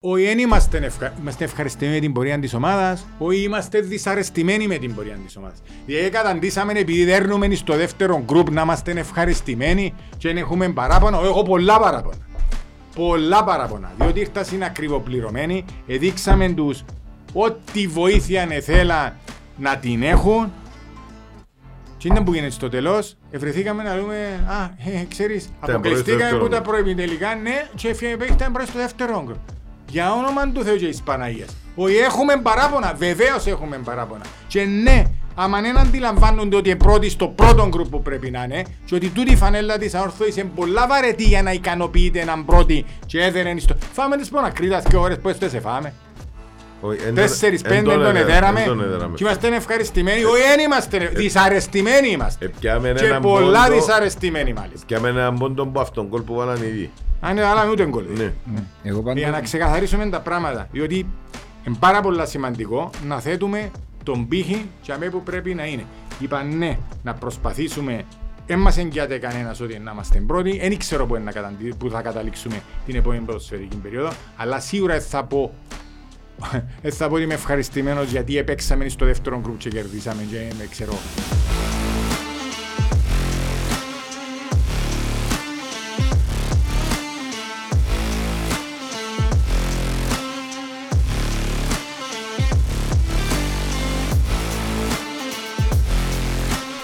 Όχι δεν είμαστε, ευχα... είμαστε ευχαριστημένοι με την πορεία της ομάδας, όχι είμαστε δυσαρεστημένοι με την πορεία της ομάδας. Δηλαδή καταντήσαμε επειδή δέρνουμε στο δεύτερο γκρουπ να είμαστε ευχαριστημένοι και να έχουμε παράπονα, έχω πολλά παράπονα. Πολλά παράπονα, διότι ήρθαν ακριβοπληρωμένοι, εδείξαμε τους ό,τι βοήθεια θέλα να την έχουν και είναι που γίνεται στο τέλος, ευρεθήκαμε να δούμε, α, ε, ξέρεις, αποκλειστήκαμε από τα προεπιτελικά, ναι, και έφυγαμε προς το δεύτερο γκρουπ. Για όνομα του Θεού και της Παναγίας. Όχι έχουμε παράπονα, βεβαίως έχουμε παράπονα. Και ναι, άμα δεν αντιλαμβάνονται ότι είναι πρώτοι στο πρώτο γκρουπ που πρέπει να είναι και ότι τούτη η φανέλα της αόρθωσης είναι πολλά βαρετή για να ικανοποιείται έναν πρώτη και έδερεν στο... Φάμε τις πονακρίτας και ώρες που έστω σε φάμε. Τέσσερις πέντε τον εδέραμε και είμαστε ευχαριστημένοι, όχι δεν είμαστε, δυσαρεστημένοι είμαστε και πολλά δυσαρεστημένοι μάλιστα. Και με έναν πόντο που αυτόν κόλ που βάλαν ήδη. Αν είναι άλλα ούτε γκολ. Ναι. Για να ξεκαθαρίσουμε τα πράγματα, διότι είναι πάρα πολύ σημαντικό να θέτουμε τον πύχη και αμέ που πρέπει να είναι. Είπα ναι, να προσπαθήσουμε δεν μας εγγυάται κανένας ότι να είμαστε πρώτοι. Δεν ξέρω που, που θα καταλήξουμε την επόμενη ποδοσφαιρική περίοδο. Αλλά σίγουρα θα πω δεν θα πω ότι είμαι ευχαριστημένος γιατί επέξαμε στο δεύτερο γκρουπ και κερδίσαμε και δεν ξέρω.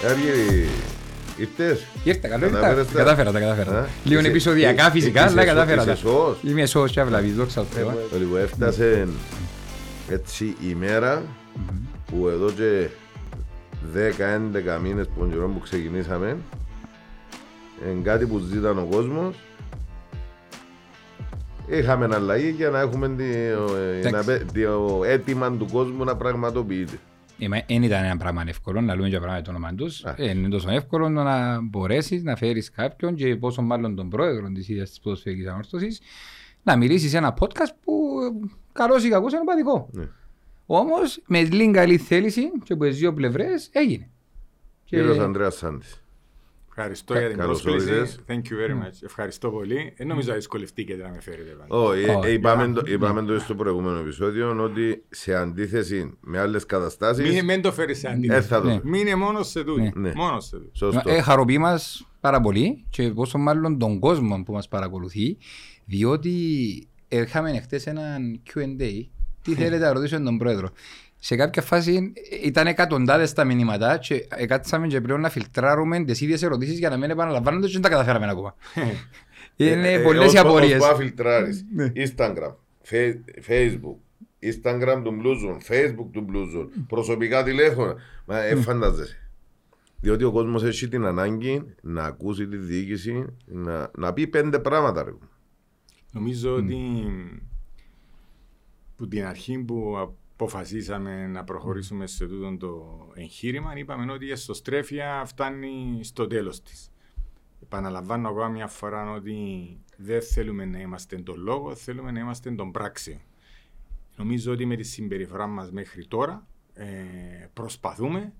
Άργυρη, ήρθες. Ήρθα, καλό ήρθα. Κατάφερα, τα κατάφερα. Λίγο επεισοδιακά φυσικά, αλλά κατάφερα. Είμαι σως και αυλαβής, δόξα τω Θεώ. Λοιπόν, έφτασε έτσι η μέρα που εδώ και 10-11 μήνες που καιρό που ξεκινήσαμε είναι κάτι που ζήταν ο κόσμος Είχαμε αλλαγή για να έχουμε το αίτημα του κόσμου να πραγματοποιείται. Δεν ήταν ένα πράγμα εύκολο να λέμε για πράγματα το όνομα τους. Είναι τόσο εύκολο να μπορέσεις να φέρεις κάποιον και πόσο μάλλον τον πρόεδρο της ίδιας της ποδοσφαιρικής ανόρθωσης να μιλήσεις σε ένα podcast που καλός ή κακός είναι παδικό. Ναι. Όμως με λίγη καλή θέληση και από τις δύο πλευρές έγινε. Κύριος Ανδρέας Σάντης. Ευχαριστώ για την πρόσκληση. Thank you very much. Ευχαριστώ πολύ. Δεν νομίζω να δυσκολευτήκετε να με φέρετε. Όχι, είπαμε το στο προηγούμενο επεισόδιο ότι σε αντίθεση με άλλες καταστάσει. Μην το φέρεις σε αντίθεση. Μην είναι μόνος σε τούτο. Μόνος σε τούτο. Ε, χαροποιεί μας πάρα πολύ και πόσο μάλλον τον κόσμο που μας παρακολουθεί, διότι είχαμε χτε έναν QA. Τι θέλετε να ρωτήσω τον πρόεδρο σε κάποια φάση ήταν εκατοντάδες τα μηνύματα και κάτσαμε και πλέον να φιλτράρουμε τις ίδιες ερωτήσεις για να μην επαναλαμβάνονται και δεν τα καταφέραμε ακόμα. Είναι ε, πολλές οι απορίες. Πώς φιλτράρεις. Ναι. Instagram, Facebook, Instagram του Bluezone, Facebook του Bluezone, προσωπικά τηλέφωνα. Μα ε, φαντάζεσαι. Διότι ο κόσμος έχει την ανάγκη να ακούσει τη διοίκηση, να, να πει πέντε πράγματα. Νομίζω ότι που την αρχή που αποφασίσαμε να προχωρήσουμε σε τούτο το εγχείρημα, είπαμε ότι η εσωστρέφεια φτάνει στο τέλος της. Επαναλαμβάνω ακόμα μια φορά ότι δεν θέλουμε να είμαστε τον λόγο, θέλουμε να είμαστε τον πράξη. Νομίζω ότι με τη συμπεριφορά μας μέχρι τώρα ε, προσπαθούμε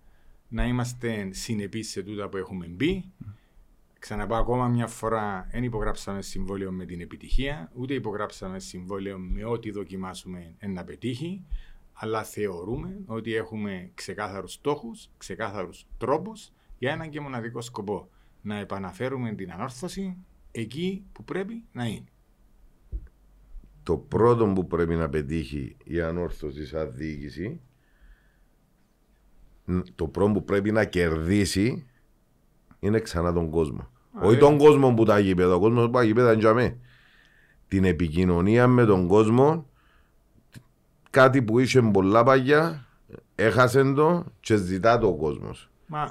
να είμαστε συνεπείς σε τούτα που έχουμε μπει. Ξαναπάω ακόμα μια φορά, δεν υπογράψαμε συμβόλαιο με την επιτυχία, ούτε υπογράψαμε συμβόλαιο με ό,τι δοκιμάσουμε να πετύχει αλλά θεωρούμε ότι έχουμε ξεκάθαρους στόχους, ξεκάθαρους τρόπους για έναν και μοναδικό σκοπό. Να επαναφέρουμε την ανόρθωση εκεί που πρέπει να είναι. Το πρώτο που πρέπει να πετύχει η ανόρθωση σαν διοίκηση, το πρώτο που πρέπει να κερδίσει είναι ξανά τον κόσμο. Όχι τον κόσμο που τα γήπεδα, ο κόσμος που τα γήπεδα είναι Την επικοινωνία με τον κόσμο κάτι που είχε πολλά παγιά, έχασε το και ζητά το ο κόσμο.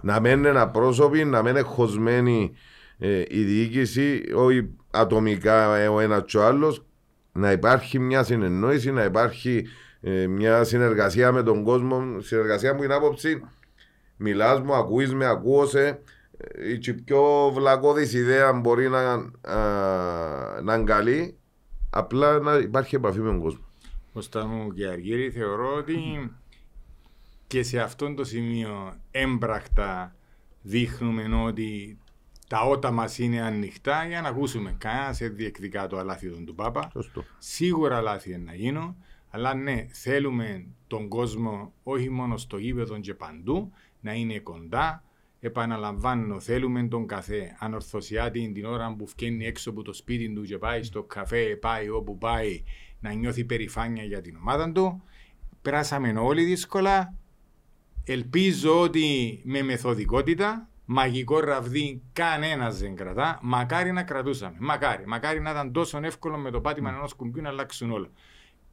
Να μένει ένα πρόσωπο, να μένει χωσμένη ε, η διοίκηση, όχι ατομικά ε, ο ένας και ο άλλος, να υπάρχει μια συνεννόηση, να υπάρχει ε, μια συνεργασία με τον κόσμο, συνεργασία που είναι άποψη. Μιλάς μου, ακούεις με, ακούωσε. Η πιο βλακώδης ιδέα μπορεί να, α, να είναι καλή, απλά να υπάρχει επαφή με τον κόσμο. Κώστα μου και Αργύρι, θεωρώ ότι και σε αυτό το σημείο έμπρακτα δείχνουμε ότι τα ότα μας είναι ανοιχτά για να ακούσουμε. Κανένα σε διεκδικά το αλάθιο του Πάπα. Σωστό. Σίγουρα λάθη είναι να γίνουν. Αλλά ναι, θέλουμε τον κόσμο όχι μόνο στο γήπεδο και παντού να είναι κοντά. Επαναλαμβάνω, θέλουμε τον καθέ ανορθωσιάτη την ώρα που βγαίνει έξω από το σπίτι του και πάει στο καφέ, πάει όπου πάει, να νιώθει περηφάνεια για την ομάδα του. Περάσαμε όλοι δύσκολα. Ελπίζω ότι με μεθοδικότητα, μαγικό ραβδί κανένας δεν κρατά. Μακάρι να κρατούσαμε. Μακάρι. Μακάρι να ήταν τόσο εύκολο με το πάτημα ενός κουμπιού να αλλάξουν όλα.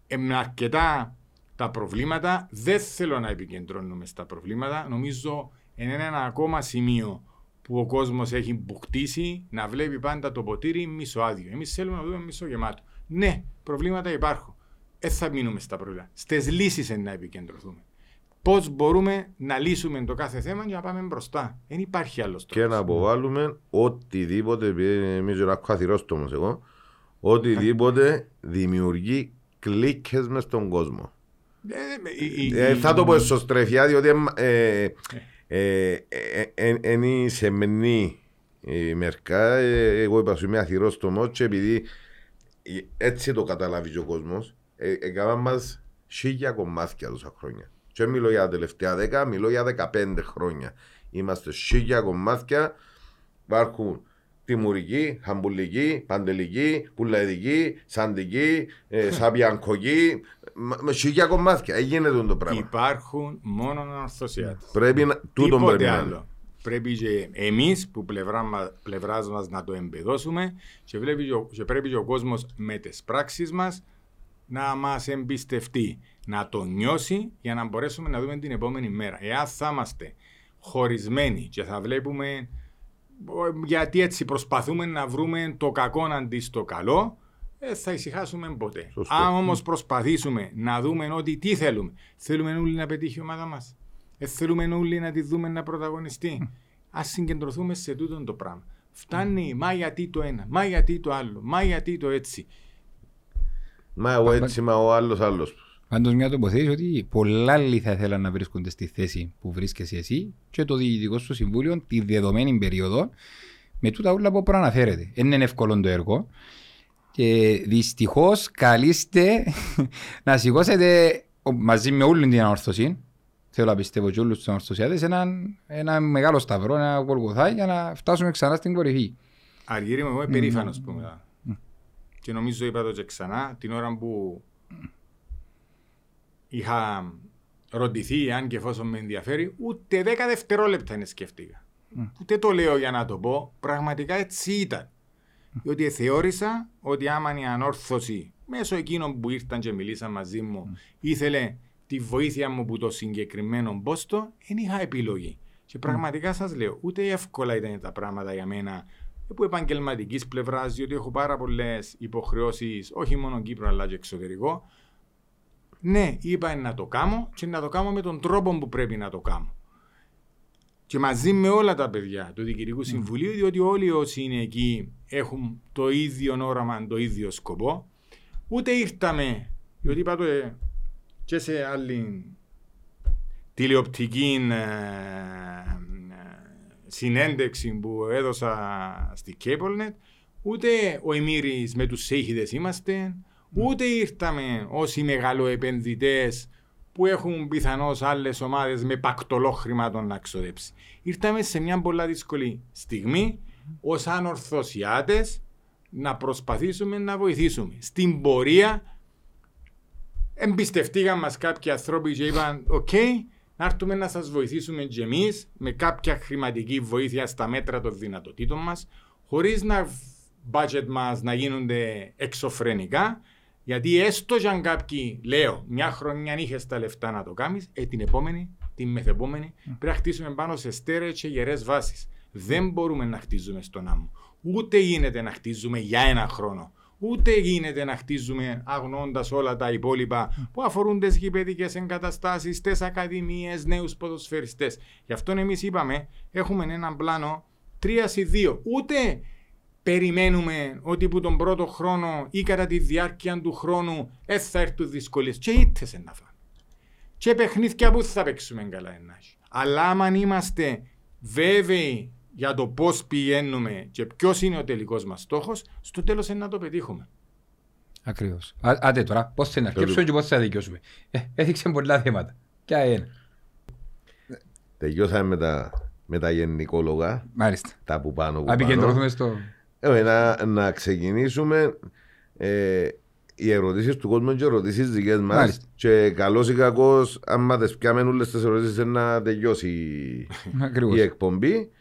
Ε, με αρκετά τα προβλήματα. Δεν θέλω να επικεντρώνουμε στα προβλήματα. Νομίζω είναι ένα ακόμα σημείο που ο κόσμος έχει μπουχτίσει να βλέπει πάντα το ποτήρι μισοάδιο. Εμείς θέλουμε να δούμε μισογεμάτο. Ναι, προβλήματα υπάρχουν. Δεν θα μείνουμε στα προβλήματα. Στι λύσεις να επικεντρωθούμε. Πώς μπορούμε να λύσουμε το κάθε θέμα και να πάμε μπροστά. Δεν υπάρχει άλλος τρόπο. Και να αποβάλουμε οτιδήποτε, επειδή εμείς είναι καθυρόστομος εγώ, οτιδήποτε δημιουργεί κλίκες μες στον κόσμο. Ε, η- η- Ε, η- θα το πω εσωστρεφιά, διότι ε, ε, ε, ε, εν η σεμνή η μερκά, ε, εγώ είπα σου είμαι αθυρόστομος και επειδή ε, έτσι το καταλάβει και ο κόσμος, ε, έκαναν μας χίλια κομμάτια τόσα χρόνια. Και δεν μιλώ για τα τελευταία δέκα, μιλώ για 15 χρόνια. Είμαστε χίλια κομμάτια, υπάρχουν τιμουρική, χαμπουλική, παντελική, πουλαϊδική, σαντική, ε, σαπιανκογική, με- με χίλια κομμάτια. Έγινε το πράγμα. Υπάρχουν μόνο ανορθωσιάτε. Πρέπει να. Τούτον Τίποτε πρέπει να άλλο. είναι. Πρέπει και εμείς που πλευρά μα πλευράς μας να το εμπεδώσουμε και, βλέπει και ο- και πρέπει και ο κόσμος με τις πράξεις μας να μας εμπιστευτεί, να το νιώσει για να μπορέσουμε να δούμε την επόμενη μέρα. Εάν θα είμαστε χωρισμένοι και θα βλέπουμε ο- γιατί έτσι προσπαθούμε να βρούμε το κακό αντί στο καλό, δεν θα ησυχάσουμε ποτέ. Σωστό. Αν όμως προσπαθήσουμε να δούμε ότι τι θέλουμε, θέλουμε όλοι να πετύχει η ομάδα μας. Ε, θέλουμε όλοι να τη δούμε να πρωταγωνιστεί. Α συγκεντρωθούμε σε τούτο το πράγμα. Φτάνει, μα γιατί το ένα, μα γιατί το άλλο, μα γιατί το έτσι. Μα εγώ έτσι, μα ο άλλος άλλος. Πάντως μια τοποθέτηση ότι πολλά άλλοι θα ήθελαν να βρίσκονται στη θέση που βρίσκεσαι εσύ και το διοικητικό σου συμβούλιο τη δεδομένη περίοδο με τούτα όλα που προαναφέρεται. Δεν είναι εύκολο το έργο και δυστυχώς καλείστε να σηκώσετε ο- μαζί με όλη την ανορθωσή θέλω να πιστεύω και όλους τους ανορθωσιάτες ένα, ένα μεγάλο σταυρό, ένα γολγοθά για να φτάσουμε ξανά στην κορυφή. Αργύρι μου, εγώ είμαι περήφανος που είμαι. Και νομίζω είπα το και ξανά, την ώρα που είχα ρωτηθεί αν και εφόσον με ενδιαφέρει, ούτε 10 δευτερόλεπτα δεν σκέφτηκα. Ούτε το λέω για να το πω, πραγματικά έτσι ήταν. Διότι θεώρησα ότι άμα η ανόρθωση μέσω εκείνων που ήρθαν και μιλήσαν μαζί μου ήθελε τη βοήθεια μου που το συγκεκριμένο πόστο, δεν είχα επιλογή. Και πραγματικά σας λέω, ούτε εύκολα ήταν τα πράγματα για μένα από επαγγελματικής πλευράς, διότι έχω πάρα πολλές υποχρεώσεις, όχι μόνο Κύπρο αλλά και εξωτερικό. Ναι, είπα να το κάνω και να το κάνω με τον τρόπο που πρέπει να το κάνω. Και μαζί με όλα τα παιδιά του Διοικητικού Συμβουλίου, διότι όλοι όσοι είναι εκεί έχουν το ίδιο όραμα, το ίδιο σκοπό. Ούτε ήρθαμε, διότι είπα το ε, και σε άλλη τηλεοπτική ε, ε, συνέντευξη που έδωσα στη Cablenet, ούτε ο Εμμύρης με τους Σέιχιδες είμαστε, ούτε ήρθαμε όσοι μεγαλοεπενδυτές που έχουν πιθανώς άλλες ομάδες με πακτολό χρημάτων να ξοδέψει. Ήρθαμε σε μια πολλά δύσκολη στιγμή ως ανορθωσιάτες να προσπαθήσουμε να βοηθήσουμε. Στην πορεία εμπιστευτήκαν μας κάποιοι άνθρωποι και είπαν «ΟΚ, να έρθουμε να σας βοηθήσουμε και εμείς με κάποια χρηματική βοήθεια στα μέτρα των δυνατοτήτων μας χωρίς να budget μας να γίνονται εξωφρενικά γιατί έστω κι αν κάποιοι, λέω, μια χρονιά είχες τα λεφτά να το κάνεις, ε, την επόμενη, την μεθεπόμενη, πρέπει να χτίσουμε πάνω σε στέρεες και γερές βάσεις. Δεν μπορούμε να χτίζουμε στον άμμο. Ούτε γίνεται να χτίζουμε για ένα χρόνο. Ούτε γίνεται να χτίζουμε αγνώντας όλα τα υπόλοιπα που αφορούν τις γηπαιδικές εγκαταστάσεις, τις ακαδημίες, νέους ποδοσφαιριστές. Γι' αυτό εμείς είπαμε, έχουμε έναν πλάνο 3 συ 2. Ούτε περιμένουμε ότι που τον πρώτο χρόνο ή κατά τη διάρκεια του χρόνου δεν θα έρθουν δυσκολίες. Και ήττες να φάνε. Και παιχνίδια που θα παίξουμε καλά ενάχει. Αλλά άμα είμαστε βέβαιοι για το πώς πηγαίνουμε και ποιος είναι ο τελικός μας στόχος, στο τέλος είναι να το πετύχουμε. Ακριβώς. Άντε τώρα, πώς θα αρκέψουμε και πώς θα δικαιώσουμε. Ε, έδειξε πολλά θέματα. Ποια είναι. Τελειώσαμε με τα, με τα γενικόλογα. Μάλιστα. Τα που πάνω. Που Επικεντρωθούμε στο. Ε, να, να ξεκινήσουμε. Ε, οι ερωτήσεις του κόσμου και οι ερωτήσεις δικές μας. Και καλός ή κακός, άμα δεν πιάμε όλες τις ερωτήσεις, να τελειώσει η εκπομπή.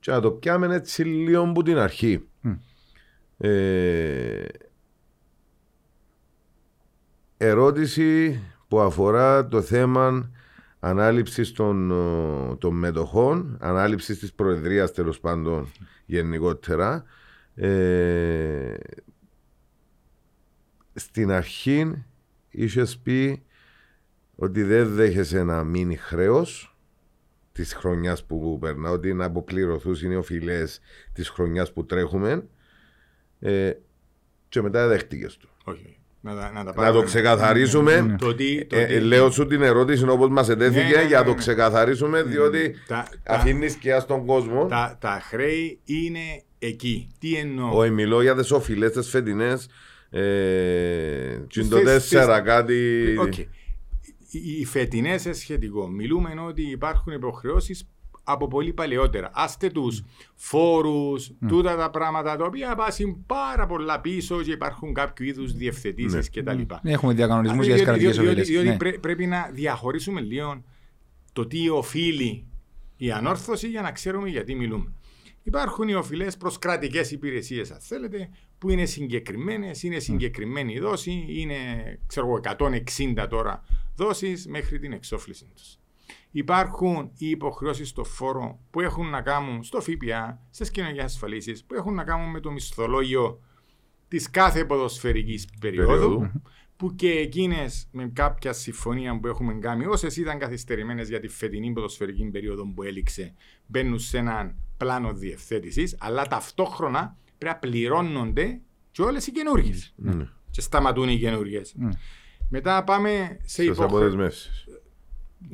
Και να το πιάμε έτσι λίγο από την αρχή. Mm. Ε, ερώτηση που αφορά το θέμα ανάληψης των, των μετοχών, ανάληψης της Προεδρίας τέλος πάντων γενικότερα. Ε, στην αρχή είχες πει ότι δεν δέχεσαι να μείνει χρέος της χρονιάς που περνά, ότι να αποκληρωθούν οι οφειλέ της χρονιάς που τρέχουμε. Ε, και μετά δέχτηκες του. Όχι. Να, να, να, να το ξεκαθαρίσουμε. Ναι. Το τι, το ε, τι... λέω σου την ερώτηση όπως μας ετέθηκε ναι, ναι, για να το ξεκαθαρίσουμε, διότι αφήνεις και στον κόσμο. Τα, τα χρέη είναι εκεί. Τι εννοώ; Όχι, μιλώ για τι οφειλέ τι φετινές ε, και το τέσσερα κάτι... Okay. Οι φετινές σε σχετικό μιλούμε ότι υπάρχουν υποχρεώσεις από πολύ παλαιότερα. Άστε τους mm. φόρους, mm. τούτα τα πράγματα τα οποία πάσουν πάρα πολλά πίσω και υπάρχουν κάποιο είδους διευθετήσεις mm. κτλ. Mm. Έχουμε διακανονισμούς για τις κρατικές οφειλέ. Διότι, ναι. πρέ, πρέπει να διαχωρίσουμε λίγο το τι οφείλει η ανόρθωση για να ξέρουμε γιατί μιλούμε. Υπάρχουν οι οφειλές προς κρατικές υπηρεσίες, αν θέλετε, που είναι συγκεκριμένες, είναι συγκεκριμένη η δόση, είναι ξέρω, 160 τώρα δόσεις μέχρι την εξόφληση τους. Υπάρχουν οι υποχρεώσεις στο φόρο που έχουν να κάνουν στο ΦΠΑ, στι κοινωνικέ ασφαλίσεις, που έχουν να κάνουν με το μισθολόγιο της κάθε ποδοσφαιρικής περίοδου, που και εκείνες με κάποια συμφωνία που έχουμε κάνει, όσες ήταν καθυστερημένες για τη φετινή ποδοσφαιρική περίοδο που έληξε, μπαίνουν σε έναν πλάνο διευθέτησης, αλλά ταυτόχρονα πρέπει να πληρώνονται και όλες οι καινούργιες. Mm. Και σταματούν οι καινούργιες. Mm. Μετά πάμε σε υποχρεώσει.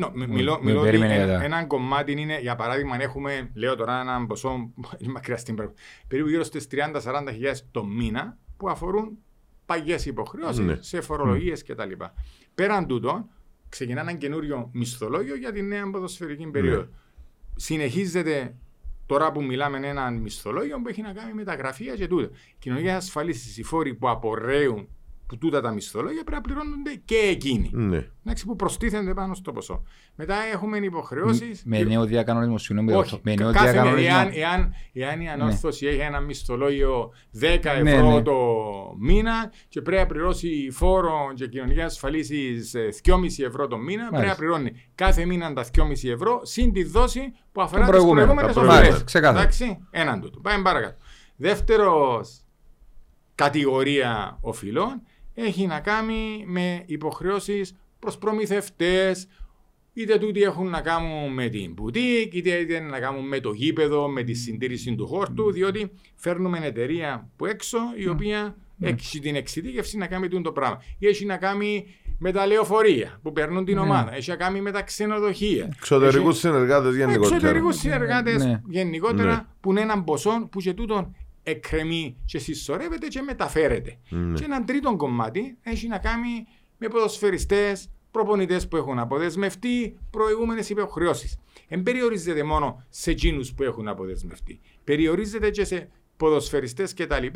No, μιλώ, μιλώ ότι ένα, ένα κομμάτι είναι, για παράδειγμα, έχουμε, λέω τώρα έναν ποσό, είναι μακριά στην πράγμα, περίπου γύρω στις 30-40 χιλιάδες το μήνα που αφορούν παγιές υποχρεώσεις mm. σε φορολογίες mm. κτλ. Πέραν τούτων, ξεκινά ένα καινούριο μισθολόγιο για τη νέα ποδοσφαιρική περίοδο. Συνεχίζεται Τώρα που μιλάμε έναν μισθολόγιο που έχει να κάνει με τα γραφεία και τούτα. Κοινωνία ασφαλίσεις, οι φόροι που απορρέουν που τούτα τα μισθολόγια πρέπει να πληρώνονται και εκείνοι. Ναι. Εντάξει, που προστίθενται πάνω στο ποσό. Μετά έχουμε υποχρεώσεις. Με νέο διακανονισμό, συγγνώμη. Όχι, με νέο κάθε διακανονισμό. Εάν, εάν, εάν η ανόρθωση ναι. έχει ένα μισθολόγιο 10 ναι, ευρώ ναι. το μήνα και πρέπει να πληρώσει φόρο και κοινωνικέ ασφαλίσει 2,5 ευρώ το μήνα, Μάλιστα. πρέπει να πληρώνει κάθε μήνα τα 2,5 ευρώ συν τη δόση που αφορά τις προηγούμενες οφειλέ. Εντάξει, έναν τούτο. Πάμε παρακάτω. Δεύτερος κατηγορία οφειλών έχει να κάνει με υποχρεώσεις προς προμηθευτές, είτε τούτοι έχουν να κάνουν με την μπουτίκ, είτε έχουν να κάνουν με το γήπεδο, με τη συντήρηση του χώρτου, διότι φέρνουμε εταιρεία που έξω η οποία έχει την εξειδίκευση να κάνει το πράγμα. Ή έχει να κάνει με τα λεωφορεία που παίρνουν την ομάδα. Έχει να κάνει με τα ξενοδοχεία. Εξωτερικούς συνεργάτες γενικότερα. Εξωτερικούς συνεργάτες ναι. γενικότερα ναι. που είναι έναν ποσό που και τούτον εκκρεμεί και συσσωρεύεται και μεταφέρεται. Mm. Και ένα τρίτο κομμάτι έχει να κάνει με ποδοσφαιριστές, προπονητές που έχουν αποδεσμευτεί, προηγούμενες υποχρεώσεις. Δεν περιορίζεται μόνο σε εκείνους που έχουν αποδεσμευτεί. Περιορίζεται και σε ποδοσφαιριστές κτλ.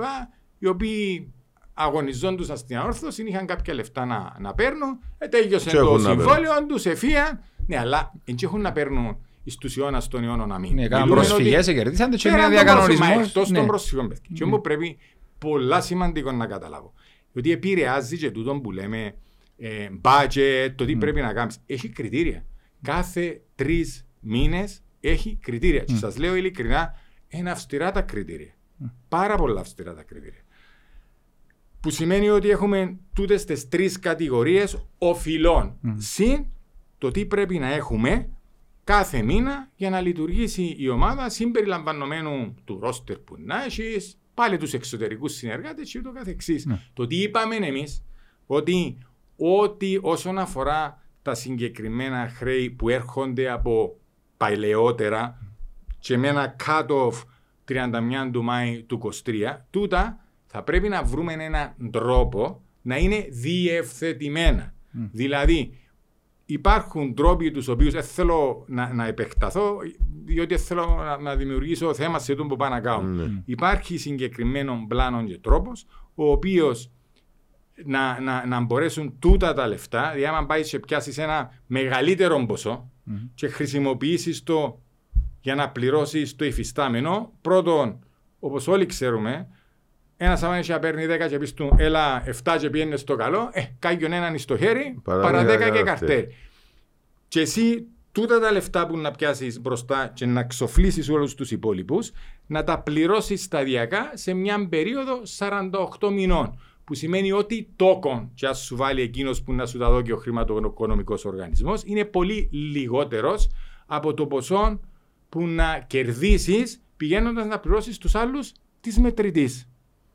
οι οποίοι αγωνιζόντουσαν στην αόρθωση, είχαν κάποια λεφτά να, να παίρνουν, ε, τέλειωσε το συμβόλαιο τους, εφία. Ναι, αλλά δεν έχουν να παίρνουν στους αιώνας των αιώνων να μην. Ναι, κάνουν προσφυγές, κερδίσαν και ένα διακανονισμό. Εκτός των ναι. προσφυγών. Και όμως πρέπει πολλά σημαντικό να καταλάβω. Ότι επηρεάζει και τούτο που λέμε ε, budget, το τι πρέπει να κάνεις. Έχει κριτήρια. Κάθε τρεις μήνες έχει κριτήρια. Και σας λέω ειλικρινά, είναι αυστηρά τα κριτήρια. Πάρα πολλά αυστηρά τα κριτήρια. Που σημαίνει ότι έχουμε τούτες τις τρεις κατηγορίες οφειλών. Συν το τι πρέπει να έχουμε κάθε μήνα για να λειτουργήσει η ομάδα συμπεριλαμβανομένου του ρόστερ που να έχεις, πάλι τους εξωτερικούς συνεργάτες και ούτω καθεξής. Ναι. Το τι είπαμε εμείς, ότι ό,τι όσον αφορά τα συγκεκριμένα χρέη που έρχονται από παλαιότερα, και με ένα cut-off 31 του Μάη του 23, τούτα θα πρέπει να βρούμε έναν τρόπο να είναι διευθετημένα. Δηλαδή, υπάρχουν τρόποι τους οποίους δεν θέλω να, να επεκταθώ, διότι δεν θέλω να, να δημιουργήσω θέμα σε αυτό που πάω να κάνω. Ναι. Υπάρχει συγκεκριμένο πλάνο και τρόπος, ο οποίος να, να, να μπορέσουν τούτα τα λεφτά, δηλαδή άμα πάει και πιάσεις ένα μεγαλύτερο ποσό και χρησιμοποιήσεις το για να πληρώσεις το υφιστάμενο, πρώτον, όπως όλοι ξέρουμε, ένας άμα έχει να παίρνει 10 και πεις του έλα 7 και πιένε στο καλό, ε, κάγιον έναν στο χέρι, Παρά παρά 10 δέκα και καρτέρι. καρτέρι. Και εσύ τούτα τα λεφτά που να πιάσεις μπροστά και να ξοφλήσεις όλους τους υπόλοιπους, να τα πληρώσεις σταδιακά σε μια περίοδο 48 μηνών. Που σημαίνει ότι τόκον, και ας σου βάλει εκείνος που να σου τα δώσει και ο χρηματοοικονομικός οργανισμός, είναι πολύ λιγότερος από το ποσό που να κερδίσεις πηγαίνοντας να πληρώσεις τους άλλους της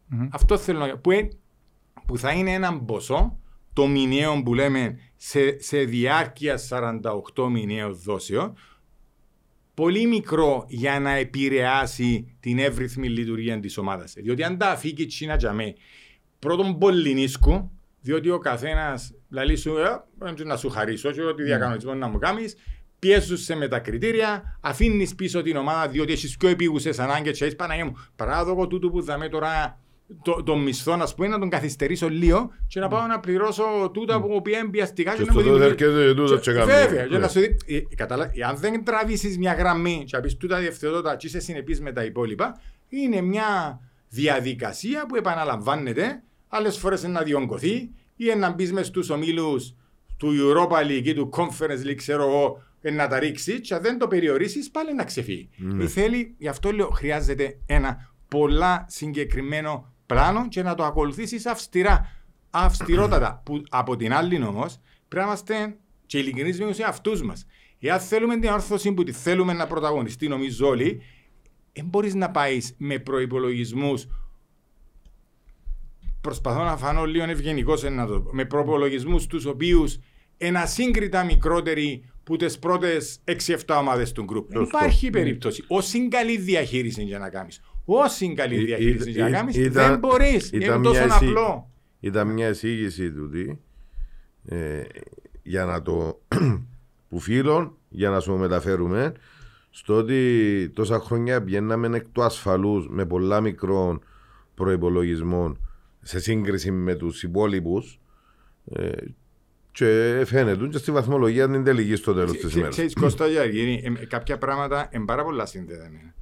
μετρητής. Αυτό θέλω να που, ε- που θα είναι ένα ποσό, το μηνιαίο που λέμε σε, σε διάρκεια 48 μηνιαίων δόσεων, πολύ μικρό για να επηρεάσει την εύρυθμη λειτουργία της ομάδας. Διότι αν τα αφήκει τσίνα για μέ, πρώτον πολύ νίσκο, διότι ο καθένας λέει σου, ε, ε, να σου χαρίσω, και ό,τι διακανονισμό να μου κάνεις, πιέζουν σε με τα κριτήρια, αφήνεις πίσω την ομάδα διότι έχεις πιο επίγουσες ανάγκες. Και έχεις Παναγία μου, παράδογο τούτου που δαμε τώρα το, το μισθό, ας πούμε, να τον καθυστερήσω λίγο και να πάω να πληρώσω τούτα που πήγαν πιαστικά Και και να στο μου τότε δημιουργεί- έρχεται τούτο και κάνει. Βέβαια, για Ναι. να σου δει. ε, καταλα- ε, Αν δεν τραβήσεις μια γραμμή και να πεις τούτα διευθετώτα και είσαι συνεπής με τα υπόλοιπα, είναι μια διαδικασία που επαναλαμβάνεται. Άλλες φορές να διονγκωθεί ή να μπεις μες στους ομίλους του Europa League ή του Conference League, ξέρω εγώ, ε, να τα ρίξει. Και αν δεν το περιορίσεις, πάλι να ξεφύγει. Ε, Θέλει, γι' αυτό λέω, χρειάζεται ένα πολλά συγκεκριμένο πλάνο και να το ακολουθήσεις αυστηρά. Αυστηρότατα. που από την άλλη όμως πρέπει να είμαστε και ειλικρινείς με τους εαυτούς μας. Εάν θέλουμε την όρθωση που τη θέλουμε να πρωταγωνιστεί, νομίζω όλοι, δεν μπορείς να πάεις με προπολογισμού. Προσπαθώ να φανώ λίγο ευγενικός να το πω. Με προπολογισμού τους οποίους ένα σύγκριτα μικρότεροι που τις πρώτες 6-7 ομάδες του γκρουπ. Δεν Σωστό. υπάρχει περίπτωση. Όση καλή διαχείριση για να κάνεις. Όση καλή Ή- διαχείριση ή- για να ή- κάνει, ήταν- δεν μπορείς. ήταν Είναι μια τόσο εισή- απλό. Ήταν μια εισήγηση τούτη ε, για να το που φίλων για να σου μεταφέρουμε στο ότι τόσα χρόνια πηγαίναμε εκ του ασφαλούς με πολλά μικρών προϋπολογισμών σε σύγκριση με τους υπόλοιπους ε, και φαίνεται και στη βαθμολογία την τελική στο τέλος της Ξέ- ημέρας. Ξέρεις Κώστα Γιαργύρη, ε, κάποια πράγματα είναι πάρα πολλά συνδεδεμένα.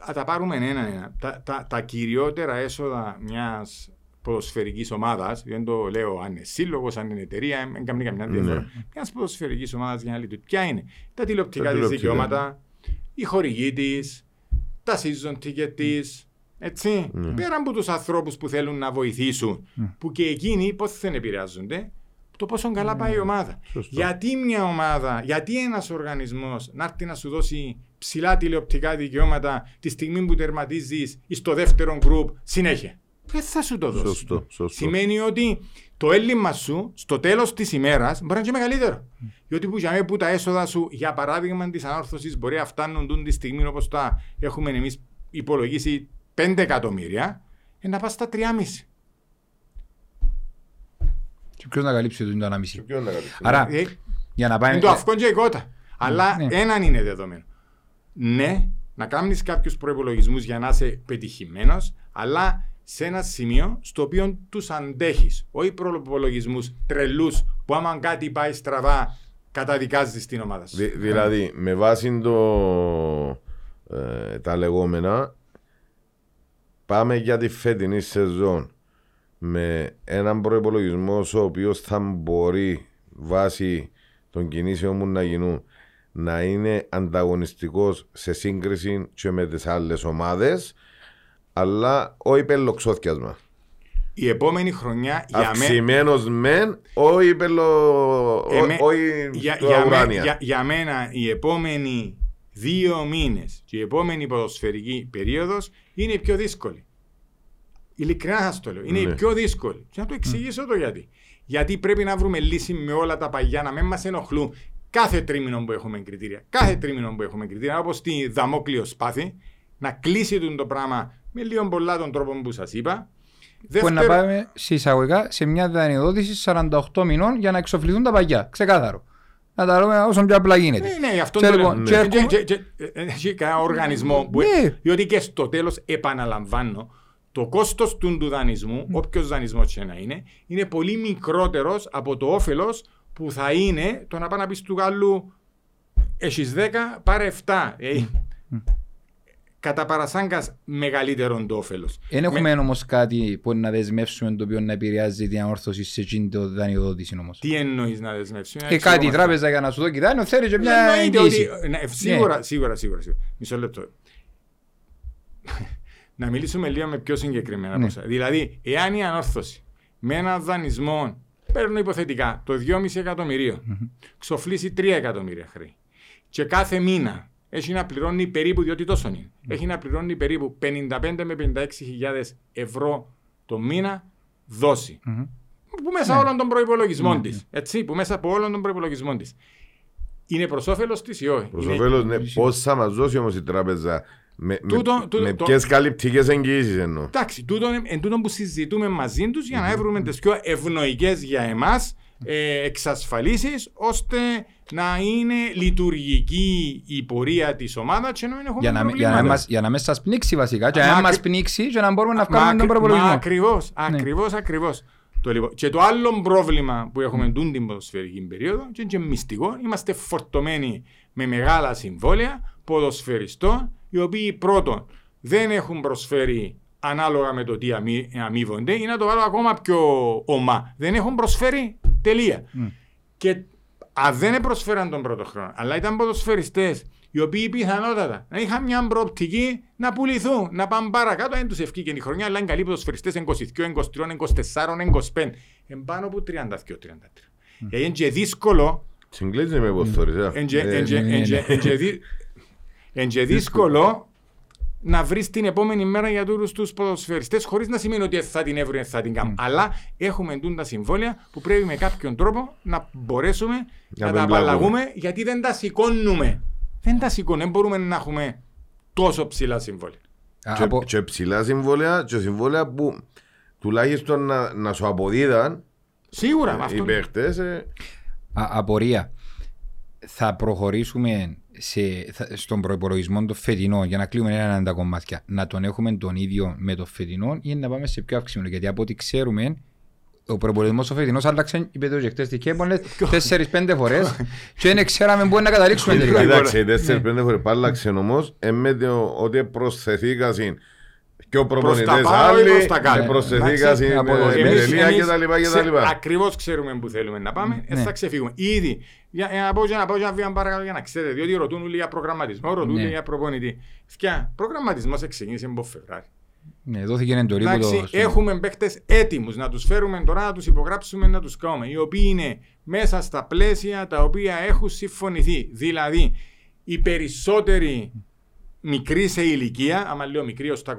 Α τα πάρουμε ένα-ένα. Τα, τα, τα κυριότερα έσοδα μιας ποδοσφαιρικής ομάδας, δεν το λέω αν είναι σύλλογος, αν είναι εταιρεία, δεν κάνει καμιά διαφορά. Ναι. Μιας ποδοσφαιρικής ομάδας για να λειτουργεί. Ποια είναι; Τα τηλεοπτικά Τα της τηλεοπτικά. δικαιώματα, η χορηγή της, τα season ticket της. Έτσι. Ναι. Πέρα από τους ανθρώπους που θέλουν να βοηθήσουν, που και εκείνοι πώς δεν επηρεάζονται, το πόσο καλά πάει η ομάδα. Σωστό. Γιατί μια ομάδα, γιατί ένας οργανισμός να έρθει να σου δώσει ψηλά τηλεοπτικά δικαιώματα τη στιγμή που τερματίζεις στο δεύτερο γκρουπ συνέχεια. Δεν θα σου το δώσει. Σωστό, σωστό. Σημαίνει ότι το έλλειμμα σου στο τέλος της ημέρας μπορεί να είναι και μεγαλύτερο. Διότι που, για μένα που τα έσοδα σου, για παράδειγμα της ανόρθωσης, μπορεί να φτάνουν τούτη τη στιγμή όπως τα έχουμε εμείς υπολογίσει 5 εκατομμύρια, ε, να πας στα 3,5. Και ποιος να καλύψει το 1,5. Ποιος να κάνεις. Άρα, Ε, για να πάμε... Είναι το αυκό και η κότα. Αλλά ναι. έναν είναι δεδομένο. Ναι, να κάνεις κάποιους προπολογισμού για να είσαι πετυχημένος, αλλά σε ένα σημείο στο οποίο τους αντέχεις. Όχι προπολογισμού τρελούς που άμα κάτι πάει στραβά, καταδικάζεις την ομάδα σου. Δη- δηλαδή, με βάση το, ε, τα λεγόμενα, πάμε για τη φετινή σεζόν με έναν προπολογισμό ο οποίος θα μπορεί βάσει των κινήσεων μου να γίνουν να είναι ανταγωνιστικός σε σύγκριση και με τις άλλες ομάδες αλλά όχι πελοξόθιασμα. Η επόμενη χρονιά για μένα. Αυξημένος μεν, όχι πελο... Εμέ- όχι για, του για, μέ- ουράνια. για- για μένα οι επόμενοι δύο μήνες και η επόμενη ποδοσφαιρική περίοδος είναι η πιο δύσκολη. Ειλικρινά θα το λέω. Είναι η Ναι. πιο δύσκολη. Και να το εξηγήσω το γιατί. Γιατί πρέπει να βρούμε λύση με όλα τα παγιά, να μην μας ενοχλούν. Κάθε τρίμηνο που έχουμε κριτήρια. Κάθε τρίμηνο που έχουμε κριτήρια, όπως τη Δαμόκλειο Σπάθη, να κλείσει τον το πράγμα με λίγο πολλά τον τρόπο που σας είπα. Που να πάμε εισαγωγικά σε μια δανειοδότηση 48 μηνών για να εξοφληθούν τα παγιά. Ξεκάθαρο. Να τα λέμε όσο πιο απλά γίνεται. Ναι, ναι, αυτό Και το λοιπόν, λέω. και Και- έρχομαι- και- και- και- Έχει κανένα οργανισμό που. Ναι. Διότι και στο τέλος, επαναλαμβάνω, το κόστος του του δανεισμού, όποιος δανεισμός και να είναι, είναι πολύ μικρότερος από το όφελος που θα είναι το να πάει να πεις του Γάλλου έχεις 10, πάρε 7. Ε, κατά παρασάγκας μεγαλύτερο το όφελος. Δεν έχουμε όμως κάτι που να δεσμεύσουμε το οποίο να επηρεάζει την ανόρθωση σε εκείνη το δανειοδότηση όμως. Τι εννοείς να δεσμεύσει. Και κάτι η τράπεζα για να σου δώσει δάνειο θέλει και μια Εννοείται εγγύηση. ότι- ναι, Σίγουρα, σίγουρα, σίγουρα, σίγουρα. Μισό λεπτό. να μιλήσουμε λίγο με πιο συγκεκριμένα Ναι. ποσά. Δηλαδή, εάν η ανόρθωση με ένα δανεισμό, παίρνω υποθετικά, το 2,5 εκατομμυριο ξοφλήσει 3 εκατομμύρια χρέη και κάθε μήνα έχει να πληρώνει περίπου, διότι τόσο είναι, έχει να πληρώνει περίπου 55 με 56 χιλιάδες ευρώ το μήνα δόση. Που μέσα Ναι. όλων των προπολογισμών της. Έτσι, που μέσα από όλων των προπολογισμών της. Είναι προς όφελος της ή όχι; Προς Είναι- όφελος, ναι, πώς θα μας δώσει όμως η τράπεζα με, με, Τούτο- τούτο- με το- ποιες καλυπτικές εγγυήσεις εννοώ. Εντάξει, τούτο είναι εν τούτο που συζητούμε μαζί τους για να βρούμε τις πιο ευνοϊκές για εμάς ε, εξασφαλίσεις ώστε να είναι λειτουργική η πορεία της ομάδας και να μην έχουμε Για να, μην- για, να προβλήματα. μας, για να μην σας πνίξει βασικά και Μα να μην ακρι- μας πνίξει και να μπορούμε να Μα βγάλουμε τον ακρι- Μα προπολογισμό. ακριβώς, ακριβώς, ακριβώς. Το λοιπόν. Και το άλλο πρόβλημα που έχουμε mm. την ποδοσφαιρική περίοδο και είναι και μυστικό, είμαστε φορτωμένοι με μεγάλα συμβόλαια ποδοσφαιριστών οι οποίοι πρώτον δεν έχουν προσφέρει ανάλογα με το τι αμοί, αμείβονται ή να το βάλω ακόμα πιο ομά. Δεν έχουν προσφέρει τελεία. Και αν δεν προσφέραν τον πρώτο χρόνο, αλλά ήταν ποδοσφαιριστές οι οποίοι πιθανότατα να είχαν μια προοπτική να πουληθούν, να πάνε παρακάτω, δεν τους ευκήκε η χρονιά, αλλά είναι καλοί ποδοσφαιριστές 22, 23, 24, 25, εν πάνω από 32-33. Γιατί είναι και δύσκολο Συγκλίνει με πώς θωρείς, ε. Εν και- Ε, εν και- ναι, εν και- ναι. εν και δι- εν και δύσκολο να βρεις την επόμενη μέρα για τούτους τους ποδοσφαιριστές, χωρίς να σημαίνει ότι θα την έβρουν, θα την κάνουν. Αλλά έχουμε εντούν τα συμβόλαια που πρέπει με κάποιον τρόπο να μπορέσουμε να, Να τα μην μπλακούμε. απαλλαγούμε γιατί δεν τα σηκώνουμε. Δεν τα σηκώνουμε, δεν μπορούμε να έχουμε τόσο ψηλά συμβόλαια. Α, Και, από- και ψηλά συμβόλαια και συμβόλαια που τουλάχιστον να, να σου αποδίδαν Σίγουρα, με οι αυτό. παίχτες ε, Α, απορία. Θα προχωρήσουμε σε, θα- στον προπολογισμό των φετινών για να κλείνουμε έναν τα κομμάτια. Να τον έχουμε τον ίδιο με το φετινό ή να πάμε σε πιο αυξημένο; Γιατί από ό,τι ξέρουμε, ο προπολογισμό ο φετινός άλλαξε, είπε το και χτες τη Κέμπολε, τέσσερι-πέντε φορές και δεν ξέραμε πού να καταλήξουμε τελικά. Κοίταξε, οι τέσσερις πέντε φορές πάλαξε όμως ε, με το ότι προσθεθήκασαν και ο προπονητές τα πάνω ή άλλοι, προς τα κάτω. ε, προσθεθήκασαν Εντάξει, με από- επιτελεία εμείς και τα λοιπά και τα σε- λοιπά. Ακριβώς ξέρουμε που θέλουμε να πάμε, ε, Ναι. θα ξεφύγουμε. Ήδη, για, για να πω για να πω για να βήμα παρακάτω για να ξέρετε, διότι ρωτούν όλοι για προγραμματισμό, ρωτούν Ναι. όλοι για προπονητή. Φκιά, προγραμματισμός ξεκίνησε από Φεβράρι. Ναι, δόθηκε εντολή που Εντάξει, το... έχουμε παίχτες έτοιμους να τους φέρουμε τώρα, να τους υπογράψουμε, να τους κάνουμε, οι οποίοι είναι μέσα στα πλαίσια τα οποία έχουν συμφωνηθεί. Δηλαδή, οι περισσότεροι μικροί σε ηλικία, άμα λέω μικροί ως τα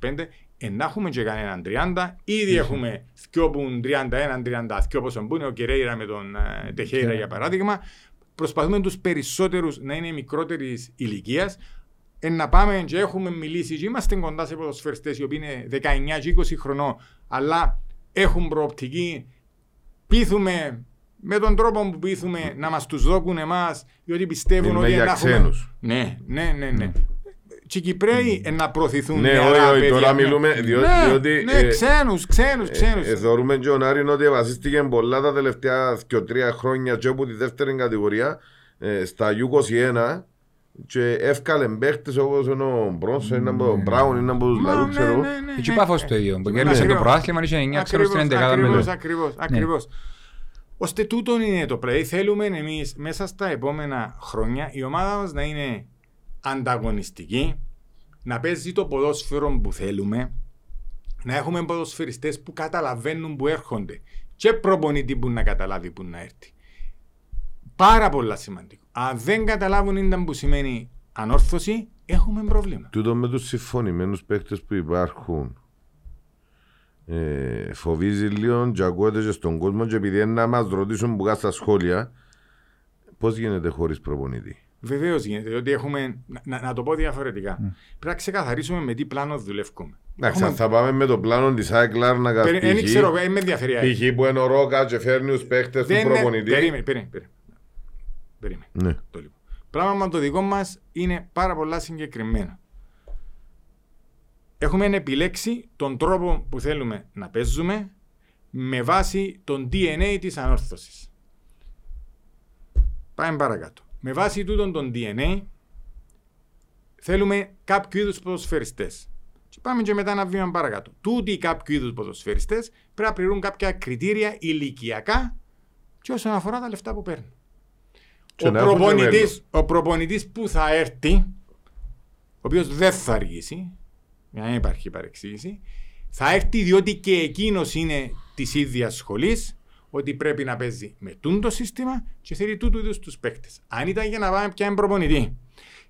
24-25, εν να έχουμε και κανέναν 30, ήδη έχουμε δυο που είναι 31-32 πόσο που είναι ο Κερέιρα με τον ε, Τεχέιρα για παράδειγμα. Προσπαθούμε τους περισσότερους να είναι μικρότερης ηλικίας, εν να πάμε και έχουμε μιλήσει και είμαστε κοντά σε ποδοσφαιριστές οι οποίοι είναι 19 και 20 χρονών αλλά έχουν προοπτική. Πείθουμε με τον τρόπο που πείθουμε να μας τους δώκουν εμάς διότι πιστεύουν Μιλούμε ότι για να έχουμε... ξένους. Ναι, ναι, ναι, ναι. Και οι Κυπρέοι ε, να προωθηθούν Ναι, νεαρά όχι, όχι, παιδιά, τώρα ναι. μιλούμε, διό- ναι, διότι, Ναι, ε, ξένους, ξένους, ξένους. Ε, θεωρούμε και ο Νάριν ότι βασίστηκε πολλά τα τελευταία 2-3 χρόνια και από τη δεύτερη κατηγορία ε, στα U21 και εύκαλε παίχτες όπως είναι ο Μπρόνσο, είναι από τον Μπράουν, είναι από τους Μα, Λαρού, ναι, ξέρω. ναι, ναι, Εκεί ναι. πάφος το ίδιο, που Ναι, κέρδισε το ακριβώς. προάθλημα, είχε 9 ξέρω στην Ακριβώς, 11 με ακριβώς, το... ακριβώς, ακριβώς. Ώστε τούτο είναι το πλay. Θέλουμε εμείς μέσα στα επόμενα χρόνια η ομάδα μας να είναι ανταγωνιστική, να παίζει το ποδόσφαιρο που θέλουμε, να έχουμε ποδοσφαιριστές που καταλαβαίνουν που έρχονται και προπονητή που να καταλάβει που να έρθει. Πάρα πολλά σημαντικό. Αν δεν καταλάβουν ήταν που σημαίνει ανόρθωση, έχουμε πρόβλημα. Τούτο με τους συμφωνημένους παίχτες που υπάρχουν ε, φοβίζει λίγο και ακούγεται και στον κόσμο και επειδή είναι να μας ρωτήσουν που κάτω στα σχόλια Πώς γίνεται χωρίς προπονητή; Βεβαίως γίνεται, διότι έχουμε. Να, να το πω διαφορετικά. Πρέπει να ξεκαθαρίσουμε με τι πλάνο δουλεύουμε. Εντάξει, αν θα πάμε με το πλάνο της Άικλαρ να Δεν καθίσει. ξέρω, δεν με ενδιαφέρει. Π.χ. που είναι ο Ρόκα και φέρνει του παίχτες του Δεν είναι- προπονητή. Περίμενε, περίμενε. περίμενε. Περίμενε. Ναι. Το λίγο. Πράγμα με το δικό μας είναι πάρα πολλά συγκεκριμένο. Έχουμε επιλέξει τον τρόπο που θέλουμε να παίζουμε με βάση τον DNA της ανόρθωσης. Πάμε παρακάτω. Με βάση τούτον τον DNA θέλουμε κάποιου είδους ποδοσφαιριστές. Και πάμε και μετά ένα βήμα παρακάτω. Τούτοι οι κάποιου είδους ποδοσφαιριστές πρέπει να πληρούν κάποια κριτήρια ηλικιακά και όσον αφορά τα λεφτά που παίρνουν. Και Ο να έχουν και προπονητής, ο προπονητής που θα έρθει, ο οποίος δεν θα αργήσει, για να μην υπάρχει παρεξήγηση, θα έρθει διότι και εκείνος είναι της ίδιας σχολής, ότι πρέπει να παίζει με τούντο σύστημα και θέλει τούτου είδους τους παίκτες. Αν ήταν για να πάμε πια προπονητή,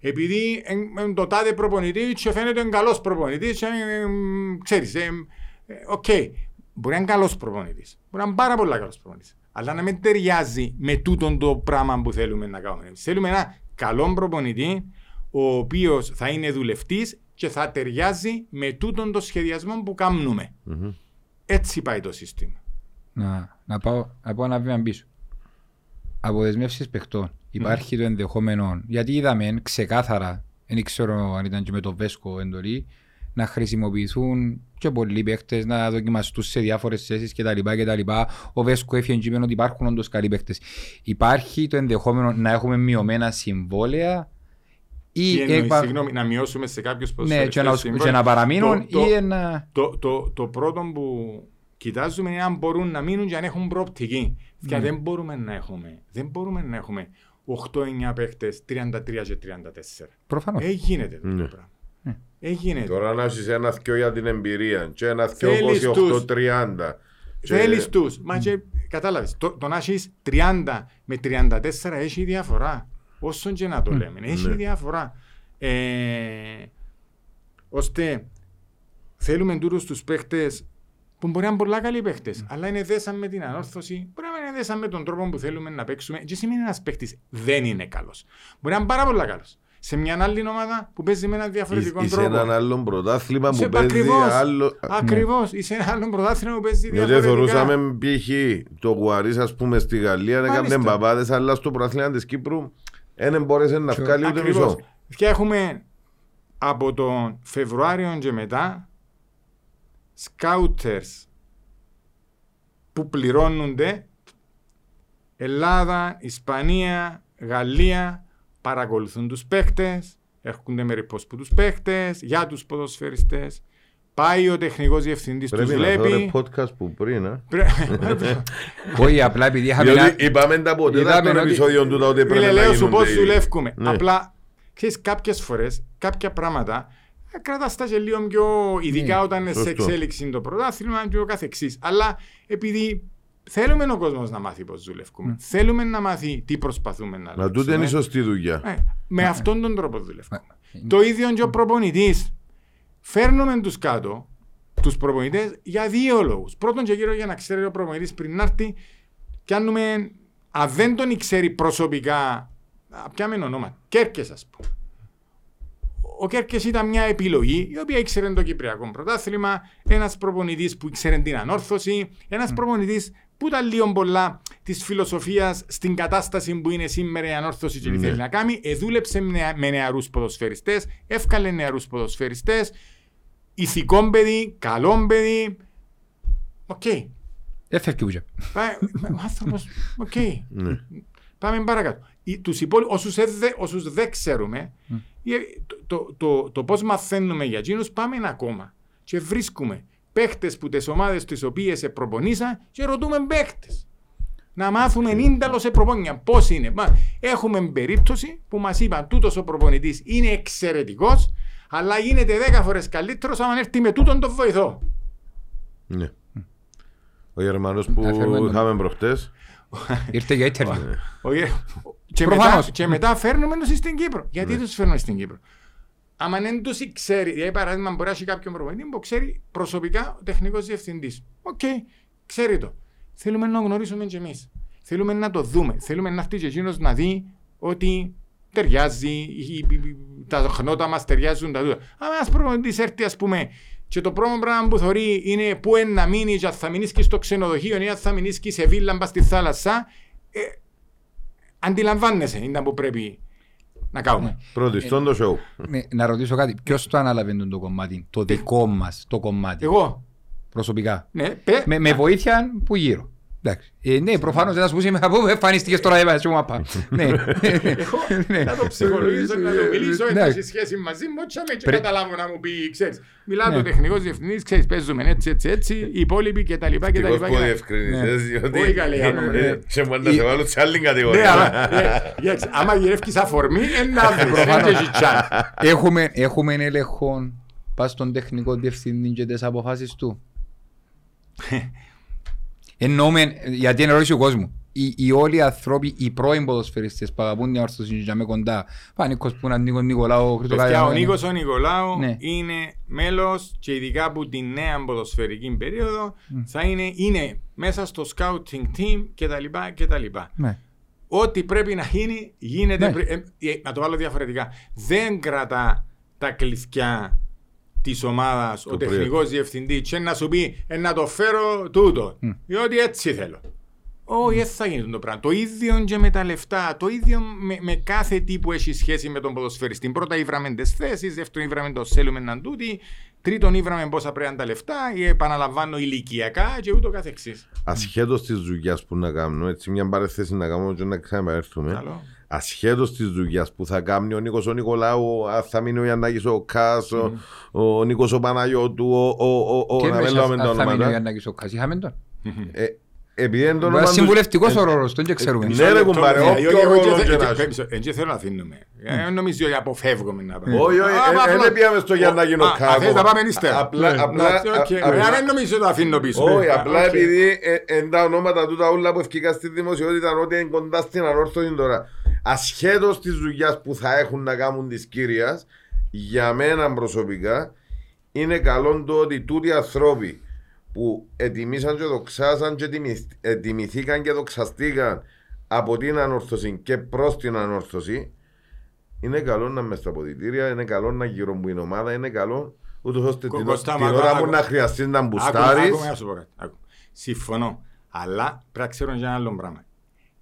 επειδή εν- εν το τάδε προπονητή και φαίνεται καλός προπονητής, ξέρεις, οκ, μπορεί να είναι καλός προπονητής. Μπορεί να είναι πάρα πολύ καλός προπονητής. Αλλά να μην ταιριάζει με τούτον το πράγμα που θέλουμε να κάνουμε. Θέλουμε ένα καλό προπονητή, ο οποίος θα είναι δουλευτής και θα ταιριάζει με τούτον το σχεδιασμό που κάνουμε. Μμμ. Έτσι πάει το σύστημα. Να, να, πάω, να πάω ένα βήμα πίσω. Αποδεσμεύσεις παιχτών. Υπάρχει το ενδεχόμενο, γιατί είδαμε ξεκάθαρα, δεν ξέρω αν ήταν και με το Βέσκο εντολή, να χρησιμοποιηθούν και πολλοί παίχτες να δοκιμαστούν σε διάφορες θέσεις κτλ. κτλ. Ο Βέσκο έφυγε και είπε ότι υπάρχουν όντως καλοί παίχτες. Υπάρχει το ενδεχόμενο να έχουμε μειωμένα συμβόλαια ή. Τι εννοείς, εκπα- συγγνώμη, να μειώσουμε σε κάποιους Ναι, και να, ποδοσφαιριστές και να παραμείνουν Το- το- ή να. Το, το, το πρώτο που κοιτάζουμε είναι αν μπορούν να μείνουν και αν έχουν προοπτική. Και Ναι. δεν μπορούμε να έχουμε, δεν μπορούμε να έχουμε 8-9 παίχτες, 33 και 34. Προφανώς. Ε, γίνεται αυτό Ναι. το πράγμα. Ε, γίνεται. Τώρα να έχει ένα θκιο για την εμπειρία και ένα θκιο Θέλεις 28-30. Και- Θέλεις τους. Μα και κατάλαβες, το, το να έχεις 30 με 34 έχει διαφορά. Όσον και να το λέμε, έχει Ναι. διαφορά. Ε, ώστε θέλουμε τούτους τους παίχτες που μπορεί να είναι πολλά καλοί παίχτες, αλλά είναι δέσαν με την ανόρθωση, μπορεί να είναι δέσαν με τον τρόπο που θέλουμε να παίξουμε. Και σημαίνει ένας παίχτης δεν είναι καλός. Μπορεί να είναι πάρα πολλά καλός. Σε μια άλλη ομάδα που παίζει με έναν διαφορετικό Ή σε τρόπο. έναν άλλο πρωτάθλημα Σε- που παίζει ακριβώς. άλλο. Ακριβώς. Ή σε ένα άλλο πρωτάθλημα που παίζει Γιατί διαφορετικά. θεωρούσαμε π.χ. το Γουαρίς ας πούμε στη Γαλλία να Μάλιστα. έκανε μπαμπάδες αλλά στο πρωτάθλημα της Κύπρου δεν μπόρεσε να Σure. βγάλει ούτε Ακριβώς. μισό. Και έχουμε από τον Φεβρουάριο και μετά scouters που πληρώνονται Ελλάδα, Ισπανία, Γαλλία παρακολουθούν τους παίχτες έρχονται με ρεπός που τους παίχτες για τους ποδοσφαιριστές πάει ο τεχνικός διευθυντής τους Πρέπει να βλέπει φέρω podcast που πριν. ε. Πρέ- Όχι, απλά επειδή είχαμε ένα. Διότι είπαμε τα ποτέ Είδαμε στον ότι- επεισόδιο του ότι πρέπει Φίλε, να λέω σου γίνονται πώς οι- δουλεύουμε. Ναι. Απλά, ξέρεις, κάποιες φορές, κάποια πράγματα, ε, κρατάς τα και λίγο πιο ειδικά Ναι, όταν είναι σε σωστό. εξέλιξη το πρωτάθλημα και ο καθεξής. Αλλά επειδή θέλουμε ο κόσμος να μάθει πώς δουλεύουμε, θέλουμε να μάθει τι προσπαθούμε να Μα αλλάξουμε. τούτη είναι η σωστή δουλειά. Ε, με αυτόν τον τρόπο δουλεύουμε. Ε, Το ίδιο και ο προπονητής. Φέρνουμε τους κάτω, τους προπονητές, για δύο λόγους. Πρώτον και κύριο για να ξέρει ο προπονητής πριν να έρθει, κάνουμε, αν δεν τον ξέρει προσωπικά, α, πιάμε όνομα, Κέρκες ας πούμε. Ο Κέρκες ήταν μια επιλογή η οποία ήξερε το Κυπριακό πρωτάθλημα, ένας προπονητής που ήξερε την ανόρθωση, ένας προπονητής που ήταν λίγο πολλά της φιλοσοφίας στην κατάσταση που είναι σήμερα η ανόρθωση και τι Ναι. θέλει να κάνει. Εδούλεψε με νεα- με νεαρούς ποδοσφαιριστές, εύκαλε νεαρούς ποδοσφαιριστές, ηθικό παιδί, καλό παιδί. Οκ. Έφερε ούτια. Πάει- Ο άνθρωπος. Οκ. Ναι. Πάμε παρακάτω. Οι- Τους υπόλοιπους, όσους, ε, δε, όσους δεν ξέρουμε, ε, το, το, το, το πώς μαθαίνουμε για εκείνους πάμε ένα ακόμα. Και βρίσκουμε παίχτες που τις ομάδες τις οποίες προπονήσα και ρωτούμε παίχτες. Να μάθουμε ίνταλο σε προπόνια. Πώς είναι. Μα, έχουμε περίπτωση που μας είπαν τούτος ο προπονητής είναι εξαιρετικός, αλλά γίνεται 10 φορές καλύτερος αν έρθει με τούτον τον βοηθό. Ναι. Ο Γερμανός που Να φέρουμε τον- είχαμε προχτές. Ήρθε για interview. Ο γε- Και μετά, Προφανώς. και μετά φέρνουμε τους στην Κύπρο. Γιατί τους φέρνουμε στην Κύπρο; Αν δεν τους ξέρει, δηλαδή παράδειγμα μπορεί να έχει κάποιον προπονητή που ξέρει προσωπικά ο τεχνικός διευθυντής. Οκ, ξέρει το. Θέλουμε να γνωρίσουμε και εμείς. Θέλουμε να το δούμε. Θέλουμε να έρθει και εκείνος να δει ότι ταιριάζει, η- η- η- τα χνότα μας ταιριάζουν τα τούτα. Αν ένας προπονητής έρθει ας πούμε και το πρώτο πράγμα που θεωρεί είναι πού είναι να μείνει και αν θα μείνεις και στο ξενοδοχείο ή αν θα μείνεις και σε βίλα μπας στη θάλασσα ε, αντιλαμβάνεσαι είναι που πρέπει να κάνουμε. Πρωτιστών το show. Ναι, να ρωτήσω κάτι. Ποιος το ανάλαβε τον το κομμάτι, το δικό μας το κομμάτι, Εγώ, προσωπικά. ναι, πε, Με, με βοήθεια που γύρω. Εντάξει. Ε, ναι, προφανώς ένας που είμαι από εμφανίστηκες τώρα είπα σου μαπά. Ναι. Ναι. να το ψυχολογήσω, να το μιλήσω, Ναι. έχει σχέση μαζί μου, όχι με και Πρέ- καταλάβω να μου πει, ξέρεις, μιλάω Ναι. το τεχνικός διευθυντής, ξέρεις, παίζουμε έτσι, έτσι, έτσι, οι υπόλοιποι και τα λοιπά και τα Ευτυχώς λοιπά. που και τα- διευκρινίσες, διότι Όχι καλή, άμα, ναι. ε, σε μου να σε βάλω σε άλλη Ναι, κατηγορία. αλλά, ε, εντάξει, άμα γυρεύκεις αφορμή, ένα βρεις, Προφανώς. δεν έχεις τσάν. έχουμε, έχουμε έλεγχο πας στον τεχνικό διευθυντή και τις αποφάσεις του. Εννοούμε, γιατί είναι ερώτηση του κόσμου. Οι, οι όλοι οι άνθρωποι, οι πρώην ποδοσφαιριστές που αγαπούν την όρθωση και με κοντά, Πανίκος που είναι Νίκος Νικολάου, Παιδιά, ο Χρυσοκάιδη, Νίκος ο Νικολάου Ναι. είναι μέλος και ειδικά από τη νέα ποδοσφαιρική περίοδο θα είναι, είναι μέσα στο scouting team κτλ. κτλ. Ναι. Ό,τι πρέπει να γίνει, γίνεται. Ναι. πρέ- ε, ε, να το βάλω διαφορετικά. Δεν κρατά τα κλειδιά της ομάδας ο Το τεχνικός διευθυντής και να σου πει ε, να το φέρω τούτο. Διότι έτσι θέλω. Όχι, δεν θα γίνει το πράγμα. Το ίδιο και με τα λεφτά. Το ίδιο με, με κάθε τι που έχει σχέση με τον ποδοσφαιριστή. Πρώτα ήβραμε τις θέσεις, δεύτερον ήβραμε το θέλουμε να τούτη, τρίτον ήβραμε πόσα πρέπει να είναι τα λεφτά, ή επαναλαμβάνω ηλικιακά και ούτω καθεξής. Ασχέτως της δουλειάς που να κάνουμε, έτσι μια παρεθέση να κάνουμε και να ξαναέρθουμε. Καλό. Ασχέτως της δουλειάς που θα κάνει ο Νίκος ο Νικολάου, αν θα μείνει ο Ιαννάκης ο Κάς, ο, ο Νίκος ο Παναγιώτου, ο, ο, ο, ο, Και να μην μέσα λέμε τα θα μείνει ο ονόματα. Γιάννακης ο Κάς, είχαμε τον. Ε, Επειδή είναι το Μπορεί όνομα να του- συμβουλευτικός ε, ο ρόλος, τον και ξέρουμε. Ναι ρε κουμπάρε, Ναι, όποιο εγώ- εγώ ρόλο και και θε- να και- έχει. πέμψω, Έτσι θέλω να αφήνουμε. Ε, Νομίζω ότι αποφεύγουμε να πάμε. Όχι, όχι, Α, ε, ε, απλά- δεν πήγαμε στο Γιάννακη ο Α, Κάκο. α, θες να πάμε ύστερα. Απλά- Ναι, απλά- εντάξει, οκ. α- Ε, απλά- Δεν νομίζω ότι το αφήνω πίσω. Όχι, Α, απλά οκ. επειδή ε, εν τα ονόματα του τα όλα που ευκήκα στη δημοσιότητα ότι είναι κοντά στην ανόρθωση τώρα. Ασχέτως της δουλειάς που θα έχουν να κάνουν της κύριας, για μένα προσωπικά είναι καλό το ότι τούτοι οι ανθρώποι που ετοιμήσαν και δοξάσαν και ετοιμισ- ετοιμηθήκαν και δοξαστήκαν από την ανόρθωση και προς την ανόρθωση είναι καλό να είμαι στα αποδητήρια, είναι καλό να γύρω μου η ομάδα, είναι καλό ούτως ώστε Κο- την, Κωστά, την μα- ώρα άκου- που να χρειαστεί να Άκου- μπουστάρεις άκου με να σου πω κάτι, άκου. Συμφωνώ. Αλλά πρέπει να ξέρουν και ένα άλλο πράγμα.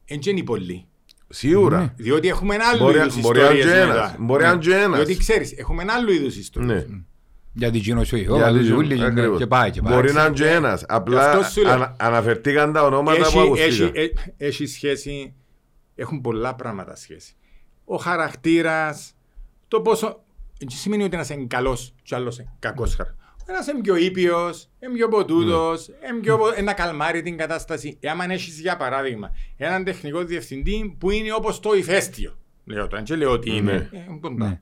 Εν και είναι πολλοί. Σίγουρα. Διότι έχουμε ένα άλλο Μπορεί- είδους μπορεί να ιστορίες είναι μετά. ένας, μπορεί να Ναι. είναι ένας. Διότι ξέρεις, έχουμε ένα άλλο είδους ιστορίες. Ναι. Γιατί εκείνο σου είχε, Γιατί ο ζουν- Ζούλη ακριβώς. και πάει και πάει. Μπορεί να είναι και ένας. Απλά Αυτό σου λέω. ανα- αναφερθήκαν τα ονόματα Έχει, που έχει, ακούστηκαν. ε, έχει σχέση, έχουν πολλά πράγματα σχέση. Ο χαρακτήρας, το πόσο... Δεν σημαίνει ότι ένας είναι καλός και άλλος είναι κακός χαρακτήρας. Ένας είναι πιο ήπιος, είναι πιο ποτούτος, είναι πιο πο- να καλμάρει την κατάσταση. Εάν έχεις για παράδειγμα έναν τεχνικό διευθυντή που είναι όπως το ηφαίστειο. Λέω το, δεν λέω ότι είναι. Ναι. Ε, κοντά.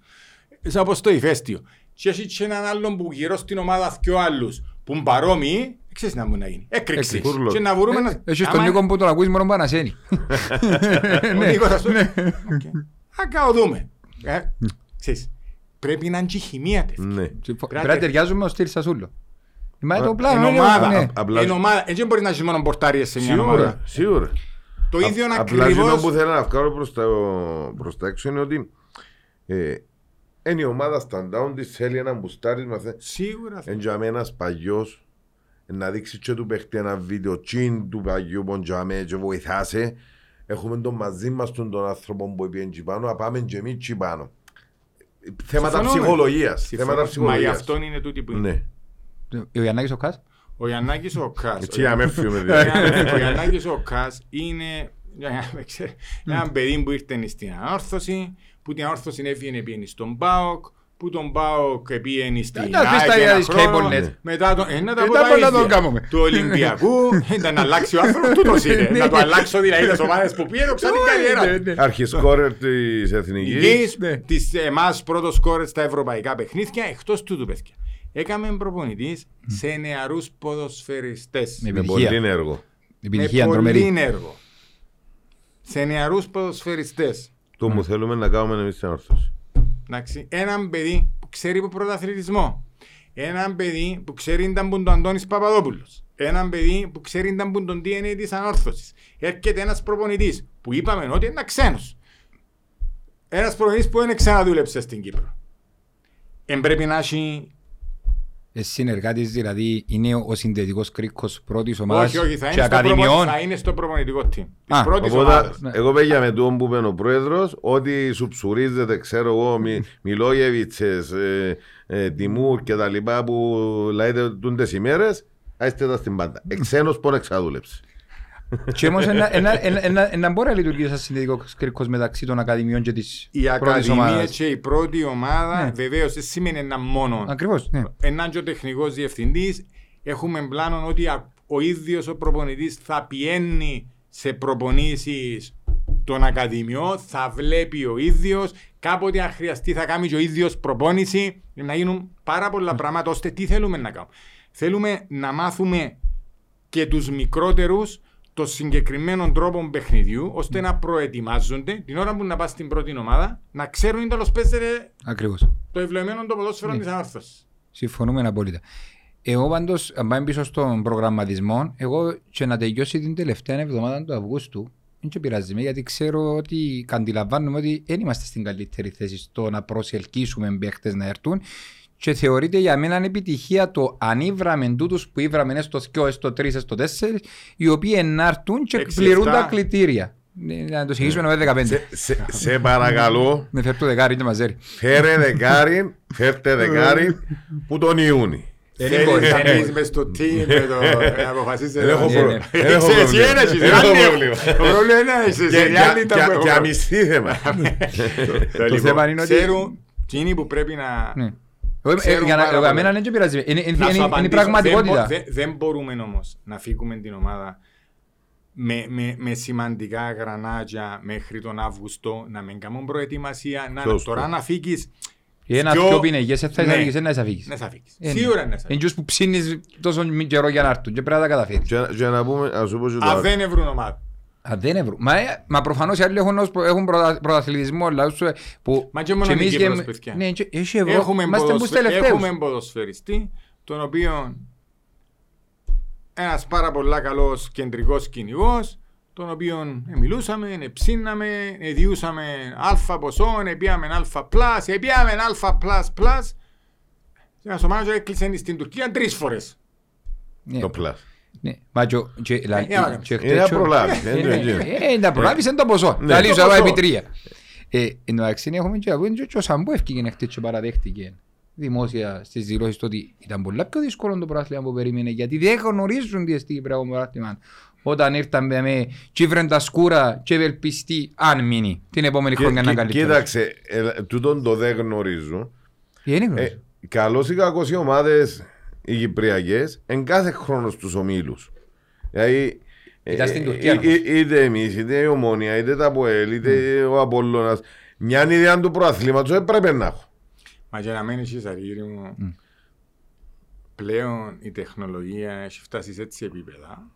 Σαν όπως το ηφαίστειο. Και έχεις και έναν άλλον που γύρω στην ομάδα και άλλους που είναι παρόμοιοι, ξέρεις να μου να γίνει. Έκρηξης. Έκρηξη. Και να βρούμε να... Ε, Έχεις τον άμα- Νίκο που τον ακούεις μόνο Πανασένη. ο Νίκος, ας πούμε. Οκ. Α, καοδούμε. Ε, Ξέρεις, πρέπει να είναι και η χημεία της. Ναι. Πρέπει να ταιριάζουμε ως στυλ Σασούλο. Μα το πλάνο Εν είναι- ομάδα. ναι. Απλά- Εν ομάδα. Έτσι δεν μπορεί να έχεις μόνο πορτάριες σε μια Σίγουρα, ομάδα. σίγουρα. Το ίδιο Α- Απλά εκείνο ακριβώς... που θέλω να βγάλω προς τα, προς τα έξω είναι ότι ε, είναι η ομάδα στα down της θέλει ένα μπουστάρισμα. θε- Σίγουρα. Εν τζαμέ ένας παγιός να δείξει και του παίχτη ένα βίντεο τσιν του παγιού που τζαμέ και βοηθάσε. Έχουμε τον μαζί μας τον, τον άνθρωπο που είπε εκεί πάνω, να πάμε και εμείς εκεί πάνω. Θέματα Συμφωνούμε. ψυχολογίας. Συμφωνώ. Θέματα Μα γι' ψυχολογίας. αυτόν είναι τούτη που είναι. Ναι. Ο Γιαννάκης ο Κάς; Ο Γιαννάκης ο Κάς. Έτσι ο για με φύγουμε Ο δηλαδή. Γιαννάκης- Ο Γιαννάκης ο Κάς είναι για να με ξέρει, ένα παιδί που ήρθε στην ανόρθωση, που την ανόρθωση έφυγε πήγαινε στον ΠΑΟΚ, που τον ΠΑΟΚ πήγαινε στην Να πεις τα ΑΕΚ για ένα τις χρόνο, cable net. μετά το, ε, να τα Ε, πω τα τα πω να το ίδια. κάνουμε. του Ολυμπιακού, ήταν να αλλάξει ο άνθρωπος, τούτος είναι. Να το αλλάξω δηλαδή τις ομάδες που πήγαινε, ξανά την καριέρα του. Αρχισκόρερ της Εθνικής. Υγιής, της εμάς πρώτος σκόρερ στα ευρωπαϊκά παιχνίδια, εκτός τούτου παιδιά. Έκαμε προπονητής σε νεαρούς ποδοσφαιριστές. Με Με επιτυχία. πολύ έργο. Επιτυχία με τρομερή. πολύ έργο. Σε νεαρούς ποδοσφαιριστές. Το Ναι. μου θέλουμε να κάνουμε εμείς στην όρθωση. Εντάξει, έναν παιδί που ξέρει από πρωταθλητισμό. Έναν παιδί που ξέρει ήταν που είναι ο Αντώνης Παπαδόπουλος. έναν παιδί που ξέρει να μπουν τον DNA της ανόρθωσης. Έρχεται ένας προπονητής που είπαμε ότι είναι ξένος. Ένας προπονητής που δεν ξαναδούλεψε στην Κύπρο. Εν πρέπει να έχει... Ε, συνεργάτης δηλαδή είναι ο συνδετικός κρίκος πρώτης ομάδας Όχι, όχι, θα και είναι, στο προπονητικό, ακαδημιών. θα είναι στο προπονητικό team. Της Α, πρώτης Οπότε, ομάδας. ναι. εγώ πήγα με τον που είπε ο πρόεδρος ότι σου ψουρίζεται, ξέρω εγώ, μι, Μιλόγεβιτσες, ε, ε, Τιμούρ και τα λοιπά που λέτε τούντες ημέρες, άστε τα στην πάντα. Εξένος πόν εξαδούλεψε. Και όμως ένα- ένα- ένα- ένα- ένα μπορεί να λειτουργήσει σαν συνδετικός κρίκος μεταξύ των ακαδημιών και της Η πρώτης Ακαδημία ομάδας. και η πρώτη ομάδα Ναι. βεβαίως δεν σημαίνει ένα μόνο. Ακριβώς, ναι. Έναν και ο τεχνικός διευθυντής έχουμε πλάνο ότι α- ο ίδιος ο προπονητής θα πιένει σε προπονήσεις των ακαδημιών, θα βλέπει ο ίδιος, κάποτε αν χρειαστεί θα κάνει και ο ίδιος προπόνηση, να γίνουν πάρα πολλά πράγματα, ώστε τι θέλουμε να κάνουμε; Θέλουμε να μάθουμε και τους μικρότερους το συγκεκριμένο τρόπο παιχνιδιού, ώστε να προετοιμάζονται την ώρα που να πας στην πρώτη ομάδα, να ξέρουν τέλος παίζεται Ακριβώς. το ευλογημένο το ποδόσφαιρο Ναι. της ανόρθωσης. Συμφωνούμε απόλυτα. Εγώ πάντως, αν πάμε πίσω στον προγραμματισμό, εγώ και να τελειώσει την τελευταία εβδομάδα του Αυγούστου, δεν και πειράζει με, γιατί ξέρω ότι αντιλαμβάνουμε ότι δεν είμαστε στην καλύτερη θέση στο να προσελκύσουμε παίχτες να έρθουν και θεωρείται για μένα επιτυχία το αν ήβραμε τούτους που ήβραμε στο 2, στο 3, στο 4, οι οποίοι να έρθουν και Έξι, πληρούν εφτά. τα κλητήρια. Ναι, Να το συγχύσουμε με 15. σε, σε, σε παρακαλώ, Με φέρει το δεκάρι και μαζέρι. φέρε δεκάρι, φέρτε δεκάρι που τον Ιούνι. Δεν Θέλεις μπορεί, να δεν μπορεί. μπεις μες στο team με το να αποφασίσεις Δεν έχω εσύ. πρόβλημα. ναι. Δεν έχω Εσύ- εσύ πρόβλημα. ένα, εσύ Δεν δεν έχω έχω. πρόβλημα. Το πρόβλημα είναι να είσαι Και- σε και- reality και- που Και έχω. αμυστή θέμα. Το θέμα είναι ότι- Ξέρουν εκείνοι που πρέπει να... Ναι. Εγώ- ε, Ξέρουν Για πάρα να- πολλά. για μένα δεν και πειράζει. Είναι- είναι- Να σου Είναι είναι η απαντήσω. πραγματικότητα. Δεν, μπο- δεν- δεν μπορούμε όμως να φύγουμε την ομάδα με, με, με σημαντικά γρανάτια μέχρι τον Αύγουστο, να μην κάνουμε προετοιμασία, να, Σωστό. τώρα να φύγεις, Ένας Πιο- πιο πίνεγες, θα Ναι. εισαφήγεις, να εισαφήγεις. να σε αφήγεις. Ε, ναι. Σίγουρα να σε Είναι αφήγεις. τους που ψήνεις τόσο καιρό για να έρθουν και πρέπει να τα καταφέρεις. Και, και να πούμε, να σου πω και το Αν άλλο. δεν βρουν ομάδα. Α, δεν ευρώ. Μα, ε, μα προφανώς οι άλλοι έχουν, ως προ- έχουν πρωτα- πρωταθλητισμό, λαούς, ε, που Μα και μόνο εμείς η και- Κύπρος, παιδιά. Ναι, και- έχει ευρώ. Έχουμε, Είμαστε τους ποδοσφαι... τελευταίους. έχουμε ποδοσφαιριστή, τον οποίο ένας πάρα πολλά καλός κεντρικός κυνηγός, τον οποίο ε, μιλούσαμε, ε, ψήναμε, ε, διούσαμε αλφα ποσό, ε, πήγαμε αλφα plus, ε, πήγαμε αλφα plus plus. Ένας ο μάνατζερ έκλεισε στην Τουρκία τρεις φορές. Ναι, Το πλάς. Ναι. Μα και ο- και- λα- Ε, άρα, και Είναι να χτες ο- προλάβεις. Ε, δεν το ναι, εγγύω. ε, να προλάβεις είναι το ποσό. Ναι. Τα Το λύσα ποσό. επί τρία. Ε, Εν τω μεταξύ έχουμε και να πούμε και ο Σαμπού ευκήγε να χτες και παραδέχτηκε δημόσια στις δηλώσεις του ότι ήταν πολλά πιο δύσκολο το πρωτάθλημα που περίμενε γιατί δεν γνωρίζουν τι εστί πράγμα πρωτάθλημα όταν ήρθαν με τσίφρεν τα σκούρα και ευελπιστεί αν μείνει την επόμενη χρονιά να Κοί- καλύτερο. Κοίταξε, ε, τούτον το δεν γνωρίζω. Δεν είναι Ε, γνώριζω. καλώς ή κακώς οι ομάδες οι Κυπριακές εν κάθε χρόνος στους ομίλους. Δηλαδή, ε, Ήταν στην ε, Τουρκία, ε, νομίζω. ε, είτε εμείς, είτε η Ομόνια, είτε τα ΠΟΕΛ, είτε ο Απόλλωνας. Μια ιδέα του προαθλήματος έπρεπε να έχω. Μα για να μένει εσείς αργύρι μου, πλέον η τεχνολογία έχει φτάσει σε έτσι επίπεδα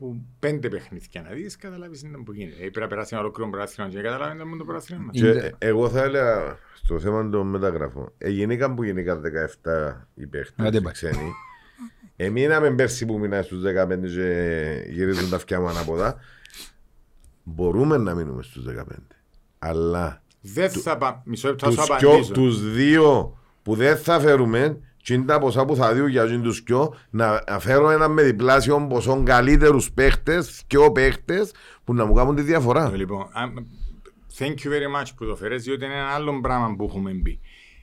που πέντε παιχνίδια να δεις, καταλάβεις είναι που γίνεται. Ε, Πρέπει να περάσει ένα ολόκληρο πρωτάθλημα και καταλάβεις να το πρωτάθλημα μας. Και Είναι- ε, εγώ θα έλεγα στο θέμα των μεταγραφών. Ε, γεννήκαν που γεννήκαν 17 οι παίχτες, Άντε οι πάει. ξένοι. Εμείναμε πέρσι που μείναμε στους 15 και γυρίζουν τα αυτιά μου ανάποδα. Μπορούμε να μείνουμε στους 15. Αλλά Δεν θα πάμε, μισό λεπτό θα τους, σου δυο, απαντήσω. τους δύο που δεν θα φέρουμε και είναι τα ποσά που θα δίνουν για εκείνους τους δυο να να φέρω ένα με διπλάσιο ποσό καλύτερους παίχτες, δυο παίχτες που να μου κάνουν τη διαφορά. Ε, Λοιπόν, α- thank you very much που το φέρες, διότι είναι ένα άλλο πράγμα που έχουμε μπει.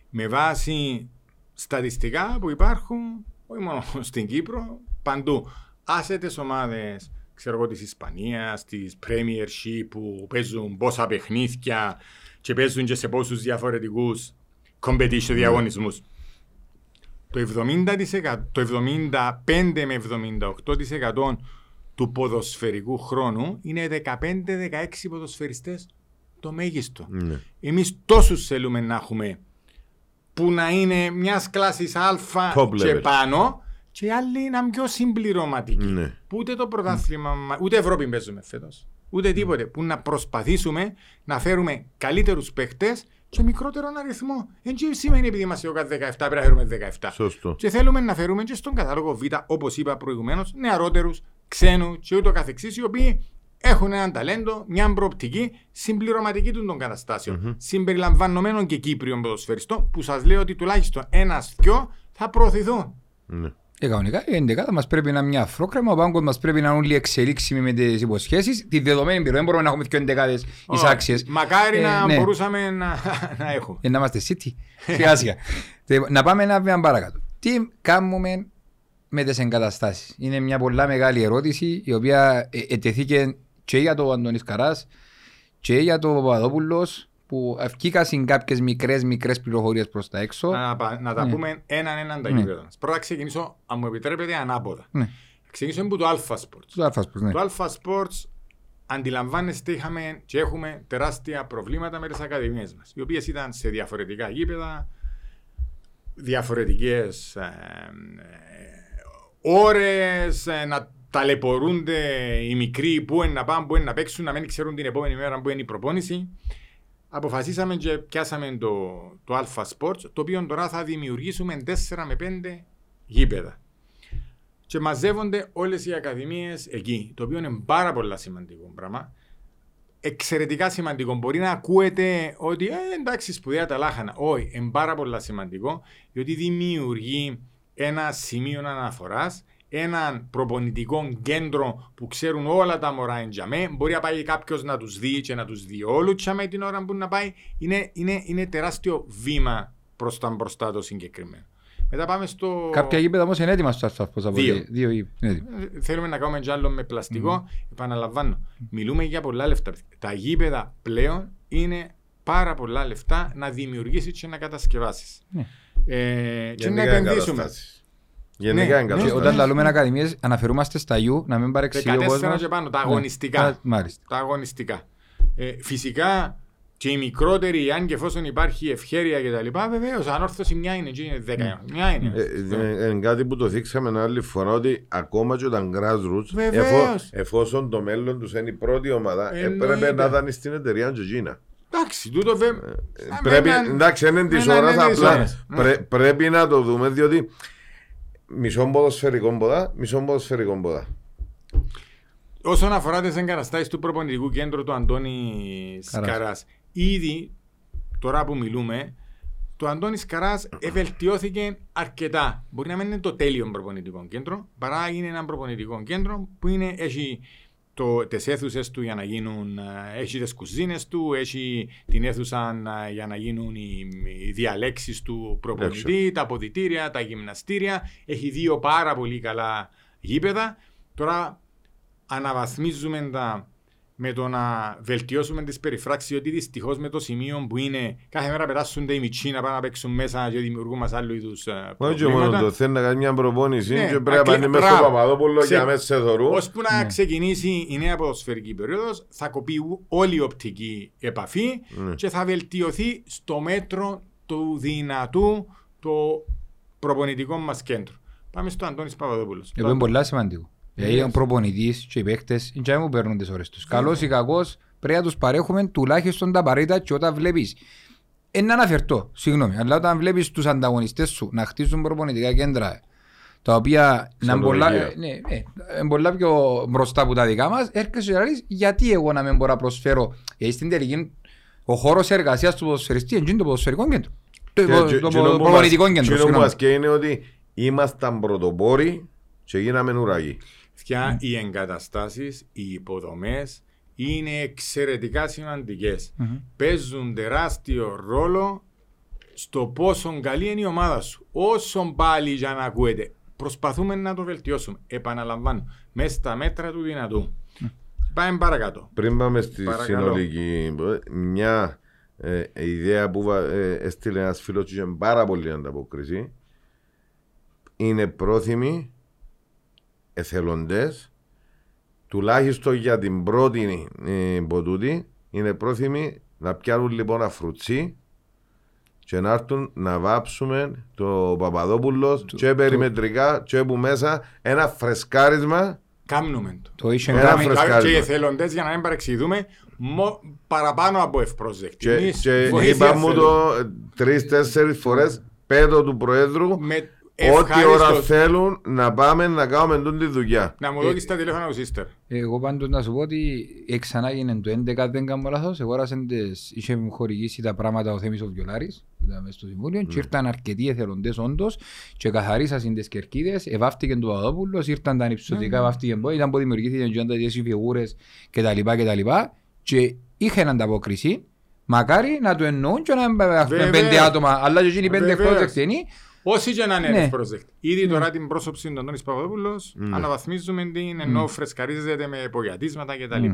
Με βάση στατιστικά που υπάρχουν, όχι μόνο στην Κύπρο, παντού. Άσε τις ομάδες, ξέρω εγώ, της Ισπανίας, της Premiership που παίζουν πόσα παιχνίδια και παίζουν και σε πόσους διαφορετικούς competition διαγωνισμούς. Το 70%, το 75 με 78% του ποδοσφαιρικού χρόνου είναι 15-16 ποδοσφαιριστές το μέγιστο. Ναι. Εμείς τόσους θέλουμε να έχουμε που να είναι μιας κλάσης α Top και level. πάνω και οι άλλοι να είναι πιο συμπληρωματικοί. Ναι. Που ούτε το πρωτάθλημα, μα- ούτε Ευρώπη παίζουμε φέτος. Ούτε τίποτε. Που να προσπαθήσουμε να φέρουμε καλύτερους παίχτες και μικρότερο αριθμό. Δεν σημαίνει επειδή είμαστε ο 17 πρέπει να φέρουμε 17. Σωστό. Και θέλουμε να φέρουμε και στον κατάλογο Β, όπως είπα προηγουμένως, νεαρότερους, ξένους και ούτω καθεξής, οι οποίοι έχουν έναν ταλέντο, μια προοπτική συμπληρωματική του των καταστασεων Συμπεριλαμβανομένων και Κύπριων ποδοσφαιριστών, που σας λέω ότι τουλάχιστον ένα-δυο θα προωθηθούν. Ναι. Ε, κανονικά η εντεκάδα μας πρέπει να είναι μια αφρόκρεμα, ο πάγκος μας πρέπει να είναι όλοι εξελίξιμοι με τις υποσχέσεις. Τη δεδομένη πυρό, δεν μπορούμε να έχουμε και εντεκάδες εισάξιες. Μακάρι Ε, να ναι. μπορούσαμε να, να έχουμε. Ε, να είμαστε city. Σιγά σιγά. Τε, να πάμε ένα βήμα παρακάτω. Τι κάνουμε με τις εγκαταστάσεις; Είναι μια πολλά μεγάλη ερώτηση η οποία ε, ετεθήκε και για τον Αντώνης Καράς και για τον Παπαδόπουλος που ευκήκασαν κάποιες μικρές μικρές πληροφορίες προς τα έξω. να, πα- να τα Ναι. πούμε έναν έναν τα Ναι. γήπεδα μας. Πρώτα ξεκινήσω, αν μου επιτρέπετε, ανάποδα. Ναι. Ξεκινήσω από το Alpha Sports. Του Αλφάσπους, ναι. Το Alpha Sports αντιλαμβάνεστε είχαμε και έχουμε τεράστια προβλήματα με τις ακαδημίες μας οι οποίες ήταν σε διαφορετικά γήπεδα διαφορετικές ε, ε, ώρες ε, να ταλαιπωρούνται οι μικροί που είναι να πάνε, που είναι να παίξουν να μην ξέρουν την επόμενη μέρα που είναι η προπόνηση αποφασίσαμε και πιάσαμε το, το Alpha Sports το οποίο τώρα θα δημιουργήσουμε 4 με 5 γήπεδα και μαζεύονται όλες οι ακαδημίες εκεί, το οποίο είναι πάρα πολύ σημαντικό πράγμα. Εξαιρετικά σημαντικό. Μπορεί να ακούετε ότι ε, εντάξει σπουδαία τα λάχανα. Όχι, είναι πάρα πολύ σημαντικό, διότι δημιουργεί ένα σημείο αναφοράς, έναν προπονητικό κέντρο που ξέρουν όλα τα μωρά εν τζαμέ. Μπορεί να πάει κάποιος να τους δει και να τους δει όλους τζαμέ την ώρα που να πάει. Είναι, είναι, είναι τεράστιο βήμα προς τα μπροστά το συγκεκριμένο. Μετά πάμε στο. Κάποια γήπεδα όμως είναι έτοιμα στο Αλφάσπους. από Δύο. ό,τι- Δύο γήπεδα. είναι έτοιμα. Ε, Θέλουμε να κάνουμε κι άλλο με πλαστικό. Επαναλαμβάνω. Μιλούμε για πολλά λεφτά. Τα γήπεδα πλέον είναι πάρα πολλά λεφτά να δημιουργήσεις και να κατασκευάσεις. Ναι. Ε, και να Γενικά επενδύσουμε. Εγκαταστάσεις. Γενικά Ναι, ναι. Και εγκαταστάσεις. όταν λαλούμε ακαδημίες αναφερούμαστε στα U να μην παρεξηγεί ο 14 κόσμος. και πάνω, τα Ναι. αγωνιστικά. Α, Μάλιστα. Τα αγωνιστικά. Ε, φυσικά και οι μικρότεροι, αν και εφόσον υπάρχει ευχέρεια κτλ., βεβαίως ανόρθωση μια είναι, και είναι δέκα. Μια είναι. Ε, ε, Είναι κάτι που το δείξαμε άλλη φορά ότι ακόμα και όταν grassroots, Βεβαίως. εφο- εφόσον το μέλλον τους είναι η πρώτη ομάδα, Εννοείται. έπρεπε να ήταν στην εταιρεία Τζοτζίνα. Εντάξει, τούτο βέβαια. Πρέπει, εντάξει, δεν είναι της με έναν ώρας, είναι της απλά ώρας. Ναι. πρέ- πρέπει να το δούμε διότι μισό ποδοσφαιρικό ποδά, μισό ποδοσφαιρικό ποδά. Όσον αφορά τις εγκαταστάσεις του προπονητικού κέντρου του Αντώνη Καράς. Καρά, ήδη τώρα που μιλούμε, το Αντώνη Καρά ευελτιώθηκε αρκετά. Μπορεί να μην είναι το τέλειο προπονητικό κέντρο, παρά είναι ένα προπονητικό κέντρο που είναι, έχει το, τις αίθουσες του για να γίνουν, ε, έχει τις κουζίνες του, έχει την αίθουσα ε, για να γίνουν οι, οι διαλέξεις του προπονητή, τα αποδητήρια, τα γυμναστήρια. Έχει δύο πάρα πολύ καλά γήπεδα. Τώρα αναβαθμίζουμε τα με το να βελτιώσουμε τις περιφράξεις γιατί δυστυχώς με το σημείο που είναι κάθε μέρα πετάσσονται οι μητσοί να πάνε να παίξουν μέσα και δημιουργούν μας άλλους είδους ε, Όχι και μόνο προβλήματα. το θέλει να κάνει μια προπόνηση Ναι, και πρέπει να ακλε- πάνε μέσα στο μπράβο. Παπαδόπουλο Ξε- για μέσα σε δωρού. Ώσπου να Ναι. ξεκινήσει η νέα ποδοσφαιρική περίοδος θα κοπεί όλη η οπτική επαφή Ναι. και θα βελτιωθεί στο μέτρο του δυνατού το προπονητικό μας κέντρο. Πάμε στο Αντώνης Παπαδόπουλος. Εγώ είναι πολλά σημαντικό. Δηλαδή ο προπονητής και οι παίχτες δεν μου παίρνουν τις ώρες τους. Καλός ή κακός πρέπει να τους παρέχουμε τουλάχιστον τα απαραίτητα και όταν βλέπεις ε, να αναφερθώ, συγγνώμη, αλλά όταν βλέπεις τους ανταγωνιστές σου να χτίζουν προπονητικά κέντρα τα οποία να είναι πολλά, Ξενοδοχεία. ε, ναι, ναι, είναι πολλά πιο μπροστά από τα δικά μας, έρχεσαι και λες γιατί εγώ να μην μπορώ να προσφέρω. Γιατί στην τελική ο χώρος εργασίας του ποδοσφαιριστή είναι το ποδοσφαιρικό κέντρο. Το, Και- το, και- το και εκείνο που προπονητικό μας- κέντρο, εκείνο που συγγνώμη. μας καίει είναι ότι ήμασταν πρωτοπόροι και γίναμε ουραγοί. Ποια οι εγκαταστάσεις, οι υποδομές είναι εξαιρετικά σημαντικές. Μμμ. Παίζουν τεράστιο ρόλο στο πόσο καλή είναι η ομάδα σου. Όσο πάλι για να ακούετε. Προσπαθούμε να το βελτιώσουμε. Επαναλαμβάνω. Μέσα στα μέτρα του δυνατού. Πάμε παρακάτω. Πριν πάμε στη Παρακαλώ. συνολική, μια ε, ιδέα που βα- ε, έστειλε ένας φίλος και είχε πάρα πολύ ανταπόκριση είναι πρόθυμοι εθελοντές τουλάχιστον για την πρώτη ε, ποτούτη είναι πρόθυμοι να πιάνουν λοιπόν αφρουτσί και να έρθουν να βάψουμε το Παπαδόπουλος και περιμετρικά και που μέσα ένα φρεσκάρισμα Κάμνουμε το. Το είχε Ένα κάνει... φρεσκάρισμα. Και οι εθελοντές για να μην παρεξηγηθούμε μο- παραπάνω από ευπρόσδεκτοι. Και, Εμείς και βοήθεια είπα μου θέλουμε. το τρει-τέσσερι φορές πέτω του Προέδρου Με ό,τι ώρα ευχάριστος. θέλουν να πάμε να κάνουμε τούτη τη δουλειά. Να μου δώσεις τα τηλέφωνα του σύστερ. Εγώ πάντως να σου πω ότι ξανά έγινε το 11 δεν κάνω λάθος. Εγώ άρασαν τις, είχε μου χορηγήσει τα πράγματα ο Θέμης ο Βιολάρης που ήταν μέσα στο Συμβούλιο και ήρθαν αρκετοί εθελοντές όντως και καθαρίσαν τις κερκίδες, ευάφτηκε το Παπαδόπουλος, ήρθαν τα ανυψωτικά, βάφτηκε μπο, ήταν που δημιουργήθηκαν και οι φιγούρες και τα λοιπά και τα λοιπά και είχαν ανταπόκριση. Μακάρι να το εννοούν και να έχουμε Βέβαια. πέντε άτομα, αλλά και εκείνοι πέντε Βεβαίως. Ευπρόσδεκτοι Όσοι και να είναι Ναι. ευπρόσδεκτοι. Ήδη τώρα την πρόσωψη του Αντώνης Παπαδόπουλος αναβαθμίζουμε την ενώ φρεσκαρίζεται με υπογιατίσματα κτλ.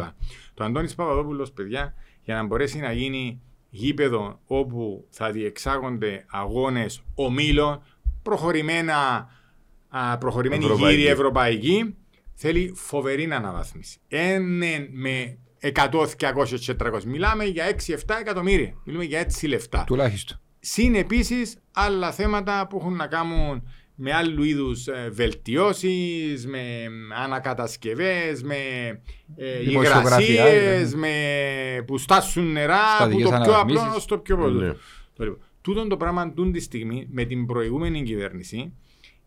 Το Αντώνης Παπαδόπουλος, παιδιά, για να μπορέσει να γίνει γήπεδο όπου θα διεξάγονται αγώνες ομίλων, προχωρημένα, α, προχωρημένη Ευρωπαϊκή. γύρι ευρωπαϊκή, θέλει φοβερή αναβάθμιση. Είναι με 100, 200, 400. Μιλάμε για 6-7 εκατομμύρια. Μιλούμε για έτσι λεφτά. τουλάχιστον. Συν επίσης άλλα θέματα που έχουν να κάνουν με άλλου είδους βελτιώσεις, με ανακατασκευές, με ε, Δημοσιογραφία, υγρασίε, ναι. με που στάσουν νερά, που Στατικές το πιο απλό αναβαθμίσεις. στο πιο πολύ. Ναι. Το λοιπόν. Τούτον το πράγμα τούν τη στιγμή με την προηγούμενη κυβέρνηση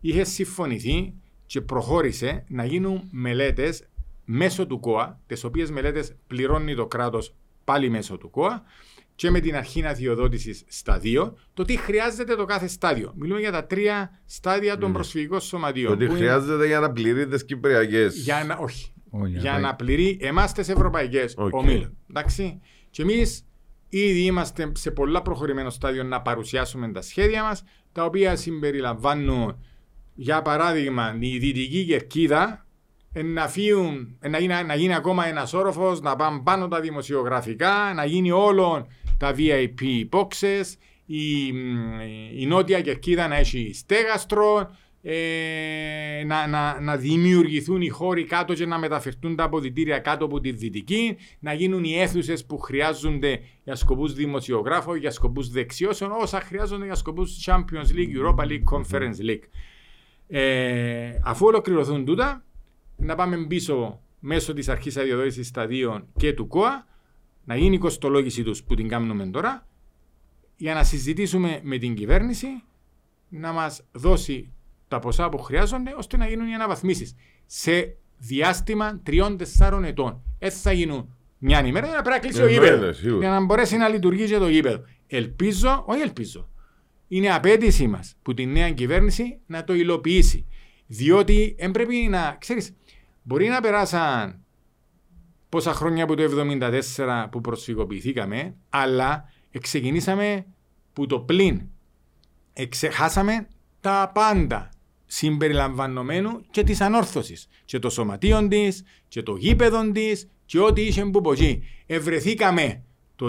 είχε συμφωνηθεί και προχώρησε να γίνουν μελέτες μέσω του ΚΟΑ, τις οποίες μελέτες πληρώνει το κράτος πάλι μέσω του ΚΟΑ και με την αρχή αδειοδότηση στα δύο, το τι χρειάζεται το κάθε στάδιο. Μιλούμε για τα τρία στάδια των προσφυγικών σωματείων. Ότι που είναι χρειάζεται για να πληρεί τις Κυπριακές. Για να, όχι. Όχι, για να να πάει. πληρεί εμάς τις ευρωπαϊκές Οκ. ομίλων. Εντάξει. Και εμείς ήδη είμαστε σε πολλά προχωρημένο στάδιο να παρουσιάσουμε τα σχέδια μας, τα οποία συμπεριλαμβάνουν, για παράδειγμα, η δυτική κερκίδα ε, να, φύγουν, ε, να, γίνει, να γίνει ακόμα ένας όροφος, να πάνε πάνω τα δημοσιογραφικά, να γίνει όλων τα VIP boxes, η, μ, η νότια κερκίδα να έχει στέγαστρο, ε, να, να, να δημιουργηθούν οι χώροι κάτω και να μεταφερθούν τα αποδητήρια κάτω από τη δυτική, να γίνουν οι αίθουσες που χρειάζονται για σκοπούς δημοσιογράφων, για σκοπούς δεξιώσεων, όσα χρειάζονται για σκοπούς Champions League, Europa League, Conference League. Ε, αφού ολοκληρωθούν τούτα, να πάμε πίσω μέσω της αρχής αδειοδότησης σταδίων και του ΚΟΑ, να γίνει η κοστολόγηση τους που την κάνουμε τώρα, για να συζητήσουμε με την κυβέρνηση να μας δώσει τα ποσά που χρειάζονται ώστε να γίνουν οι αναβαθμίσεις. Σε διάστημα τριών-τεσσάρων ετών. Έτσι θα γίνουν μια ημέρα για να πρέπει να κλείσει Ε, το γήπεδος. βέβαια, σίγουρα. Για να μπορέσει να λειτουργήσει και το γήπεδο. Ελπίζω, όχι ελπίζω. Είναι απέτησή μας που τη νέα κυβέρνηση να το υλοποιήσει. Διότι δεν πρέπει να. ξέρεις, μπορεί να περάσαν πόσα χρόνια από το 1974 που προσφυγοποιηθήκαμε, αλλά ξεκινήσαμε που το πλήν. Εξεχάσαμε τα πάντα συμπεριλαμβανομένου και της ανόρθωσης. Και το σωματείο της, και το γήπεδο της, και ό,τι είχε που πω εκεί. Ευρεθήκαμε το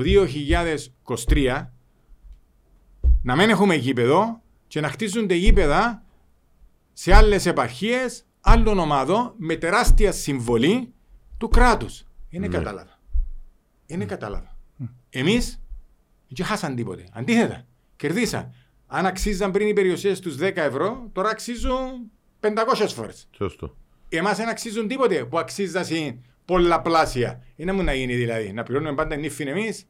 2023 να μην έχουμε γήπεδο και να χτίζονται γήπεδα σε άλλες επαρχίες άλλων ομάδων με τεράστια συμβολή του κράτους. Είναι κατάλαβα. Είναι κατάλαβα. Εμείς δεν χάσαν τίποτε. Αντίθετα, κερδίσαν. Αν αξίζαν πριν οι περιουσίες τους 10 ευρώ, τώρα αξίζουν 500 φορές. Σωστό. Εμάς δεν αξίζουν τίποτε που αξίζαν πολλαπλάσια. Είναι μου να γίνει δηλαδή. Να πληρώνουμε πάντα νύφιν εμείς.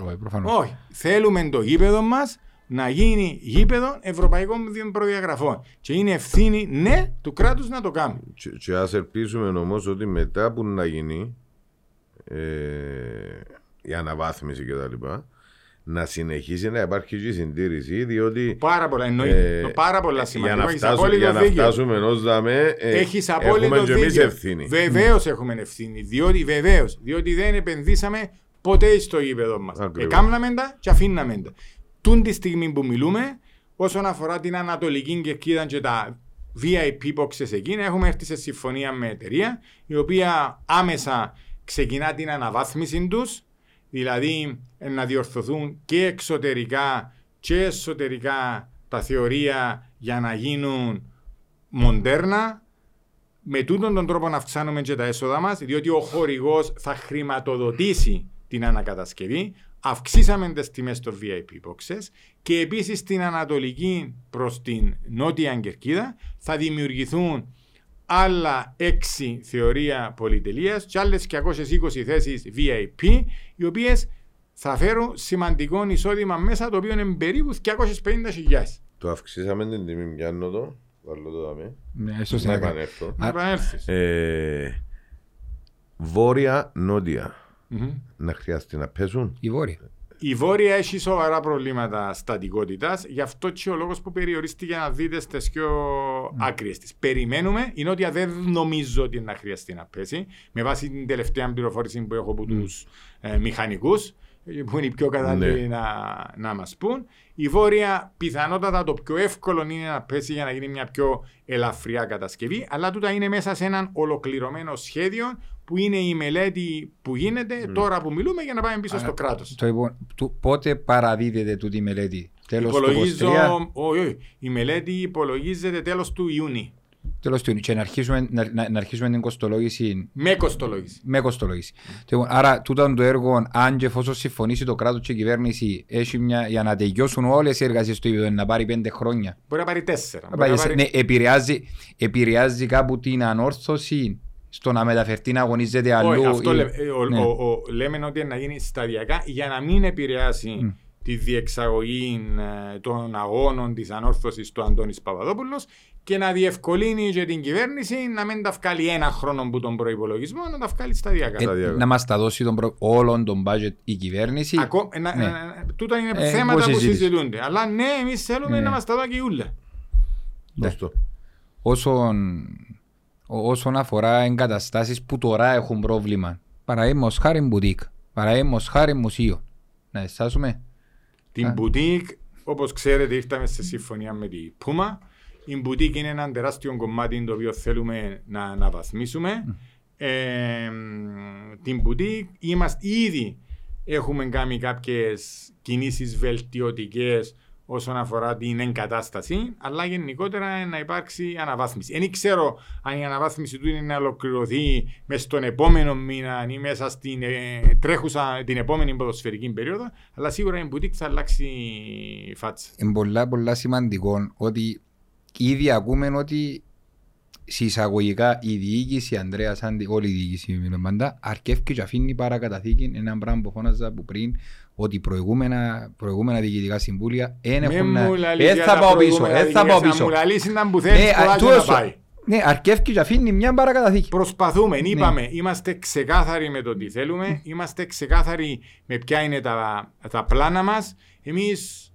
Όχι, προφανώς. Όχι. Θέλουμε το γήπεδο μας να γίνει γήπεδο ευρωπαϊκών προδιαγραφών. Και είναι ευθύνη, ναι, του κράτους να το κάνει. Και, και ας ελπίσουμε όμως ότι μετά που να γίνει ε, η αναβάθμιση και τα λοιπά να συνεχίσει να υπάρχει και η συντήρηση διότι Πάρα πολλά εννοείται. ε, Το πάρα πολλά για σημαντικό. να, Έχεις φτάσουμε, απόλυτο για να δίκιο. φτάσουμε ενός δαμέ ε, Έχεις απόλυτο έχουμε και εμείς δίκιο. ευθύνη. Βεβαίως έχουμε ευθύνη. Διότι, βεβαίως, διότι δεν επενδύσαμε ποτέ στο γήπεδο μας. Ακριβώς. Εκάμναμε τα και αφήναμε τα. Τούν τη στιγμή που μιλούμε, όσον αφορά την Ανατολική Κερκίδα και τα VIP boxes εκείνα, έχουμε έρθει σε συμφωνία με εταιρεία, η οποία άμεσα ξεκινά την αναβάθμιση τους, δηλαδή ε, να διορθωθούν και εξωτερικά και εσωτερικά τα θεωρία για να γίνουν μοντέρνα, με τούτον τον τρόπο να αυξάνουμε και τα έσοδα μας, διότι ο χορηγός θα χρηματοδοτήσει την ανακατασκευή, αυξήσαμε τις τιμές των VIP boxes και επίσης στην ανατολική προς την νότια Κερκίδα θα δημιουργηθούν άλλα 6 θεωρία πολυτελείας και άλλες 220 θέσεις VIP, οι οποίες θα φέρουν σημαντικό εισόδημα μέσα, το οποίο είναι περίπου 250.000. Το αυξήσαμε την τιμή, πιάνω το. Βάλω το δάμε. Ναι, ίσως Να είναι κάτι. επανέλθω. Να επανέλθεις. Ε, Βόρεια, νότια. Μμμ. Να χρειάζεται να πέσουν. Η Βόρεια. Η Βόρεια έχει σοβαρά προβλήματα στατικότητας, γι' αυτό και ο λόγος που περιορίστηκε να δείτε στις πιο άκριες της. Περιμένουμε, η Νότια δεν νομίζω ότι να χρειαστεί να πέσει, με βάση την τελευταία πληροφόρηση που έχω από τους ε, μηχανικούς, που είναι οι πιο κατάλληλοι Ναι. να, να μας πούν. Η Βόρεια πιθανότατα το πιο εύκολο είναι να πέσει για να γίνει μια πιο ελαφριά κατασκευή, αλλά τούτα είναι μέσα σε έναν ολοκληρωμένο σχέδιο που είναι η μελέτη που γίνεται τώρα που μιλούμε για να πάμε πίσω στο κράτος. Το λοιπόν, του- πότε παραδίδεται τούτη η μελέτη; Τέλος του Υπολογίζω, 23, όχι, όχι. η μελέτη υπολογίζεται τέλος του Ιούνιου. τέλος του Ιουνίου. Και να αρχίσουμε, να, να, να αρχίσουμε την κοστολόγηση Με κοστολόγηση. με κοστολόγηση. Λοιπόν, άρα, τούτο το έργο, αν και εφόσον συμφωνήσει το κράτος και η κυβέρνηση, έχει μια, για να τελειώσουν όλες οι εργασίες του επίπεδο, να πάρει πέντε χρόνια. Μπορεί να πάρει τέσσερα. Να Μπορεί να πάει σε- πάρει... ναι, επηρεάζει, επηρεάζει κάπου την ανόρθωση στο να μεταφερθεί να αγωνίζεται αλλού. Όχι, αυτό ή- λέμε, ε, ο- ναι. ο- ο- λέμε ότι να γίνει σταδιακά για να μην επηρεάσει τη διεξαγωγή ε, των αγώνων της ανόρθωσης του Αντώνης Παπαδόπουλος και να διευκολύνει και την κυβέρνηση να μην τα βγάλει ένα χρόνο που τον προϋπολογισμό, να τα βγάλει σταδιακά. Ε, σταδιακά. να μας τα δώσει τον προ... όλον τον budget η κυβέρνηση. Ακό- ε, να- Ναι. ε, ε, τούτα είναι Ε, θέματα πώς που συζήτηση. συζητούνται. Αλλά ναι, εμείς θέλουμε Ναι. να μας τα δώσει ούλα. Ναι. Σωστό. όσον, ό- όσον αφορά εγκαταστάσεις που τώρα έχουν πρόβλημα. Παραδείγματος χάρη μπουτίκ, παραδείγματος χάρη μουσείο. Να εστάσουμε. Την Α. μπουτίκ, όπως ξέρετε, ήρθαμε σε συμφωνία με την Puma. Η μπουτίκ είναι ένα τεράστιο κομμάτι το οποίο θέλουμε να αναβαθμίσουμε. Ε, την μπουτίκ είμαστε ήδη έχουμε κάνει κάποιες κινήσεις βελτιωτικές όσον αφορά την εγκατάσταση, αλλά γενικότερα να υπάρξει αναβάθμιση. Δεν ξέρω αν η αναβάθμιση του είναι να ολοκληρωθεί μέσα στον επόμενο μήνα ή μέσα στην ε, τρέχουσα την επόμενη ποδοσφαιρική περίοδο, αλλά σίγουρα η μπουτίκ θα αλλάξει φάτσα. Είναι πολλά πολλά σημαντικό ότι ήδη ακούμε ότι συσσαγωγικά η διοίκηση, Ανδρέας Άντι, όλη η διοίκηση μιλούμε πάντα, αρκεύει και αφήνει παρακαταθήκη ένα πράγμα που φώναζα από πριν ότι προηγούμενα, προηγούμενα διοικητικά συμβούλια δεν Με έχουν να... μου λαλείς Δεν για θα τα πάω πίσω, προηγούμενα δεν θα πάω δικαιώματα. πίσω. Μου λαλείς ήταν που θέλεις Ναι, πολλά α, και να τόσο. πάει. Ναι, αρκεύει και αφήνεις μια παρακαταθήκη. Προσπαθούμε, Ναι. είπαμε, είμαστε ξεκάθαροι με το τι θέλουμε, είμαστε ξεκάθαροι με ποια είναι τα, τα πλάνα μας. Εμείς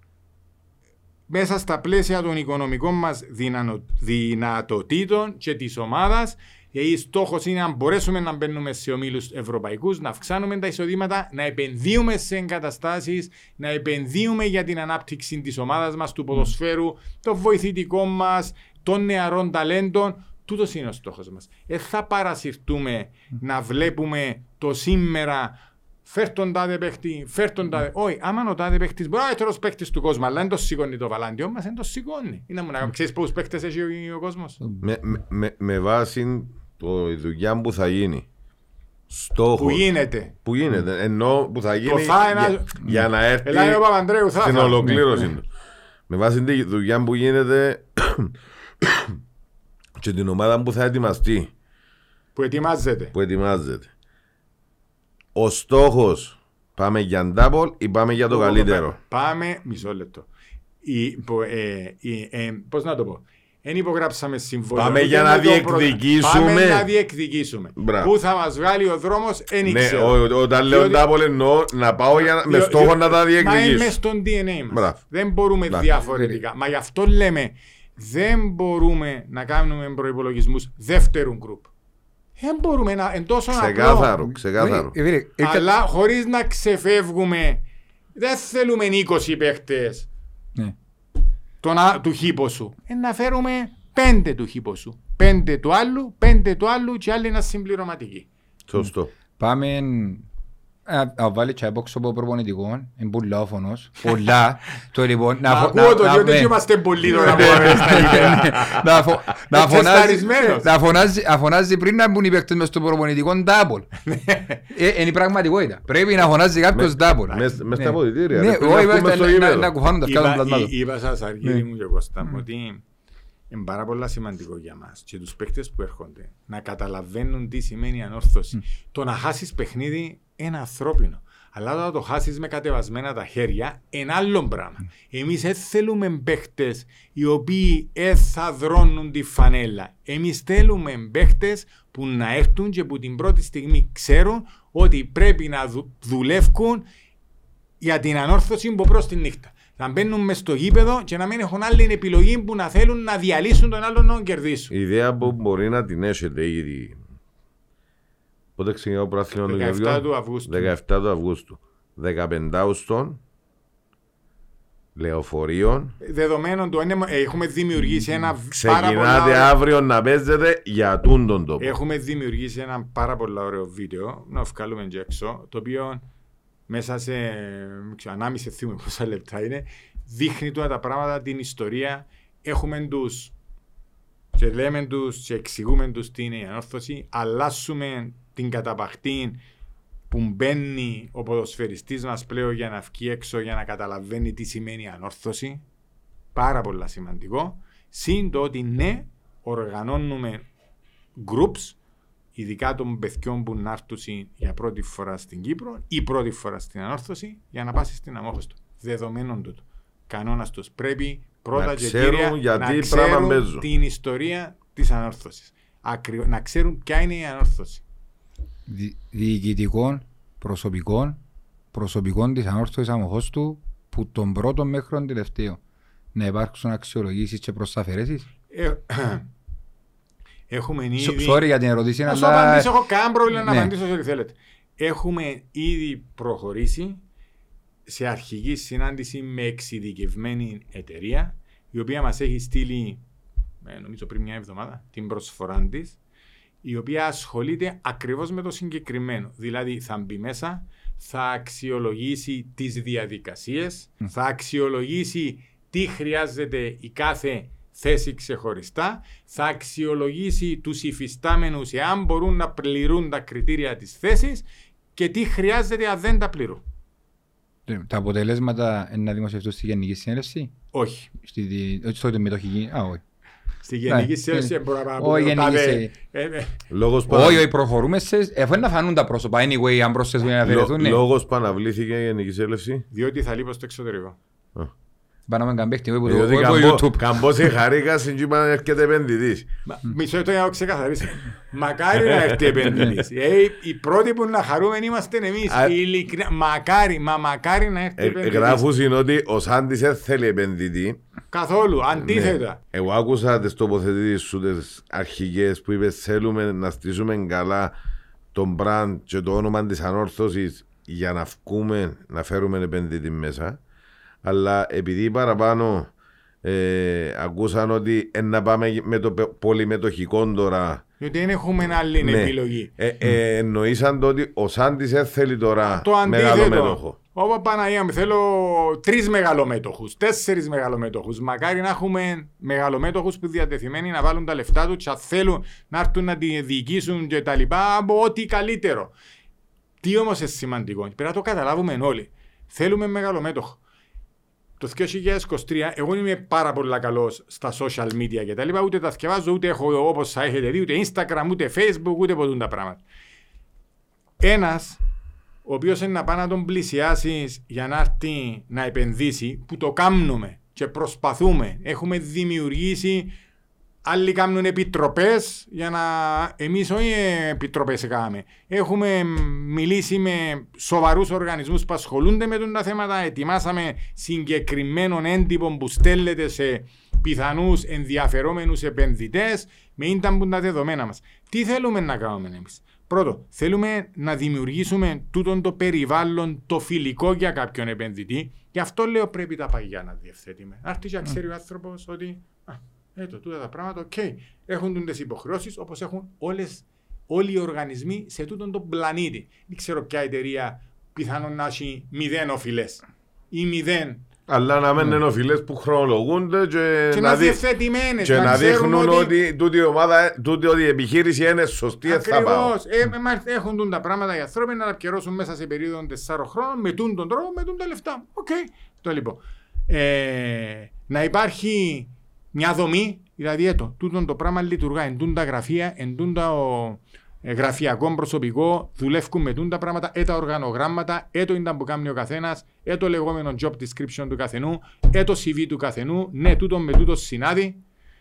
μέσα στα πλαίσια των οικονομικών μας δυνανο- δυνατοτήτων και της ομάδας γιατί στόχος είναι να μπορέσουμε να μπαίνουμε σε ομίλους ευρωπαϊκούς, να αυξάνουμε τα εισοδήματα, να επενδύουμε σε εγκαταστάσεις, να επενδύουμε για την ανάπτυξη της ομάδας μας, του ποδοσφαίρου, το βοηθητικό μας, των νεαρών ταλέντων. Τούτος είναι ο στόχος μας. Δεν θα παρασυρτούμε να βλέπουμε το σήμερα Φέρ τον τάδε παίχτη, φέρ τον τάδε. Όχι, άμα είναι ο τάδε παίχτης, μπορεί να είναι ο δεύτερος παίχτης του κόσμου, αλλά δεν το σηκώνει το βαλάντιο μας, δεν το σηκώνει. Είναι μου να ξέρεις πόσους παίχτες έχει ο, ο κόσμος; Με, με, με, με βάση το, η δουλειά που θα γίνει. Στόχος. Που γίνεται. Που γίνεται. Ενώ που θα γίνει θα ένα- για, για να έρθει Ελάει ο Παπαντρέου, θα στην θα. ολοκλήρωση του. Με βάση τη δουλειά που γίνεται και την ομάδα που θα ετοιμαστεί, Που ετοιμάζεται. που ετοιμάζεται. Ο στόχος πάμε για double ή πάμε για το καλύτερο; Πάμε, μισό λεπτό. Η, που, ε, η, ε, πώς να το πω; Δεν υπογράψαμε συμβόλαιο. Πάμε ούτε για με να το προ- διεκδικήσουμε. Πάμε να διεκδικήσουμε. Μπράβο. Πού θα μας βγάλει ο δρόμος, δεν Ναι, ξέρω. ο- όταν λέω Διότι- double εννοώ να πάω για, να- με Διό- στόχο διό- να τα Μα είναι μες διεκδικήσω. στον DNA μας. Μπράβο. Δεν μπορούμε Εντάξει. διαφορετικά. Μα γι' αυτό λέμε δεν μπορούμε να κάνουμε προπολογισμού δεύτερου γκρουπ. Δεν μπορούμε να εν τόσο απλό. Ξεκάθαρο, ξεκάθαρο. Ε, φίλε, ε, Αλλά χωρίς να ξεφεύγουμε δεν θέλουμε 20 παίχτες ναι. Τον α- του χύπο σου. Ε, να φέρουμε πέντε του χύπο σου. Πέντε του άλλου, πέντε του άλλου και άλλοι είναι συμπληρωματικοί. Σωστό. Πάμε να- να βάλει και απόξω από προπονητικό, είναι πολλά όφωνος, πολλά. Το λοιπόν, Να φω- ακούω το να- διότι ναι. δεν είμαστε πολλοί τώρα που πάμε στα γήπεδα. να, φω, να, φωνάζει, Εξεσταρισμένος. να, φωνάζει, να φωνάζει πριν να μπουν οι παίκτες μες στο προπονητικό ντάπολ. ε, είναι η πραγματικότητα. Πρέπει να φωνάζει κάποιος ντάπολ. Μες μες Ναι. στα αποδητήρια. Ναι, ρε, πριν να όχι, βγούμε να- στο να- γήπεδο. να κουφάνουν τα Είπα- σκάλα των πλασμάτων. εί- Είπα σας Αργύρι μου και Κώστα μου ότι είναι πάρα πολύ σημαντικό για μας και τους παίκτες που έρχονται να καταλαβαίνουν τι σημαίνει ανόρθωση. Το να χάσεις παιχνίδι είναι ανθρώπινο. Αλλά όταν το χάσεις με κατεβασμένα τα χέρια, είναι άλλο πράγμα. Εμείς δεν θέλουμε παίχτε οι οποίοι δεν θα δρώνουν τη φανέλα. Εμείς θέλουμε παίχτε που να έρθουν και που την πρώτη στιγμή ξέρουν ότι πρέπει να δου- δουλεύουν για την ανόρθωση που προς τη νύχτα. Να μπαίνουν μες στο γήπεδο και να μην έχουν άλλη επιλογή που να θέλουν να διαλύσουν τον άλλον να κερδίσουν. Η ιδέα που μπορεί να την έχετε ήδη. Πότε ξεκινάει ο πράθυνο του 17 Γεωργιού; του Αυγούστου. 17 του Αυγούστου. 15 Αύγουστον. Λεωφορείων. Δεδομένων του, είναι- ε, έχουμε δημιουργήσει ένα πάρα Ξεκινάτε πολλά ωραίο- αύριο να παίζετε για τούντον τόπο. Έχουμε δημιουργήσει ένα πάρα πολύ ωραίο βίντεο να βγάλουμε και έξω, το οποίο μέσα σε ξέρω, ανάμιση θυμούμε πόσα λεπτά είναι, δείχνει τώρα τα πράγματα, την ιστορία. Έχουμε τους και λέμε τους και εξηγούμε τους τι είναι η ανόρθωση, αλλάσουμε την καταπαχτή που μπαίνει ο ποδοσφαιριστής μας πλέον για να βγει έξω για να καταλαβαίνει τι σημαίνει ανόρθωση. Πάρα πολύ σημαντικό. Συν το ότι ναι, οργανώνουμε groups, ειδικά των παιδιών που να έρθουν για πρώτη φορά στην Κύπρο ή πρώτη φορά στην ανόρθωση, για να πάσει στην αμόχωστο. Δεδομένων τούτου. Κανόνας τους πρέπει πρώτα Να και ξέρουν κύρια γιατί να πράγμα ξέρουν παίζουν. την ιστορία της ανόρθωσης. Να ξέρουν ποια είναι η ανόρθωση. Δι- διοικητικών, προσωπικών, προσωπικών της ανόρθωσης αμοχώς του που τον πρώτο μέχρι τον τελευταίο να υπάρξουν αξιολογήσεις και προσαφαιρέσεις. Ε, έχουμε ήδη. Σ- Sorry για την ερώτηση, Να σου αλλά απαντήσω, έχω κανένα πρόβλημα να Ναι. απαντήσω σε ό,τι θέλετε. Έχουμε ήδη προχωρήσει σε αρχική συνάντηση με εξειδικευμένη εταιρεία, η οποία μας έχει στείλει, ε, νομίζω πριν μια εβδομάδα, την προσφορά της, η οποία ασχολείται ακριβώς με το συγκεκριμένο. Δηλαδή θα μπει μέσα, θα αξιολογήσει τις διαδικασίες, θα αξιολογήσει τι χρειάζεται η κάθε θέση ξεχωριστά, θα αξιολογήσει τους υφιστάμενους εάν μπορούν να πληρούν τα κριτήρια της θέσης και τι χρειάζεται αν δεν τα πληρούν. τα αποτελέσματα είναι να δημοσιευτούν στη Γενική Συνέλευση, Όχι. στη, δι- όχι στο μετοχική, α, όχι. Στη Γενική Ναι, Συνέλευση ναι. δεν μπορώ να πω Όχι, το Γενικής τάδε- σε- ε, ε, Λόγος, Όχι, παρα... όχι, προχωρούμε σε... Εφού είναι να φανούν τα πρόσωπα, anyway, αν προσθέσουν να Λο... αφαιρεθούν, ναι. Λόγος που αναβλήθηκε η Γενική Σέλευση. Διότι θα λείπω στο εξωτερικό. Πάμε να κάνουμε παίχτη, όχι από το Διότι όχι από καμπό- YouTube. καμπός η χαρίκα συγκεκριμένα να έρχεται επενδυτής. Μα- Μισό λεπτό για να το ξεκαθαρίσω. Μακάρι να έρθει επενδυτής. Ε, οι πρώτοι που να χαρούμε είμαστε εμείς. Α- Ειλικρινά, Μακάρι, μα μακάρι να έρθει Ε, επενδυτής. Γράφουν είναι ότι ο Σάντης δεν θέλει επενδυτή. Καθόλου, αντίθετα. Ναι. Εγώ άκουσα τις τοποθετήσεις σου τις αρχικές που είπες θέλουμε να στήσουμε καλά τον brand και το όνομα της ανόρθωσης για να βγούμε, να φέρουμε επενδυτή μέσα. Αλλά επειδή παραπάνω ε, ακούσαν ότι ε, να πάμε με το πε- πολυμετοχικό τώρα Διότι δεν έχουμε άλλη Ναι. επιλογή. ε, ε, εννοήσαν το ότι ο Σάντης δεν θέλει τώρα Το μεγάλο αντίθετο. μέτοχο. Ω Παναγία μου, θέλω τρεις μεγαλομέτωχους, τέσσερις μεγαλομέτωχους. Μακάρι να έχουμε μεγαλομέτωχους που διατεθειμένοι να βάλουν τα λεφτά τους και αν θέλουν να έρθουν να τη διοικήσουν και τα λοιπά από ό,τι καλύτερο. Τι όμως είναι σημαντικό, πρέπει να το καταλάβουμε όλοι. Θέλουμε μεγαλομέτωχο. Το 2023, εγώ είμαι πάρα πολύ καλός στα social media και τα λοιπά. Ούτε τα θυκευάζω, ούτε έχω όπως θα έχετε δει, ούτε Instagram, ούτε Facebook, ούτε ποτέ τα πράγματα. Ένας ο οποίος είναι να πάει να τον πλησιάσεις για να έρθει να επενδύσει, που το κάνουμε και προσπαθούμε. Έχουμε δημιουργήσει, άλλοι κάνουν επιτροπές για να. Εμείς όχι επιτροπές κάναμε. Έχουμε μιλήσει με σοβαρούς οργανισμούς που ασχολούνται με τα θέματα. Ετοιμάσαμε συγκεκριμένων έντυπων που στέλνεται σε πιθανούς ενδιαφερόμενους επενδυτές με ίνταν που τα δεδομένα μας. Τι θέλουμε να κάνουμε εμείς; Πρώτο, θέλουμε να δημιουργήσουμε τούτον το περιβάλλον το φιλικό για κάποιον επενδυτή. Γι' αυτό λέω πρέπει τα παλιά να διευθετούμε. Να έρθει και να ξέρει ο άνθρωπος ότι. Α, έτο, τούτα τα πράγματα, οκ. Έχουν τι υποχρεώσεις όπως έχουν όλες, όλοι οι οργανισμοί σε τούτον τον πλανήτη. Δεν ξέρω ποια εταιρεία πιθανόν να έχει μηδέν οφειλές ή μηδέν. Αλλά να μένουν οφειλές που χρονολογούνται και, Και να δει- διευθετημένες. και να, δείχνουν ότι, τούτη η ομάδα, τούτη ότι η επιχείρηση είναι σωστή, δεν θα πάω. Ακριβώς. Ε, ε, μα έχουν τούν τα πράγματα οι άνθρωποι να τα πιερώσουν μέσα σε περίοδο 4 χρόνων με τούν τον τρόπο, με τούν τα λεφτά. Οκ. Το λοιπόν. Ε, να υπάρχει μια δομή, δηλαδή έτο, τούτο το πράγμα λειτουργά, εν τούν τα γραφεία, εν τούν τα ο, ε, γραφειακό προσωπικό, δουλεύουν με τούν τα πράγματα, ε τα οργανογράμματα, ε το ίνταν που κάνει ο καθένας, ε το λεγόμενο job description του καθενού, ε το CV του καθενού, ναι, τούτο με τούτο συνάδει,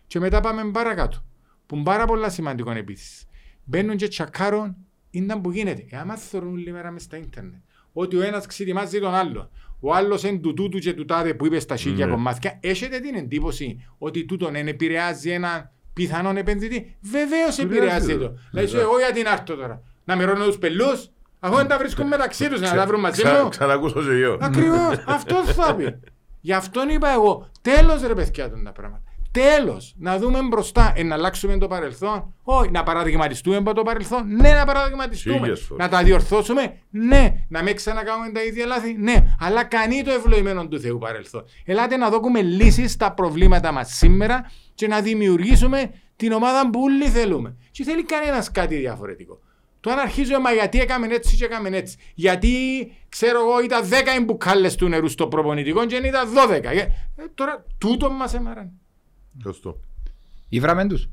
και μετά πάμε παρακάτω. Που είναι πάρα πολλά σημαντικό επίσης. Μπαίνουν και τσακάρουν, ήταν που γίνεται. Ε, άμα θεωρούν όλη μέρα μες στα ίντερνετ, ότι ο ένας ξετοιμάζει τον άλλο, ο άλλος είναι του τούτου και του τάδε που είπε στα χίλια Ναι. κομμάτια, έχετε την εντύπωση ότι τούτον δεν επηρεάζει έναν πιθανόν επενδυτή. Βεβαίως επηρεάζει το. το. Δηλαδή, σου, εγώ γιατί να έρθω τώρα, να μυρώνω τους πελούς, αφού δεν τα βρίσκουν μεταξύ τους, να τα βρουν μαζί Ξα- μου. Ξανακούσω και εγώ. Ακριβώς, αυτό θα πει. Γι' αυτόν είπα εγώ, τέλος ρε παιδιά των τα πράγματα. Τέλος. Να δούμε μπροστά. Ε, να αλλάξουμε το παρελθόν. Όχι, να παραδειγματιστούμε από το παρελθόν. Ναι, να παραδειγματιστούμε. Χίλιες φορές. Να τα διορθώσουμε. Ναι. Να μην ξανακάνουμε τα ίδια λάθη. Ναι. Αλλά κανεί το ευλογημένο του Θεού παρελθόν. Ελάτε να δούμε λύσεις στα προβλήματα μας σήμερα και να δημιουργήσουμε την ομάδα που όλοι θέλουμε. Και θέλει κανένας κάτι διαφορετικό. Το αν αρχίζουμε, μα γιατί έκαμε έτσι και έκαμε έτσι. Γιατί, ξέρω εγώ, ήταν 10 οι μπουκάλες του νερού στο προπονητικό και δεν ήταν 12. Ε, ε, τώρα, τούτο μας έμαραν. Σωστό. Ήβραμε τους,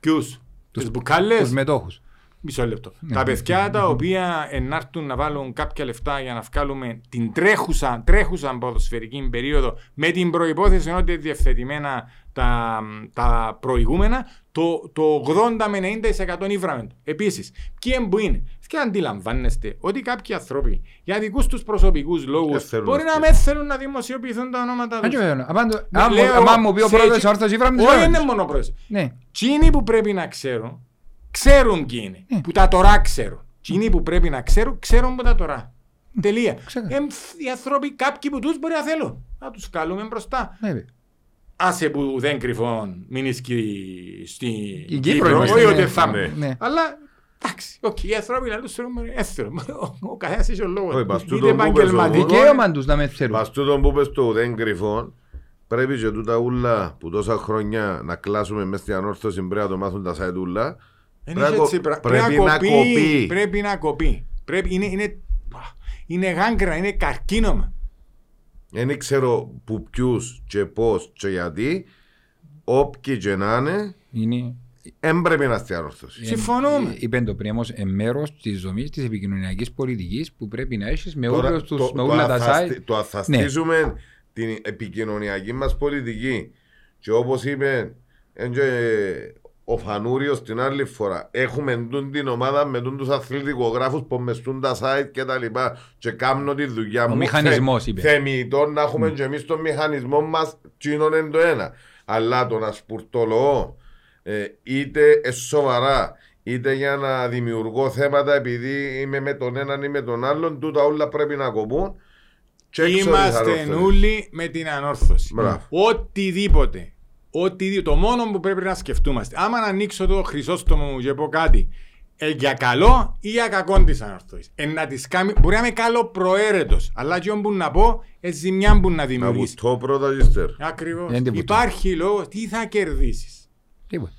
Ποιους, τους μπουκάλες. τους μετόχους. Μισό λεπτό. Τα παιδιά τα οποία ενάρτουν να βάλουν κάποια λεφτά για να βγάλουμε την τρέχουσα, τρέχουσα ποδοσφαιρική περίοδο με την προπόθεση ότι είναι διευθετημένα τα, τα προηγούμενα, το, το 80 με 90% ήβραμε. Επίσης, ποιοι είναι που είναι; Και αντιλαμβάνεστε ότι κάποιοι άνθρωποι για δικούς τους προσωπικούς λόγους Δεν θέλουν μπορεί να να με θέλουν να δημοσιοποιηθούν τα ονόματα Αν του. και βέβαια, απάντω- Ναι, άμα- λέω, άμα μου πει ο σε πρόεδρος εκεί- όρθος ήβραμε τους Όχι, ήβραμε είναι τους. μόνο πρόεδρος. Ναι. Τσίνοι που πρέπει να ξέρουν, ξέρουν ποιοι είναι. Που τα τώρα ξέρουν. Τσίνοι που πρέπει να ξέρουν, ξέρουν που τα τώρα. Τελεία. Ξεκάθαρα. Εμ, οι άνθρωποι, κάποιοι που τους μπορεί να θέλουν. Να τους καλούμε μπροστά. Βέβαια. Άσε που δεν κρυφών, μην ισκεί στη Η Κύπρο Κύπρο, είμαστε, όχι ναι. ότι θα Ναι. Ναι. Αλλά, εντάξει, οκ, οι άνθρωποι λαλούν θέλουν έθελον. Ο καθένας έχει ο λόγος. Όχι, πας Είτε τούτο που πες επαγγελματικό, όμως. Δικαίωμα τους να με θέλουν. Πας τούτον που πες το ουδέν κρυφόν, πρέπει και τούτα ούλα που τόσα χρόνια να κλάσουμε μες στην ανόρθωση πρέπει να το μάθουν τα σαϊτούλα. Δεν Πρέπει είναι να έτσι, κο- πρα- πρέπει να κοπεί. Πρέπει να κοπεί. Πρέπει, είναι, είναι, είναι γάγκρα, είναι καρκίνωμα. Δεν ξέρω που ποιους και πώς και γιατί, όποιοι και να είναι, Είναι δεν πρέπει να στην ανόρθωση. Συμφωνούμε. Ε, Είπε το πριν όμως, ε, μέρος της δομής της επικοινωνιακής πολιτικής που πρέπει να έχεις με Τώρα, όλους τους, το- με το όλα τα αν θα site. στι- Το αν θα Ναι. στήσουμε την επικοινωνιακή μας πολιτική και όπως είπε εν και ο Φανούριος την άλλη φορά έχουμε εντούν την ομάδα με τούν τους αθλητικογράφους που μεστούν τα site και τα λοιπά και κάνουν τη δουλειά μου μηχανισμός, Θε- είπε. θεμητό να έχουμε και εμείς τον μηχανισμό μας τσίνον είναι το ένα αλλά το να σπουρτολογώ ε, είτε ε, σοβαρά είτε για να δημιουργώ θέματα επειδή είμαι με τον έναν ή με τον άλλον τούτα όλα πρέπει να κοπούν και έξω της Είμαστε ανόρθωσης. όλοι με την ανόρθωση. Μπράβο. Οτιδήποτε. Οτιδήποτε. Το μόνο που πρέπει να σκεφτούμαστε. Άμα να ανοίξω το χρυσόστομο μου και πω κάτι ε, για καλό ή για κακό τη ανόρθωση. Ε, να τις κάνει, μπορεί να είμαι καλό προαίρετος. Αλλά και όπου να πω, ε, ζημιά που να Να δημιουργήσεις. βουτώ πρώτα και ύστερα. Ακριβώς. Δεν την βουτώ. Υπάρχει λόγος, τι θα κερδίσεις. Τίποτα.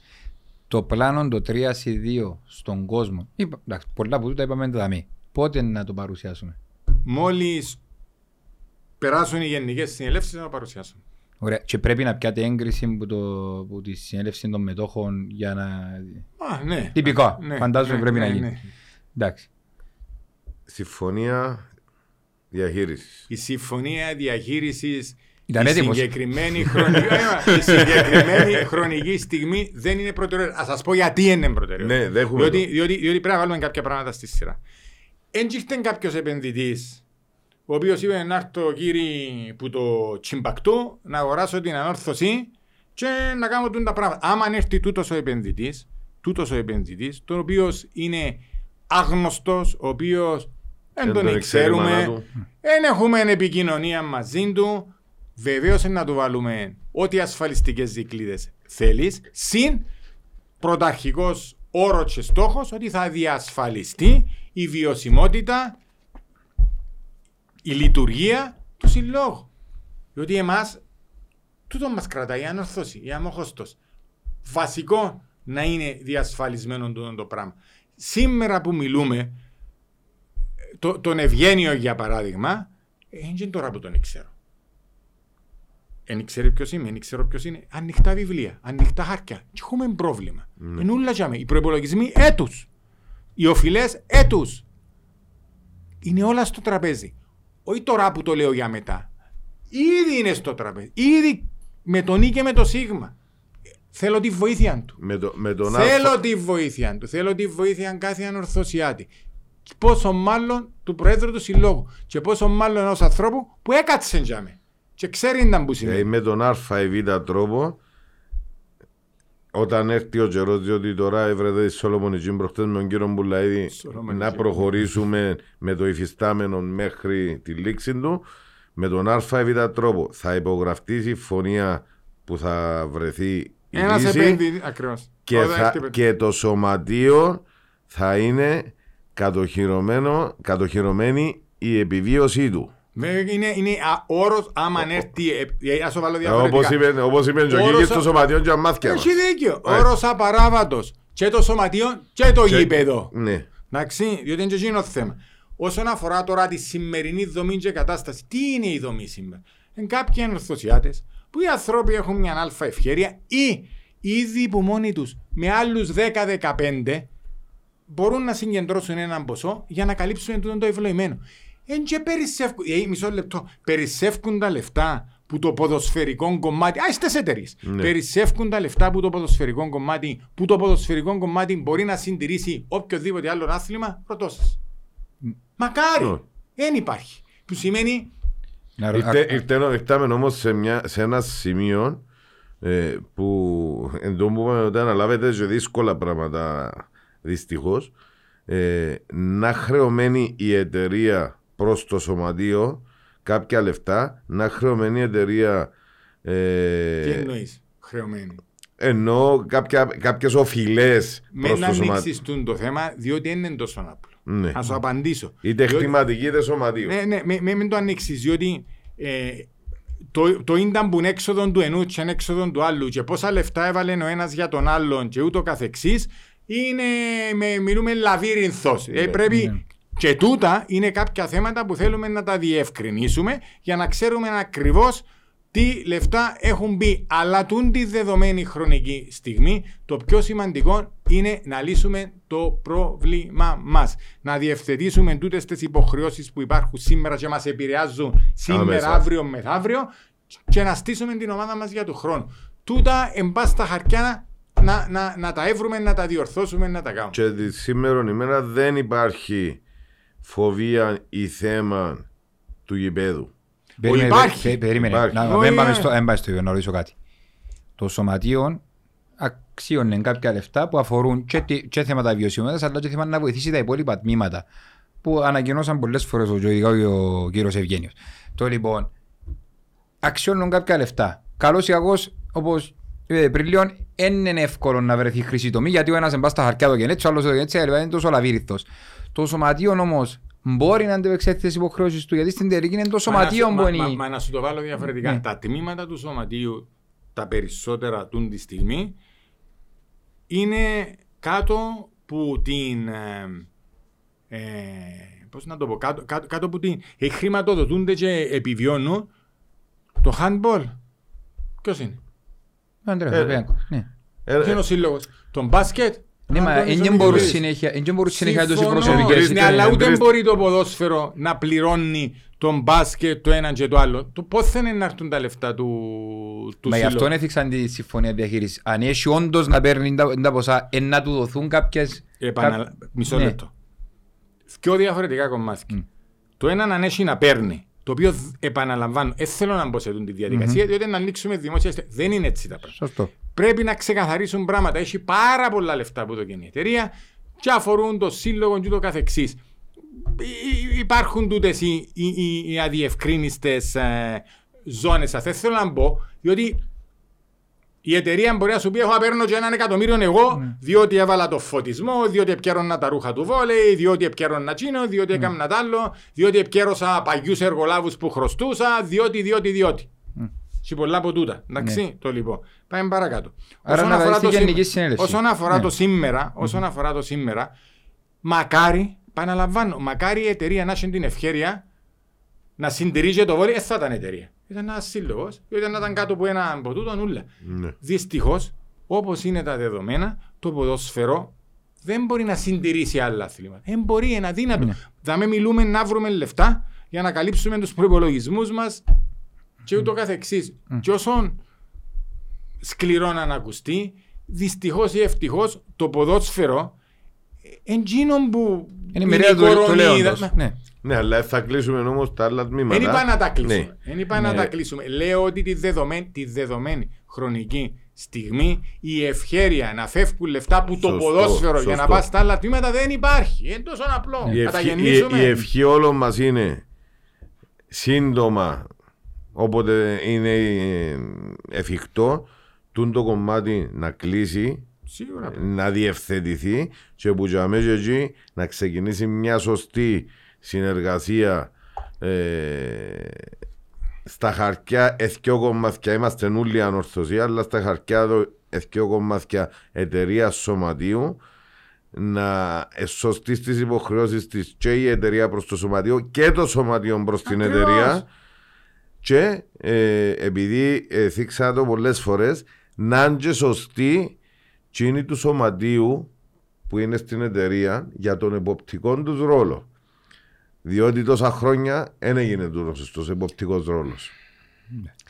Το πλάνο το 3 σε 2 στον κόσμο. Είπα, εντάξει, πολλά από τούτα είπαμε τα μη. Πότε να το παρουσιάσουμε; Μόλις περάσουν οι γενικές συνελεύσεις, θα το παρουσιάσουν. Ωραία. Και πρέπει να πιάτε έγκριση που, το, που τη συνέλευση των μετόχων για να. Α, ναι. Τυπικά. Ναι, Φαντάζομαι ναι, πρέπει ναι, να γίνει. ναι. Εντάξει. Συμφωνία διαχείρισης. Η συμφωνία διαχείρισης Ήταν η έτοιμος. συγκεκριμένη, χρονική, η συγκεκριμένη χρονική στιγμή δεν είναι προτεραιότητα. Α σας πω γιατί είναι προτεραιότητα. Ναι, δέχομαι διότι, το. διότι, διότι πρέπει να βάλουμε κάποια πράγματα στη σειρά. Έντυχτε κάποιος επενδυτής, ο οποίος είπε να έρθω κύριε που το τσιμπακτού να αγοράσω την ανόρθωση και να κάνω τούν τα πράγματα. Άμα έρθει τούτος ο επενδυτής, τούτος ο επενδυτής, το οποίος είναι άγνωστος, ο οποίος δεν Δεν τον τον ξέρει η μάνα ξέρουμε, του. δεν έχουμε επικοινωνία μαζί του, βεβαίως να του βάλουμε ό,τι ασφαλιστικές δικλείδες θέλεις, συν πρωταρχικός όρος και στόχος ότι θα διασφαλιστεί η βιωσιμότητα, η λειτουργία του συλλόγου. Διότι εμάς, τούτο μας κρατάει η ανορθώση, η αμόχωστο. Βασικό να είναι διασφαλισμένο τούτο το πράγμα. Σήμερα που μιλούμε, το, τον Ευγένιο για παράδειγμα, δεν είναι τώρα που τον ξέρω. δεν ξέρει ποιος είμαι, δεν ξέρω ποιος είναι. Ανοιχτά βιβλία, ανοιχτά χάρτια. Και έχουμε πρόβλημα. Ναι. Είναι όλα τζάμε. Οι προϋπολογισμοί έτους. Οι οφειλές έτους. Είναι όλα στο τραπέζι. Όχι τώρα που το λέω για μετά. Ήδη είναι στο τραπέζι. Ήδη με τον Ή και με το Σίγμα. Θέλω τη βοήθεια του. Με, το, με τον Θέλω Α- τη βοήθεια του. Θέλω τη βοήθεια κάθε ανορθωσιάτη. Και Πόσο μάλλον του Προέδρου του Συλλόγου. Και πόσο μάλλον ενός ανθρώπου που έκατσε τζάμε. Και ξέρει να που Δηλαδή σημαίνει. με τον Α ή Β τρόπο όταν έρθει ο καιρός, διότι τώρα έβρετε η Σολομονική προχτές με τον κύριο Μπουλαίδη Σολομονική. να προχωρήσουμε με το υφιστάμενο μέχρι τη λήξη του, με τον Α ή Β τρόπο θα υπογραφτεί η συμφωνία που θα βρεθεί η Ένας λύση επενδυτή. Ακριβώς. και, θα, και το σωματείο θα είναι κατοχυρωμένο, κατοχυρωμένη η επιβίωσή του. Είναι, είναι όρος άμα έρθει. ε, ε, Ας το βάλω Όπως διαφορετικά. είπε, όπως είπε και ο Όρος Κίκης α- στο σωματείο και αμάθηκια μας. Έχει δίκιο. Ε. Όρος απαράβατος. Και το σωματείο και το Και- γήπεδο. Ναι. Εντάξει, διότι είναι και εκείνο το θέμα. Όσον αφορά τώρα τη σημερινή δομή και κατάσταση, τι είναι η δομή σήμερα; Είναι κάποιοι ανορθωσιάτε που οι άνθρωποι έχουν μια αλφα ευκαιρία ή ήδη που μόνοι τους με άλλους 10-15 μπορούν να συγκεντρώσουν έναν ποσό για να καλύψουν τούτο το ευλογημένο. Εν και περισσεύκουν, ε, μισό λεπτό, περισσεύκουν τα λεφτά που το ποδοσφαιρικό κομμάτι, α, στις εταιρείες, Ναι. περισσεύκουν τα λεφτά που το ποδοσφαιρικό κομμάτι, που το ποδοσφαιρικό κομμάτι μπορεί να συντηρήσει οποιοδήποτε άλλο άθλημα, ρωτώ σας. Μακάρι, Ναι. δεν υπάρχει. Που σημαίνει, Να ρω- Ήρθε- α- ήρθε- Ήρθαμε όμως σε, μια, σε ένα σημείο ε, που εν τω που είπαμε ότι αναλάβετε και δύσκολα πράγματα δυστυχώς ε, να χρεωμένη η εταιρεία προς το σωματείο κάποια λεφτά, να χρεωμένη η εταιρεία ε, τι εννοείς, χρεωμένοι. ενώ κάποια, κάποιες οφειλές Με προς να το σωματείο. ανοίξεις τούτο το θέμα, διότι δεν είναι τόσο απλό. Ναι. Να σου απαντήσω. Είτε Διότι- χρηματική είτε σωματείο. Ναι, ναι, με, με, μην το ανοίξει, διότι ε, το, το ήταν που είναι έξοδο του ενού και είναι έξοδο του άλλου και πόσα λεφτά έβαλε ο ένας για τον άλλον και ούτω καθεξής είναι, με, μιλούμε λαβύρινθος. Ε, πρέπει, ναι. Και τούτα είναι κάποια θέματα που θέλουμε να τα διευκρινίσουμε για να ξέρουμε ακριβώς τι λεφτά έχουν μπει. Αλλά τούν τη δεδομένη χρονική στιγμή το πιο σημαντικό είναι να λύσουμε το πρόβλημα μας. Να διευθετήσουμε τούτες τις υποχρεώσεις που υπάρχουν σήμερα και μας επηρεάζουν σήμερα, Άμεσα. αύριο, μεθαύριο και να στήσουμε την ομάδα μας για του χρόνου. Τούτα εμπά στα χαρτιά να, να, να τα έβρουμε, να τα διορθώσουμε, να τα κάνουμε. Και τη σήμερα ημέρα δεν υπάρχει φοβία ή θέμα του γηπέδου. Περίμενε, υπάρχει. πε- περίμενε. Υπάρχει. Να- Όχι, μην πάμε ε. στο- δεν πάει στο ίδιο, να ρωτήσω κάτι. Το σωματείο αξίωνε κάποια λεφτά που αφορούν και, τι- και θέματα βιωσιμότητας αλλά και θέματα να βοηθήσει τα υπόλοιπα τμήματα που ανακοινώσαν πολλές φορές ο, ειδικά ο κύριος Ευγένιος. Το λοιπόν, αξιώνουν κάποια λεφτά. Καλώς ή κακώς, όπως είπε πριν λίγο, δεν είναι εύκολο να βρεθεί χρυσή τομή γιατί ο ένας εμπά στα χαρτιά το γενέτσι, ο άλλος το γενέτσι, είναι τόσο λαβύριθος. Το σωματείο όμως μπορεί να αντεπεξέλθει τις υποχρεώσεις του γιατί στην τελική είναι το σωματείο Μα που να, είναι... μα, μα, να σου το βάλω διαφορετικά. Ναι. Τα τμήματα του σωματείου, τα περισσότερα τούν τη στιγμή, είναι κάτω που την. Ε, ε, πώς να το πω, κάτω, κάτω, κάτω που την. Ε, χρηματοδοτούνται και επιβιώνουν το handball. Ποιος είναι, Αντρέα, Ε, το Πιάνκο, ναι. Ε, Ποιος είναι ο σύλλογος, τον μπάσκετ. Ναι, μα Αντώνης δεν ο μπορούν Δημητρής. συνέχεια, δεν μπορούν συνέχεια τόσοι Συμφωνώ, προσωπικές. ναι, αλλά ούτε Τρεις- μπορεί το ποδόσφαιρο να πληρώνει τον μπάσκετ το ένα και το άλλο. Το πώς θα είναι να έρθουν τα λεφτά του, του Μα γι' σύλλογου. αυτό έθιξαν τη συμφωνία διαχείρισης. Αν έχει όντως να παίρνει τα, τα ποσά, ε, να του δοθούν κάποιες... Επανα... κά- Μισό Ναι. λεπτό. Πιο διαφορετικά κομμάτια. Μμ. Το ένα να έχει να παίρνει. Το οποίο δ- επαναλαμβάνω, δεν θέλω να μπω σε αυτή τη διαδικασια διότι να ανοίξουμε δημόσια. στε- Δεν είναι έτσι τα πράγματα. Σωστό. Πρέπει να ξεκαθαρίσουν πράγματα. Έχει πάρα πολλά λεφτά που το κάνει η εταιρεία και αφορούν το σύλλογο και το καθεξής. Υ- Υπάρχουν τούτες οι, οι, οι, οι αδιευκρίνηστες ε, ζώνες. Δεν θέλω να μπω, διότι η εταιρεία μπορεί να σου πει: Εγώ να παίρνω και έναν εκατομμύριο εγώ, διότι έβαλα το φωτισμό, διότι επικέρωνα τα ρούχα του βόλεϊ, διότι επικέρωνα τσίνο, διότι έκανα τ' άλλο, διότι επικέρωσα παγιού εργολάβους που χρωστούσα, διότι, διότι, διότι. Και πολλά από τούτα. Εντάξει, το λοιπόν. Πάμε παρακάτω. Άρα να πάει στη το Γενικής σήμε- Συνέλευση. όσον αφορά Ναι. το σήμερα, όσον αφορά το σήμερα, μακάρι, επαναλαμβάνω, μακάρι η εταιρεία να έχει την ευχαίρεια να συντηρεί και το βόλιο, δεν θα ήταν εταιρεία. Ήταν ένας σύλλογος, ήταν να ήταν κάτω από ένα από τούτον ούλα. Ναι. Δυστυχώς, όπως είναι τα δεδομένα, το ποδόσφαιρο δεν μπορεί να συντηρήσει άλλα αθλήματα. Δεν μπορεί, είναι αδύνατο. Ναι. Θα με μιλούμε να βρούμε λεφτά για να καλύψουμε τους προπολογισμού μας και ούτω καθεξής. Και όσο σκληρό να ακουστεί, δυστυχώς ή ευτυχώς το ποδόσφαιρο εντζήνων που Είναι η μοιραία του, του κορονίδα- λέοντος. Ναι. Ναι, αλλά θα κλείσουμε όμως τα άλλα τμήματα. Δεν είπα να τα Ναι. κλείσουμε. Δεν είπα να Ναι. τα κλείσουμε. Λέω ότι τη δεδομένη, τη δεδομένη χρονική στιγμή η ευχέρεια να φεύγουν λεφτά που το Σωστό, ποδόσφαιρο για να σωστό. πά στα άλλα τμήματα δεν υπάρχει. Είναι τόσο απλό. Η Να τα ευχή, η, γεννήσουμε. η ευχή όλων μας είναι σύντομα όποτε είναι ε, εφικτό τούν το κομμάτι να κλείσει Σίγουρα. να διευθετηθεί και που για μέσα εκεί να ξεκινήσει μια σωστή συνεργασία ε, στα χαρτιά εθκιό κομμάτια είμαστε όλοι ανορθωσία αλλά στα χαρτιά το εθκιό κομμάτια εταιρεία σωματείου να σωστεί στις υποχρεώσεις της και η εταιρεία προς το σωματείο και το σωματείο προς την Ακριβώς. εταιρεία και ε, επειδή ε, θίξα το πολλές φορές να είναι και σωστή τσίνη του σωματείου που είναι στην εταιρεία για τον εποπτικό τους ρόλο. Διότι τόσα χρόνια δεν έγινε τούτος σωστός εποπτικός ρόλος.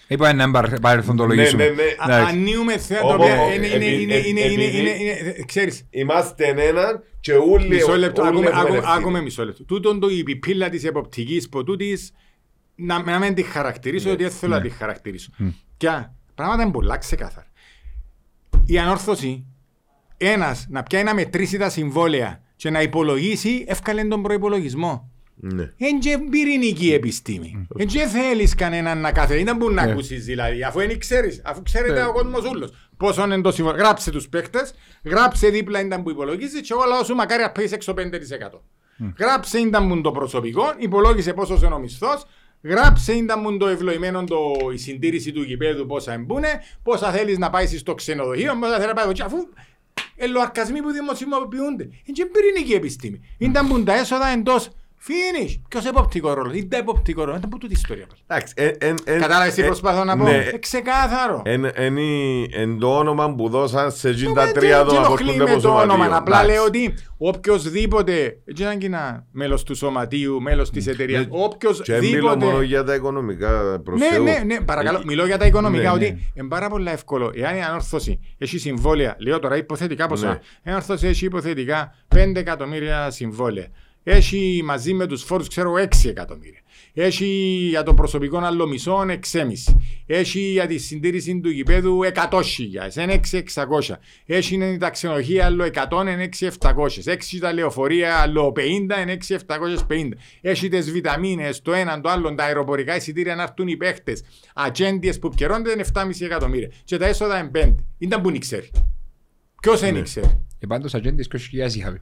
Είπα να μην παρελθοντολογήσουμε. Ναι, ναι, ναι. Α- Εντάξει. Ανοίγουμε θέματα Όπο- τα οποία όπο- είναι- είναι- επει- είναι- επει- είναι- είναι- επειδή- είναι- είναι- Ξέρεις, Είμαστε έναν και όλοι μισό λεπτό, όλοι άκουμε- έχουμε άκουμε- ευθύνη. άκουμε μισό λεπτό. Τούτον το η πιπίλα της εποπτικής ποτούτης να, να μην τη χαρακτηρίσω, Ναι. ότι δεν θέλω να τη χαρακτηρίσω. Και πράγματα είναι πολλά ξεκάθαρα. Η ανόρθωση, ένας να πιάει να μετρήσει τα συμβόλαια και να υπολογίσει, εύκαλε τον προϋπολογισμό. Ναι. Εν και πυρηνική επιστήμη. Εν και θέλεις κανέναν να κάθεται. Ήταν που να Ναι. ακούσεις δηλαδή. Αφού δεν ξέρεις. Αφού ξέρετε Ναι. ο κόσμος ούλος. Πόσο είναι το συμβόλαιο. Γράψε τους παίκτες. Γράψε δίπλα ήταν που υπολογίζεις και εγώ λέω σου μακάρι να πεις έξω 5%. Γράψε ήταν που το προσωπικό. Υπολόγισε πόσο είναι ο μισθός. Γράψε ήταν που το ευλογημένο το, η συντήρηση του γηπέδου πόσα εμπούνε. Πόσα θέλεις να πάεις στο ξενοδοχείο. Πόσα θέλεις να πάεις εκεί. Αφού ελοαρκασμοί που δημοσιοποιούνται. Είναι και πυρηνική επιστήμη. Ήταν που τα έσοδα εντός Finish. Ποιος εποπτικό ρόλο. Ήταν εποπτικό ρόλο. Ήταν που τούτη ιστορία. πάλι. Εντάξει, εν- εν- εν- Κατάλαβες τι ε, προσπαθώ να πω; ναι. Ε, ξεκάθαρο. Εν, εν, η- εν το όνομα που δώσαν σε εκείνα τα Δεν- τρία δεν δώμα που ενοχλεί έρχονται με από το όνομα. σωματείο. Απλά Εντάξει. λέω ότι οποιοδήποτε. Έτσι ήταν και ένα μέλος του σωματείου, μέλος της εταιρείας. Ναι, Και μιλώ Οποιοδήποτε. μόνο για τα οικονομικά προς Ναι, Θεού. ναι, ναι, παρακαλώ. Ε, Μιλώ για τα οικονομικά. ναι, ναι. Ότι είναι πάρα πολύ εύκολο. Εάν η ανόρθωση έχει συμβόλαια, λέω τώρα υποθετικά ποσά. Ναι. Η ανόρθωση έχει υποθετικά 5 εκατομμύρια συμβόλαια. Έχει μαζί με τους φόρους, ξέρω, 6 εκατομμύρια. Έχει για το προσωπικό άλλο μισό 6,5. Έχει για τη συντήρηση του γηπέδου 100.000, είναι 6.600. Έχει είναι τα ξενοδοχεία άλλο 100, είναι 6.700. Έχει τα λεωφορεία άλλο 50, είναι 6.750. Έχει τις βιταμίνες, το έναν, το άλλο, τα αεροπορικά εισιτήρια να έρθουν οι παίχτες. Ατζέντιες που επικαιρώνται είναι 7,5 εκατομμύρια. Και τα έσοδα είναι 5. Ήταν που δεν ξέρει. Ποιος δεν ξέρει. Και πάντως ατζέντες 20.000 είχαμε.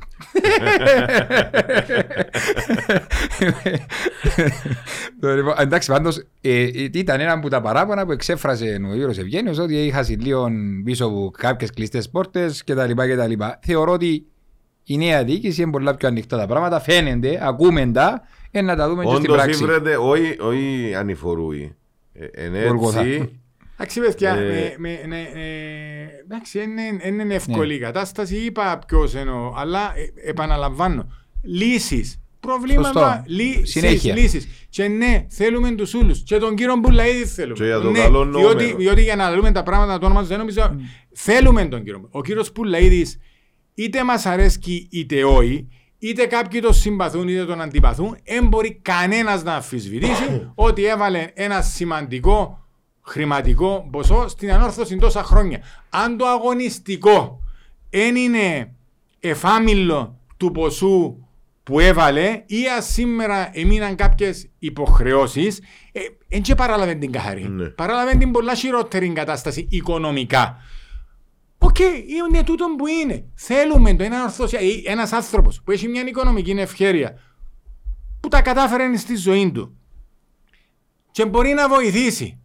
Το λοιπόν, Εντάξει, πάντως ε, ε, ήταν ένα από τα παράπονα που εξέφρασε ο Γιώργος Ευγένιος ότι είχα λίγο πίσω από κάποιες κλειστές πόρτες κτλ. κτλ. Θεωρώ ότι η νέα διοίκηση είναι πολλά πιο ανοιχτά τα πράγματα. Φαίνεται, ακούμε τα, ε, να τα δούμε και στην Όντως πράξη. ήβρεται, όχι, όχι ανηφορούει. Ε, Εν Γολγοθά. έτσι, Εντάξει, παιδιά, Ε, με- με- ναι, ε, εντάξει, είναι- είναι εύκολη η κατάσταση. Είπα ποιος εννοώ, αλλά ε, επαναλαμβάνω. Λύσεις. Προβλήματα, Σωστό. λύσεις, Συνέχεια. λύσεις. Και ναι, θέλουμε τους ούλους. Και τον κύριο Μπουλαίδη θέλουμε. Και για το ναι, καλό διότι, νούμερο. διότι για να λέμε τα πράγματα το όνομα του δεν νομίζω. Θέλουμε τον κύριο. Ο κύριος Πουλαίδης είτε μας αρέσκει είτε όχι, είτε κάποιοι τον συμπαθούν είτε τον αντιπαθούν, δεν μπορεί κανένας να αμφισβητήσει ότι έβαλε ένα σημαντικό χρηματικό ποσό στην ανόρθωση τόσα χρόνια. Αν το αγωνιστικό δεν είναι εφάμιλο του ποσού που έβαλε ή αν σήμερα έμειναν κάποιες υποχρεώσεις, ε, δεν και παράλαβε την καθαρή. Ναι. Παράλαβε την πολλά χειρότερη κατάσταση οικονομικά. Οκ, είναι τούτο που είναι. Θέλουμε το ένα ορθώσια, ένας άνθρωπος που έχει μια οικονομική ευχέρεια που τα κατάφερε στη ζωή του και μπορεί να βοηθήσει.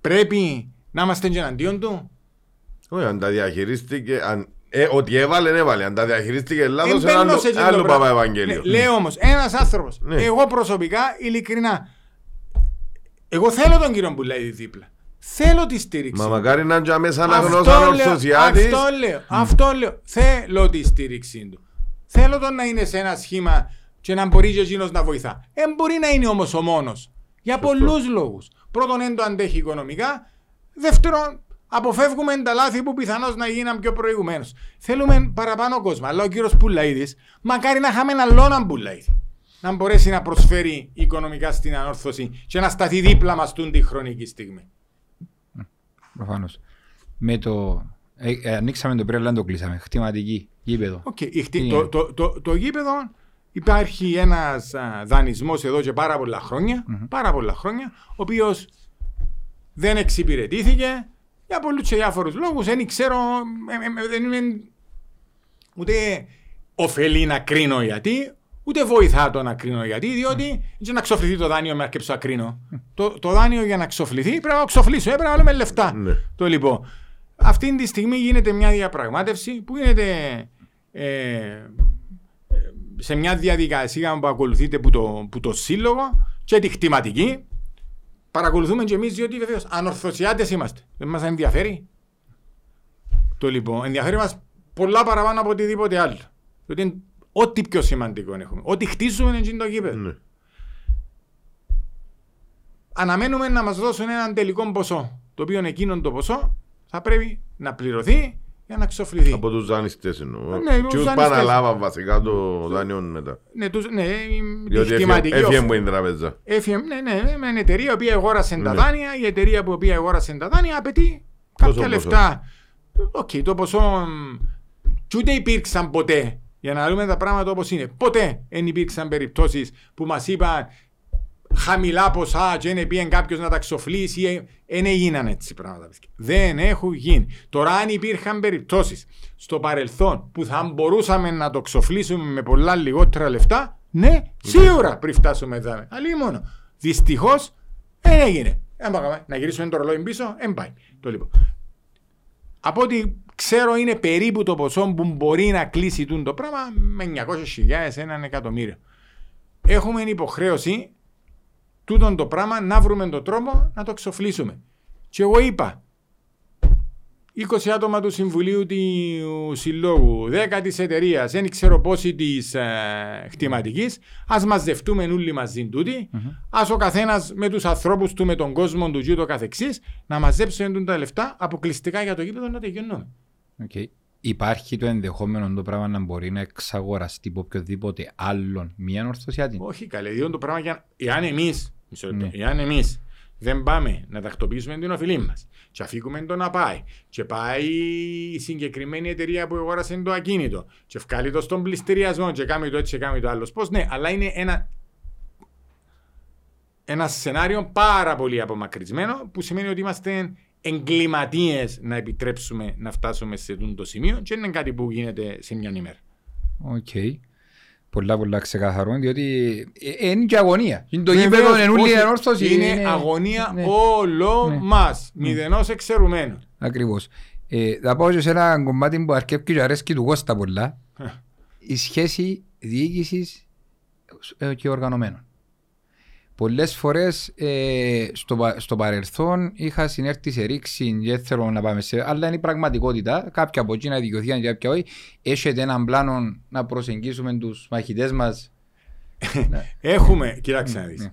Πρέπει να είμαστε και εναντίον του; όχι, αν τα διαχειρίστηκε, αν Ε, ότι έβαλε, έβαλε. Αν τα διαχειρίστηκε λάθος, Εν ένα μπαίνω άλλο, σε εκείνο άλλο το πράγμα. Παπα Ευαγγέλιο. Ναι, Λέω όμως, ένας άνθρωπος, Ναι. εγώ προσωπικά, ειλικρινά, εγώ θέλω τον κύριο Μπουλάιδη δίπλα. Θέλω τη στήριξη. Μα μακάρι να είναι μέσα να Αυτό γνώσαν λέω, ορθωσιάτης. Αυτό λέω, αυτό λέω. Θέλω τη στήριξή του. Θέλω τον να είναι σε ένα σχήμα και να μπορεί και εκείνος να βοηθά. Δεν μπορεί να είναι όμως ο μόνος. Για πολλούς λόγους. Πρώτον, δεν το αντέχει οικονομικά. Δεύτερον, αποφεύγουμε τα λάθη που πιθανώς να γίναν πιο προηγουμένως. Θέλουμε παραπάνω κόσμο. Αλλά ο κύριος Πουλαίδης, μακάρι να είχαμε έναν άλλον Πουλαίδη. Να μπορέσει να προσφέρει οικονομικά στην ανόρθωση και να σταθεί δίπλα μας τούν τη χρονική στιγμή. Προφανώς. Με το... Ε, ε, ανοίξαμε το πριν, αλλά δεν το κλείσαμε. Χτιματική, γήπεδο. Οκ, η χτυ- Τι το, είναι; το, το, το γήπεδο υπάρχει ένας α, δανεισμός εδώ και πάρα πολλά χρόνια, πάρα πολλά χρόνια, ο οποίος δεν εξυπηρετήθηκε για πολλούς και διάφορους λόγους. Δεν ξέρω, ε, ε, ε, δεν είμαι ούτε ωφελεί να κρίνω γιατί, ούτε βοηθά το να κρίνω γιατί, διότι για να ξοφληθεί το δάνειο με αρκεψω να κρίνω. το, το δάνειο για να ξοφληθεί πρέπει να το ξοφλήσω, ε, πρέπει να βάλουμε λεφτά. Ναι. Το λοιπόν. Αυτή τη στιγμή γίνεται μια διαπραγμάτευση που γίνεται ε, σε μια διαδικασία που ακολουθείται που το, που το σύλλογο και τη χτιματική. Παρακολουθούμε και εμείς διότι βεβαίως ανορθωσιάτες είμαστε. Δεν μας ενδιαφέρει. Το λοιπόν, ενδιαφέρει μας πολλά παραπάνω από οτιδήποτε άλλο. Διότι είναι ό,τι πιο σημαντικό έχουμε. Ό,τι χτίζουμε είναι το γήπεδο. Ναι. Αναμένουμε να μας δώσουν έναν τελικό ποσό. Το οποίο εκείνο το ποσό θα πρέπει να πληρωθεί για να ξοφληθεί. Από τους δανειστές εννοώ. Ναι, τους Ποιους δανειστές. παναλάβαν βασικά το δάνειο μετά. Ναι, τους, ναι, η- τη Διότι κτηματική έφυγε οφ- που είναι η τραπέζα. Έφυγε, ναι, ναι, με μια εταιρεία που αγόρασε τα Ναι. δάνεια. Η εταιρεία που οποία αγόρασε τα δάνεια απαιτεί Πόσο κάποια ποσό; λεφτά. Οκ, το ποσό μ, κι ούτε υπήρξαν ποτέ. Για να δούμε τα πράγματα όπως είναι. Ποτέ δεν υπήρξαν περιπτώσεις που μας είπαν χαμηλά ποσά και δεν πήγαινε κάποιος να τα ξοφλήσει. Δεν έγιναν έτσι πράγματα. παιδιά. Δεν έχουν γίνει. Τώρα, αν υπήρχαν περιπτώσεις στο παρελθόν που θα μπορούσαμε να το ξοφλήσουμε με πολλά λιγότερα λεφτά, ναι, σίγουρα πριν φτάσουμε εδώ. Αλλά μόνο. Δυστυχώς δεν έγινε. Δεν πάμε. Να γυρίσουμε το ρολόι πίσω, δεν πάει. Το λοιπόν. Από ό,τι ξέρω είναι περίπου το ποσό που μπορεί να κλείσει τούν το πράγμα με 900.000 έναν εκατομμύριο. Έχουμε υποχρέωση τούτον το πράγμα να βρούμε τον τρόπο να το εξοφλήσουμε. Και εγώ είπα, 20 άτομα του Συμβουλίου του Συλλόγου, 10 τη εταιρείας, δεν ξέρω πόσοι της ε, κτηματικής, ας μαζευτούμε όλοι μαζί τούτοι, ας ο καθένας με τους ανθρώπους του, με τον κόσμο του και ούτω καθεξής, να μαζέψουν τα λεφτά αποκλειστικά για το γήπεδο να τελειώνουμε. Οκ. Υπάρχει το ενδεχόμενο το πράγμα να μπορεί να εξαγοραστεί από οποιοδήποτε άλλον μία ορθωσιάτη; Όχι καλέ, διότι το πράγμα για... Εάν εμείς, Ναι. εάν εμείς δεν πάμε να τακτοποιήσουμε την οφειλή μας και αφήκουμε το να πάει και πάει η συγκεκριμένη εταιρεία που αγόρασε το ακίνητο και βγάλει το στον πληστηριασμό και κάνει το έτσι και κάνει το άλλος πώς ναι, αλλά είναι ένα ένα σενάριο πάρα πολύ απομακρυσμένο που σημαίνει ότι είμαστε εγκληματίες να επιτρέψουμε να φτάσουμε σε αυτό το σημείο και δεν είναι κάτι που γίνεται σε μια ημέρα. Οκ. Πολλά πολλά ξεκαθαρό, διότι ε, είναι και αγωνία. Είναι το Βεβαίως, γήπεδο, είναι όλη όχι, η Ανόρθωση. Είναι αγωνία ναι. όλο Ναι. μας, μηδενός εξαιρουμένου. Ακριβώς. Ε, θα πάω και σε ένα κομμάτι που αρκεύει και αρέσκει του Κώστα πολλά. Η σχέση διοίκησης ε, και οργανωμένων. Πολλές φορές ε, στο, πα- στο παρελθόν είχα συνέρθει σε ρήξη και δεν θέλω να πάμε σε... Αλλά είναι η πραγματικότητα. Κάποια από εκείνα δικαιωθήκαν και κάποια όχι. Έχετε έναν πλάνο να προσεγγίσουμε τους μαχητές μας. Έχουμε, κοιτάξτε να δεις. ναι.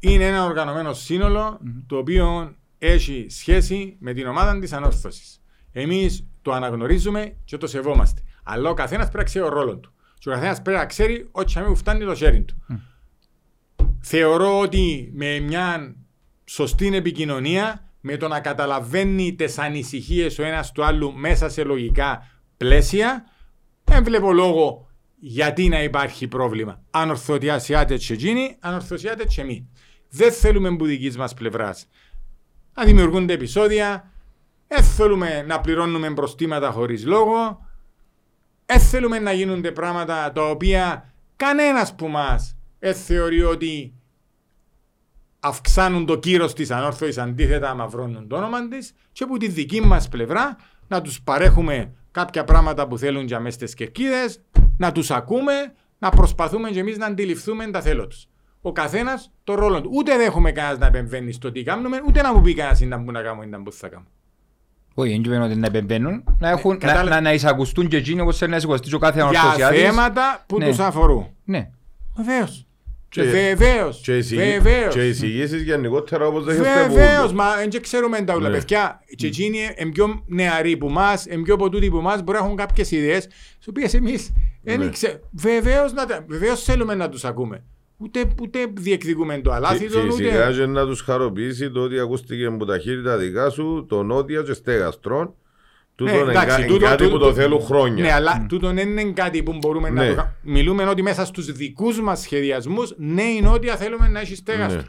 Είναι ένα οργανωμένο σύνολο το οποίο έχει σχέση με την ομάδα της ανόρθωσης. Εμείς το αναγνωρίζουμε και το σεβόμαστε. Αλλά ο καθένας πρέπει να ξέρει ο ρόλος του. Και ο καθένας πρέπει να ξέρει ότι θα μην φτάνει το χέρι του. Θεωρώ ότι με μια σωστή επικοινωνία, με το να καταλαβαίνει τις ανησυχίες ο ένας του άλλου μέσα σε λογικά πλαίσια, δεν βλέπω λόγο γιατί να υπάρχει πρόβλημα. Αν ορθωτιάσιάτε και εκείνοι, αν ορθωσιάτε και εμεί. Δεν θέλουμε που δικής μας πλευράς να δημιουργούνται επεισόδια, δεν θέλουμε να πληρώνουμε προστήματα χωρίς λόγο, δεν θέλουμε να γίνονται πράγματα τα οποία κανένας που μας δεν θεωρεί ότι αυξάνουν το κύρος της ανόρθωσης αντίθετα μαυρώνουν το όνομα της και που τη δική μας πλευρά να τους παρέχουμε κάποια πράγματα που θέλουν για μέσα στις κερκίδες, να τους ακούμε, να προσπαθούμε και εμείς να αντιληφθούμε τα θέλω τους. Ο καθένας το ρόλο του. Ούτε δέχομαι κανένας να επεμβαίνει στο τι κάνουμε, ούτε να μου πει κανένας να που να κάνω ή να που θα κάνω. Όχι, δεν σημαίνει ότι να επεμβαίνουν, να, έχουν, κατάλαβα. να, να, να εισακουστούν και εκείνοι όπως θέλει να εισακουστεί ο κάθε Για ανορθωσιάτης. θέματα που Ναι. τους αφορούν. Ναι. Βεβαίως. Και- Βεβαίως. Και εισηγη- Βεβαίως. Και εισηγήσεις γενικότερα όπως δέχεστε από Βεβαίως, όλους. μα δεν ξέρουμε τα όλα Ναι. παιδιά. Και εκείνοι είναι πιο νεαροί που μας, είναι πιο ποτούτοι που μας, μπορεί να έχουν κάποιες ιδέες, τις οποίες εμείς δεν Ναι. ήξε- Βεβαίως, να τα- βεβαίως θέλουμε να τους ακούμε. Ούτε, ούτε διεκδικούμε το αλάθητο, Φυσικά ούτε... και να τους χαροποιήσει το ότι ακούστηκε από τα χέρια δικά σου το νότια και στέγαστρον. Τούτο Ναι, είναι εντάξει, κα- είναι τούτο- κάτι που τούτο- το θέλουν χρόνια. Ναι, αλλά τούτο δεν είναι κάτι που μπορούμε να Ναι. το κάνουμε. Μιλούμε ότι μέσα στους δικούς μας σχεδιασμούς, ναι, η νότια θέλουμε να έχει στέγαστρο. Ναι.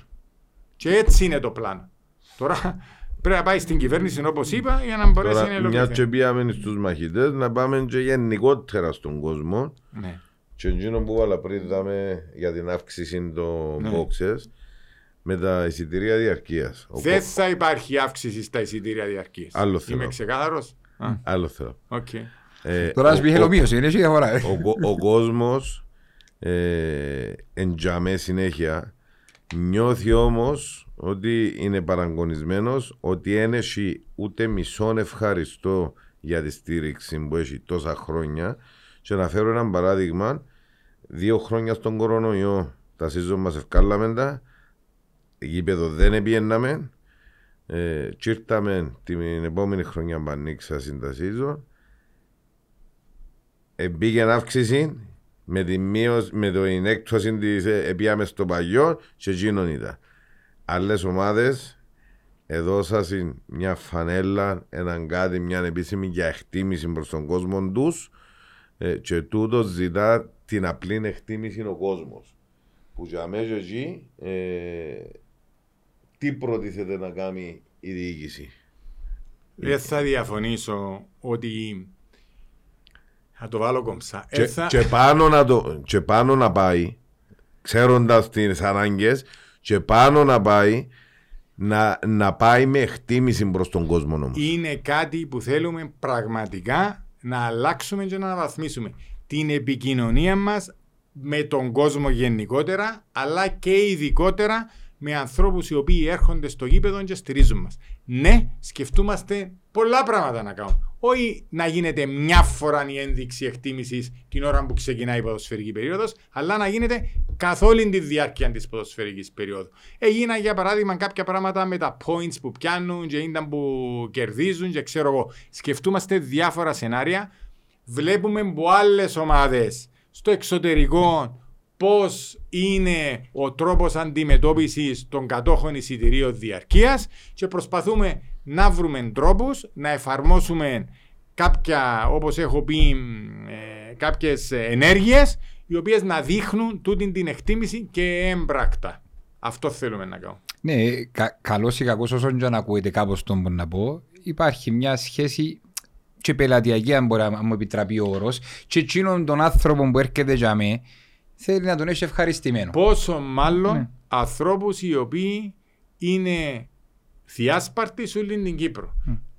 Και έτσι είναι το πλάνο. Τώρα πρέπει να πάει στην κυβέρνηση όπως είπα για να μπορέσει να Τώρα, μια υλοποιηθεί. και πήγαμε στους μαχητές, να πάμε και γενικότερα στον κόσμο. Ναι. Και εκείνο που βάλα πριν είδαμε για την αύξηση των Ναι. boxes με τα εισιτήρια διαρκείας. Ο Δεν κο- θα υπάρχει αύξηση στα εισιτήρια διαρκείας. Άλλο θέλω. Είμαι ξεκάθαρος. Α, Άλλο θέλω. οκ. Ε, Τώρα ο- ας πει ο- θέλω μείωση, είναι έτσι διαφορά. ε. ο, κο- ο κόσμος ε, εντιαμέ συνέχεια νιώθει όμως ότι είναι παραγωνισμένος ότι δεν έχει ούτε μισόν ευχαριστώ για τη στήριξη που έχει τόσα χρόνια και να φέρω ένα παράδειγμα δύο χρόνια στον κορονοϊό τα σύζων μας ευκάλαμε τα γήπεδο δεν επιέναμε ε, και ήρθαμε την επόμενη χρονιά που ανοίξα τα σύζων ε, μπήκε αύξηση με, τη μείωση, με το την έκπτωση της ε, επίαμες στο παλιό και εκείνον ήταν. Άλλες ομάδες έδωσαν μια φανέλα, έναν κάτι, μια επίσημη για εκτίμηση προς τον κόσμο τους ε, και τούτος ζητά την απλή εκτίμηση ο κόσμος. Που για μέσα εκεί ε, τι προτίθεται να κάνει η διοίκηση; Δεν θα διαφωνήσω ότι θα το βάλω κομψά. Και, Ε, θα- και, πάνω να το, και πάνω να πάει, ξέροντας τις ανάγκες, και πάνω να πάει να, να πάει με εκτίμηση προς τον κόσμο όμως. είναι κάτι που θέλουμε πραγματικά να αλλάξουμε και να αναβαθμίσουμε. Την επικοινωνία μας με τον κόσμο γενικότερα, αλλά και ειδικότερα με ανθρώπους οι οποίοι έρχονται στο γήπεδο και στηρίζουν μας. Ναι, σκεφτούμαστε πολλά πράγματα να κάνουμε. Όχι να γίνεται μια φορά η ένδειξη εκτίμησης την ώρα που ξεκινάει η ποδοσφαιρική περίοδος, αλλά να γίνεται καθ' όλη τη διάρκεια της ποδοσφαιρικής περίοδου. Έγιναν για παράδειγμα κάποια πράγματα με τα points που πιάνουν και ήταν που κερδίζουν και ξέρω εγώ. Σκεφτούμαστε διάφορα σενάρια. Βλέπουμε από άλλες ομάδες στο εξωτερικό πώς είναι ο τρόπος αντιμετώπισης των κατόχων εισιτηρίων διαρκείας και προσπαθούμε να βρούμε τρόπους να εφαρμόσουμε κάποια, όπως έχω πει, ε, κάποιες ενέργειες οι οποίες να δείχνουν τούτη την εκτίμηση και έμπρακτα. Αυτό θέλουμε να κάνουμε. Ναι, κα, καλός ή κακός όσον και αν ακούεται κάπως τον που να πω, υπάρχει μια σχέση και πελατειακή αν μπορεί να μου επιτραπεί ο όρος και εκείνον τον άνθρωπο που έρχεται για μέ θέλει να τον έχει ευχαριστημένο. Πόσο μάλλον Ναι. ανθρώπους οι οποίοι είναι θειάσπαρτοι σε όλη την Κύπρο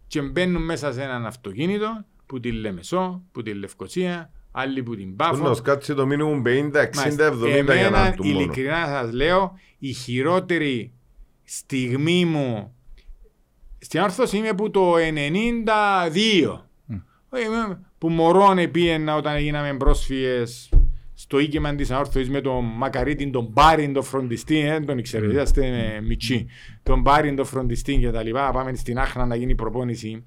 και μπαίνουν μέσα σε έναν αυτοκίνητο που την Λεμεσό, που την Λευκοσία, άλλοι που την Πάφο. Να σκάτσει το μήνυμο 50, 60, 70 για Εμένα, να του μόνο. ειλικρινά σας λέω, η χειρότερη στιγμή μου στην όρθωση είμαι που το 92. Ε, είμαι- Που μωρόν επίαινα όταν γίναμε πρόσφυγες στο οίκημα της αόρθωσης με τον Μακαρίτη, τον Μπάριν, τον φροντιστή, ε, δεν τον ήξερε, είσαστε ε, μητσί. Τον Μπάριν, τον φροντιστή και τα λοιπά, πάμε στην Άχνα να γίνει προπόνηση.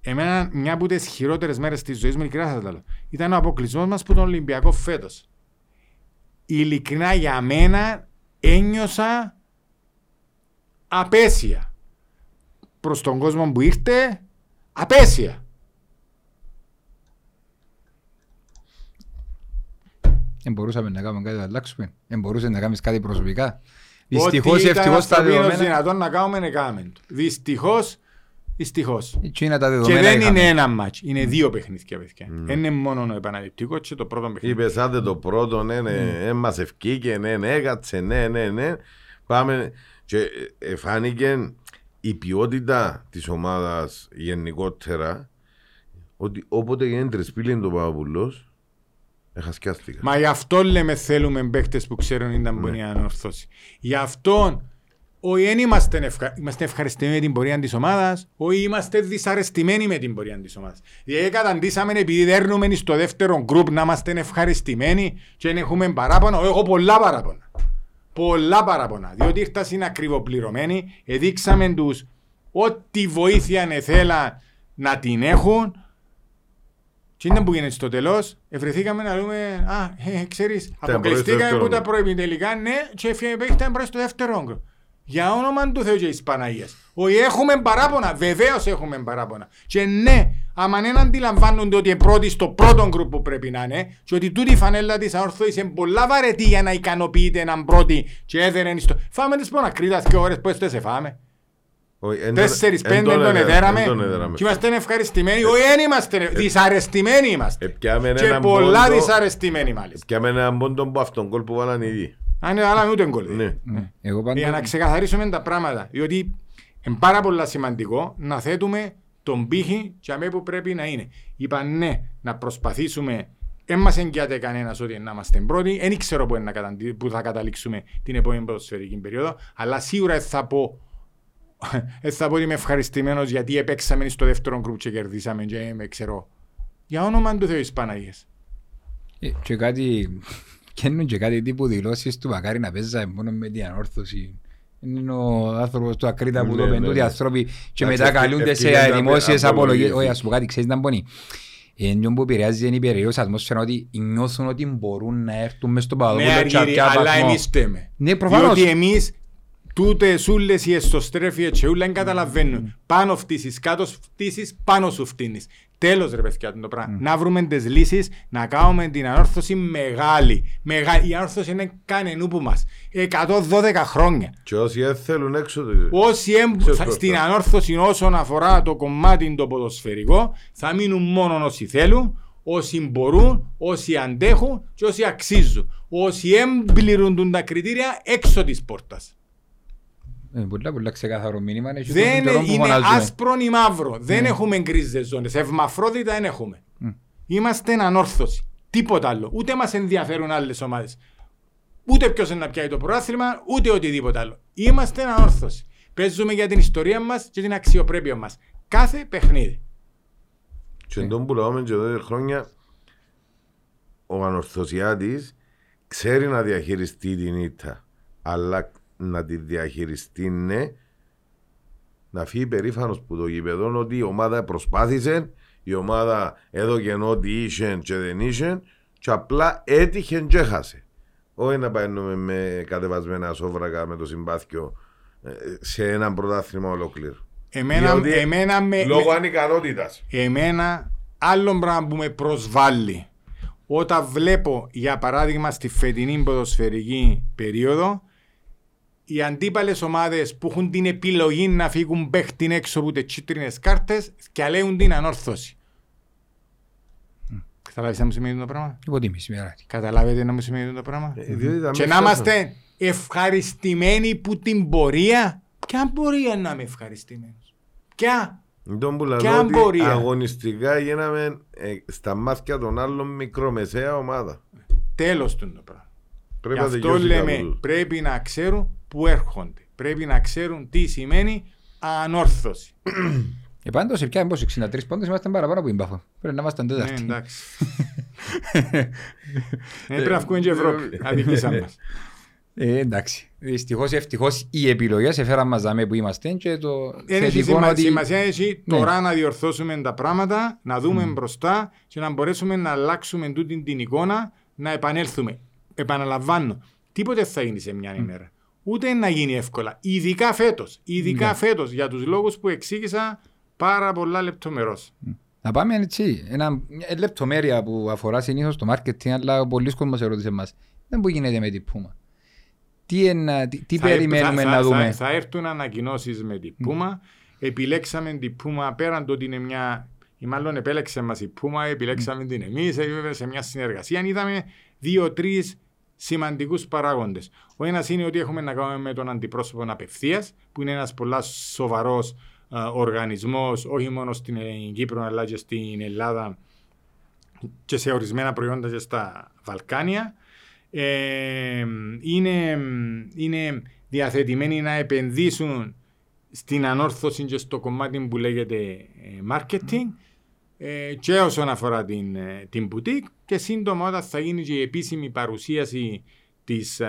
Εμένα, μια από τις χειρότερες μέρες της ζωής μου, ειλικρινά σα λέω, ήταν ο αποκλεισμός μας που τον Ολυμπιακό φέτος. Ειλικρινά για μένα ένιωσα απέσια. Προς τον κόσμο που ήρθε, απέσια. Δεν μπορούσαμε να κάνουμε κάτι να αλλάξουμε. Δεν μπορούσες να κάνεις κάτι προσωπικά. Δυστυχώς Ό,τι ή ήταν ευτυχώς τα ανθρωπίνως δεδομένα. δυνατόν να κάνουμε, έκαμε το. Δυστυχώς, δυστυχώς. Έτσι είναι τα Και δεδομένα. δεν είχαμε. είναι ένα μάτς, είναι δύο παιχνίδια, παιδιά. Δεν είναι μόνο ο επαναληπτικός και το πρώτο παιχνίδι. Είπες άντε το πρώτο, ναι, ναι, ναι, μας ευκήκε, ναι, ναι, έκατσε, ναι, ναι, ναι. Πάμε και ε, φάνηκε η ποιότητα της ομάδας γενικότερα, ότι όποτε γίνεται τρισπίλιν το Παπαπουλό, εχασκιάστηκα. Μα γι' αυτό λέμε θέλουμε παίχτες που ξέρουν την ταμπονία Ναι. ανορθώσει. Γι' αυτό όχι δεν είμαστε, ευχα... είμαστε ευχαριστημένοι με την πορεία της ομάδας, όχι είμαστε δυσαρεστημένοι με την πορεία της ομάδας. Δηλαδή καταντήσαμε επειδή δέρνουμε στο δεύτερο γκρουπ να είμαστε ευχαριστημένοι και να έχουμε παράπονα. Έχω πολλά παράπονα. Πολλά παράπονα. Διότι ήρθαν ακριβοπληρωμένοι, εδείξαμε τους ό,τι βοήθεια εθέλα να την έχουν και είναι που γίνεται στο τέλος, ευρεθήκαμε να δούμε. Α, ε, ξέρεις, αποκλειστήκαμε δεύτερο από τα όγκο. προεπιτελικά, ναι, και έφυγαν μπρο στο δεύτερο όγκο. Για όνομα του Θεού και της Παναγίας. Όχι, έχουμε παράπονα, βεβαίως έχουμε παράπονα. Και ναι, άμα δεν αντιλαμβάνονται ότι είναι πρώτοι στο πρώτο γκρουπ που πρέπει να είναι, και ότι τούτη η φανέλα της αόρθωσης είναι πολλά βαρετή για να ικανοποιείται έναν πρώτη και έδερεν στο. Φάμε τις πονακρίδα και ώρες που έστε σε φάμε. Όχι, εν τον- Τέσσερις εν πέντε τον εδέρα- εδέραμε εν τον εδέραμε. και είμαστε ευχαριστημένοι. Όχι, δεν είμαστε, δυσαρεστημένοι είμαστε. Επιάμε Και έναν πολλά πόντο- δυσαρεστημένοι μάλιστα. Επιάμε έναν πόντο που αυτόν κόλ που βάλαν ήδη. Αν είναι άλλα ούτε γκολ. Ναι. Ναι. Εγώ Για να πάντα... ξεκαθαρίσουμε τα πράγματα. Διότι είναι πάρα πολύ σημαντικό να θέτουμε τον πύχη και αμέ που πρέπει να είναι. Είπα ναι, να προσπαθήσουμε. Δεν μας εγγυάται κανένας ότι να είμαστε πρώτοι. Δεν ξέρω που, είναι να καταντι- που θα καταλήξουμε την επόμενη ποδοσφαιρική περίοδο. Αλλά σίγουρα δεν θα πω. Δεν θα πω ότι είμαι ευχαριστημένος γιατί επέξαμε στο δεύτερο γκρουπ και κερδίσαμε και με ξέρω. Για όνομα του Θεού της Παναγίας. Ε, Και κάτι... Καίνουν και κάτι τύπου δηλώσεις του μακάρι να παίζαμε μόνο με την ανόρθωση. Είναι ο άνθρωπος του Ακρίτα που Ναι, το ναι, πεντούν οι ναι. άνθρωποι και Εντάξει, μετά καλούνται σε ευκαιρία να δημόσιες απολογηθούν. απολογίες. Όχι, ας πω κάτι, ξέρεις να μπονεί. Εν που επηρεάζει είναι η περιοχή ατμόσφαιρα ότι νιώθουν ότι μπορούν να έρθουν μες στο Ναι, Παπαδόπουλο και Αργύρι, αρκετά αλλά βαθμό. εμείς θέμε. Ναι, προφανώς. Διότι εμείς τούτες ούλες οι εσωστρέφειες και ούλα δεν καταλαβαίνουν. Πάνω φτύσεις, κάτω φτύσεις, πάνω σου φτύνεις. Τέλος ρε παιδιά το πράγμα. Να βρούμε τις λύσεις, να κάνουμε την ανόρθωση μεγάλη. μεγάλη. Η ανόρθωση είναι κανενού που μας. 112 χρόνια. Και όσοι δεν θέλουν έξω το... Όσοι εμ- Ξέρεις θα- πώς στην το- ανόρθωση όσον αφορά το κομμάτι το ποδοσφαιρικό θα μείνουν μόνο όσοι θέλουν, όσοι μπορούν, όσοι αντέχουν και όσοι αξίζουν. Όσοι εμπληρούν τα κριτήρια έξω της πόρτας. Ε, Πολλά πολλά ξεκάθαρο μήνυμα. είναι και Δεν τον καιρό που είναι φωνάζουμε. άσπρο ή μαύρο. Δεν έχουμε γκρίζες ζώνες. Ευμαφρότητα δεν έχουμε. Είμαστε ανόρθωση. Τίποτα άλλο. Ούτε μας ενδιαφέρουν άλλες ομάδες. Ούτε ποιος είναι να πιάει το πρωτάθλημα, ούτε οτιδήποτε άλλο. Είμαστε ανόρθωση. Παίζουμε για την ιστορία μας και την αξιοπρέπεια μας. Κάθε παιχνίδι. Και τον που λέμε και εδώ χρόνια ο ανορθωσιάτης ξέρει να διαχειριστεί την ήττα αλλά να τη διαχειριστεί ναι. Να φύγει περήφανος που το γηπεδόν ότι η ομάδα προσπάθησε η ομάδα έδωκε ό,τι είχε και δεν είχε και απλά έτυχε και έχασε. Όχι να παίρνουμε με κατεβασμένα σόβρακα με το συμπάθειο ε, σε έναν πρωτάθλημα ολόκληρο. Εμένα, Διότι εμένα, με, λόγω με- ανικανότητας. εμένα άλλο πράγμα που με προσβάλλει. Όταν βλέπω για παράδειγμα στη φετινή ποδοσφαιρική περίοδο οι αντίπαλες ομάδες που έχουν την επιλογή να φύγουν παίχτην έξω από τις κίτρινες κάρτες και λέουν την ανόρθωση. Καταλάβεις τι μου σημαίνει το πράγμα; Υποτίμηση, μεγάλη. Καταλάβετε να μου σημαίνει το πράγμα; Ε, διότι τα Και μέσα να σου- είμαστε ευχαριστημένοι που την πορεία. Ποια πορεία να είμαι ευχαριστημένος. Ποια. Τον που Ποια λέω ότι πορεία; αγωνιστικά γίναμε ε, στα μάτια των άλλων μικρομεσαία ομάδα. Τέλος του το πράγμα. Πρέπει Γι' να αυτό τελειώσει λέμε κάπου. πρέπει να ξέρουν που έρχονται. Πρέπει να ξέρουν τι σημαίνει ανόρθωση. Ε, πάντως, σε ποια 63 πόντους είμαστε παραπάνω από την Πάφο. Πρέπει να είμαστε ναι, τέταρτη. εντάξει. ναι, πρέπει να βγουν και Ευρώπη. Αδικήσαμε μας. Ε, εντάξει. Δυστυχώς, ευτυχώς, οι επιλογές έφεραν μας δάμε που είμαστε και το Δεν έχει θετικό σημα- ότι... σημασία έχει Ναι. τώρα να διορθώσουμε τα πράγματα, να δούμε μπροστά και να μπορέσουμε να αλλάξουμε τούτη την εικόνα, να επανέλθουμε. Επαναλαμβάνω, τίποτε θα γίνει σε μια ημέρα. Ούτε να γίνει εύκολα. Ειδικά φέτος. Ειδικά Ναι. φέτος για τους λόγους που εξήγησα πάρα πολλά λεπτομερώς. Να πάμε έτσι. Ένα, μια λεπτομέρεια που αφορά συνήθως το marketing, αλλά πολλοί κόσμος ερώτησε μας. Δεν που γίνεται με την Πούμα. Τι, είναι, τι, τι Θα- περιμένουμε θα- να θα- δούμε; Θα, θα έρθουν ανακοινώσεις με την Πούμα. Επιλέξαμε την Πούμα πέραν το ότι είναι μια. ή μάλλον επέλεξε μας η Πούμα, επιλέξαμε την εμείς σε μια συνεργασία. Είδαμε δύο-τρεις σημαντικούς παράγοντες. Ο ένας είναι ότι έχουμε να κάνουμε με τον αντιπρόσωπο απευθείας, που είναι ένας πολλά σοβαρός ε, οργανισμός, όχι μόνο στην Κύπρο αλλά και στην Ελλάδα και σε ορισμένα προϊόντα και στα Βαλκάνια. Ε, είναι, είναι διαθετημένοι να επενδύσουν στην ανόρθωση και στο κομμάτι που λέγεται ε, marketing ε, και όσον αφορά την, ε, την boutique και σύντομα όταν θα γίνει και η επίσημη παρουσίαση της ε,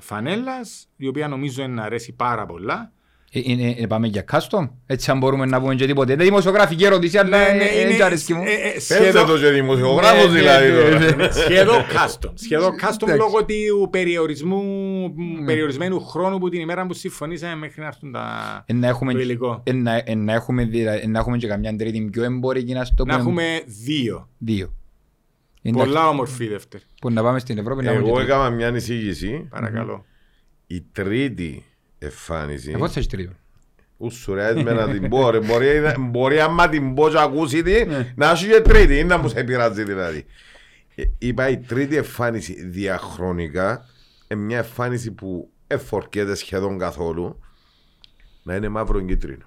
φανέλας η οποία νομίζω είναι να αρέσει πάρα πολλά Ε, είναι- ε, Πάμε για custom, έτσι αν μπορούμε να πούμε και τίποτε. Είναι δημοσιογραφική ερώτηση, αλλά Ναι, ναι, ε, είναι- δεν αρέσκει μου. ε, ε, Πέστε σχεδόν- το και δημοσιογράφος Ναι, δηλαδή ναι, τώρα. ναι, ναι. Σχεδόν custom. Σχεδόν custom Εντάξει. λόγω του περιορισμού, Ναι. περιορισμένου χρόνου που την ημέρα που συμφωνήσαμε μέχρι να έρθουν τα, Ε, να έχουμε- το υλικό. ε, να- ε, να έχουμε δηλα- ε, να έχουμε και καμιά τρίτη πιο εμπορική να στο Να πούμε. έχουμε δύο. Δύο. Εντάξει, Πολλά όμορφη δεύτερη. Που να πάμε στην Ευρώπη να έχουμε Εγώ και τρίτο. έκανα μια εισήγηση. Παρακαλώ. Η τρίτη εμφάνιση. Εγώ θες τρίτο. Ούσου ρε, με να την πω ρε. Μπορεί, μπορεί άμα την πω και ακούσει τη, Ναι. να έχει και τρίτη. Είναι να μου σε πειράζει δηλαδή. Ε, Είπα η τρίτη εμφάνιση διαχρονικά, είναι μια εμφάνιση που εφορκέται σχεδόν καθόλου, να είναι μαύρο κίτρινο.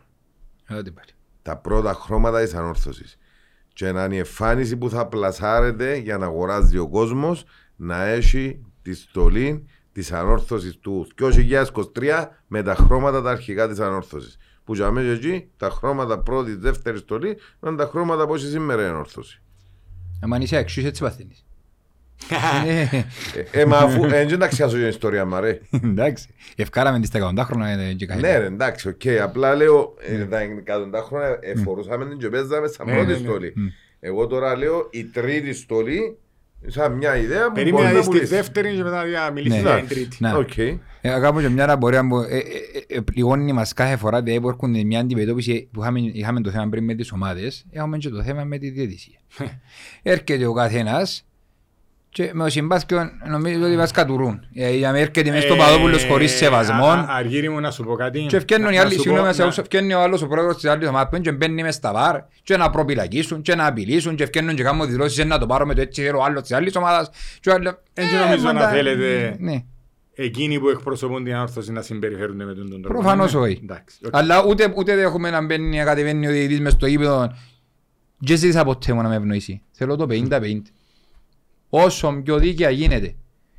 Ό,τι πάλι. τα πρώτα χρώματα της ανόρθωσης. Και να είναι η εμφάνιση που θα πλασάρεται για να αγοράζει ο κόσμος να έχει τη στολή της ανόρθωσης του 2023 με τα χρώματα τα αρχικά της ανόρθωσης. Που για μέσα εκεί τα χρώματα πρώτης, δεύτερης στολής είναι τα χρώματα που έχεις σήμερα η ανόρθωση. Αν είσαι αξίος έτσι παθαίνεις. Ε, Ε, ε, μα αφού ε, δεν τα ξιάσω για την ιστορία μου, ρε. Εντάξει. Ευκάραμε τις 100 χρόνια ε, και κάτι. Ναι, ρε, εντάξει, οκ. Απλά λέω, ε, τα εκατοντά χρόνια ε, φορούσαμε την και παίζαμε στα Ναι, πρώτη ναι, ναι. στολή. Εγώ τώρα λέω η τρίτη στολή, σαν μια ιδέα που Περίμενα μπορεί να να δεις τη πουλήσεις. δεύτερη και μετά να μιλήσεις Ναι. για την Εντάξει. τρίτη. Να. Οκ. Ε, Κάπου και μια απορία που ε, ε, ε, ε, πληγώνει μας κάθε φορά δηλαδή που έρχονται μια αντιμετώπιση που είχαμε, είχαμε το θέμα πριν με τις ομάδες έχουμε και το θέμα με τη διαιτησία. έρχεται ο καθένας και με ο συμπάθκιο νομίζω ότι μας κατουρούν. Ε, για να έρχεται μέσα στο παδόπουλος χωρίς Ε, σεβασμό α- α- Αργύρι μου να σου πω κάτι. και ευκαινούν οι Να άλλοι, σου πω- συγγνώμη, να- σε ευκαινεί ο άλλος ο πρόεδρος της άλλης ομάδας που είναι και μπαίνει μες στα βάρ και να προπυλακίσουν και να απειλήσουν και ευκαινούν και κάνουν δηλώσεις «Ε, να το πάρω με το έτσι θέλω ο άλλος της άλλης ομάδας και ο άλλος Δεν «Ε, νομίζω να μαντά». θέλετε- Ναι. Εκείνοι που εκπροσωπούν την ανόρθωση να συμπεριφέρονται με τον τον τρόπο. Προφανώς Ναι, ναι. όχι. Εντάξει, οκ. Αλλά ούτε, ούτε δεν έχουμε να μπαίνει να κατεβαίνει ο διαιτητής μες στο γήπεδο και ζήτησα ποτέ μου να με ευνοήσει. Θέλω το 50-50. Όσο πιο δίκαια γίνεται.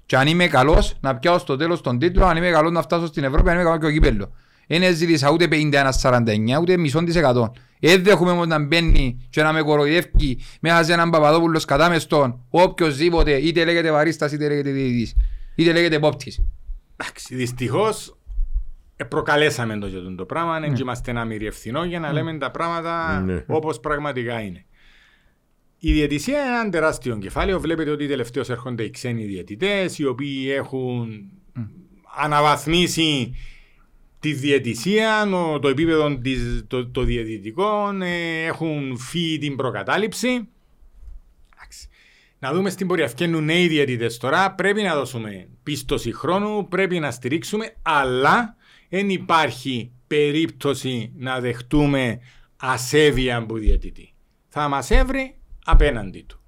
Και αν είμαι καλός να πιάω στο τέλος τον τίτλο, αν είμαι καλός να φτάσω στην Ευρώπη, αν είμαι καλός και ο κύπελλο. Δεν ζήτησα ούτε 51-49, ούτε μισόν της εκατό. Δεν δέχομαι όμως να μπαίνει και να με κοροϊδεύει μέσα σε έναν Παπαδόπουλος κατά μεστόν, οποιοςδήποτε, είτε λέγεται βαρίστας, είτε λέγεται διαιτητής, είτε λέγεται επόπτης. Εντάξει, δυστυχώς ε, προκαλέσαμε το, το, το πράγμα, Ναι. δεν είμαστε ένα μυρί ευθυνό για να λέμε τα πράγματα Ναι. όπως πραγματικά είναι. Η διαιτησία είναι ένα τεράστιο κεφάλαιο. Βλέπετε ότι τελευταίως έρχονται οι ξένοι διαιτητές, οι οποίοι έχουν αναβαθμίσει τη διαιτησία, ο- το επίπεδο της, το, το διαιτητικών, ε, έχουν φύγει την προκατάληψη. Εντάξει. Να δούμε στην πορεία. Φκένουν νέοι διαιτητές τώρα. Πρέπει να δώσουμε πίστοση χρόνου, πρέπει να στηρίξουμε, αλλά δεν υπάρχει περίπτωση να δεχτούμε ασέβεια από διαιτητή. Θα μας έβρει απέναντι του.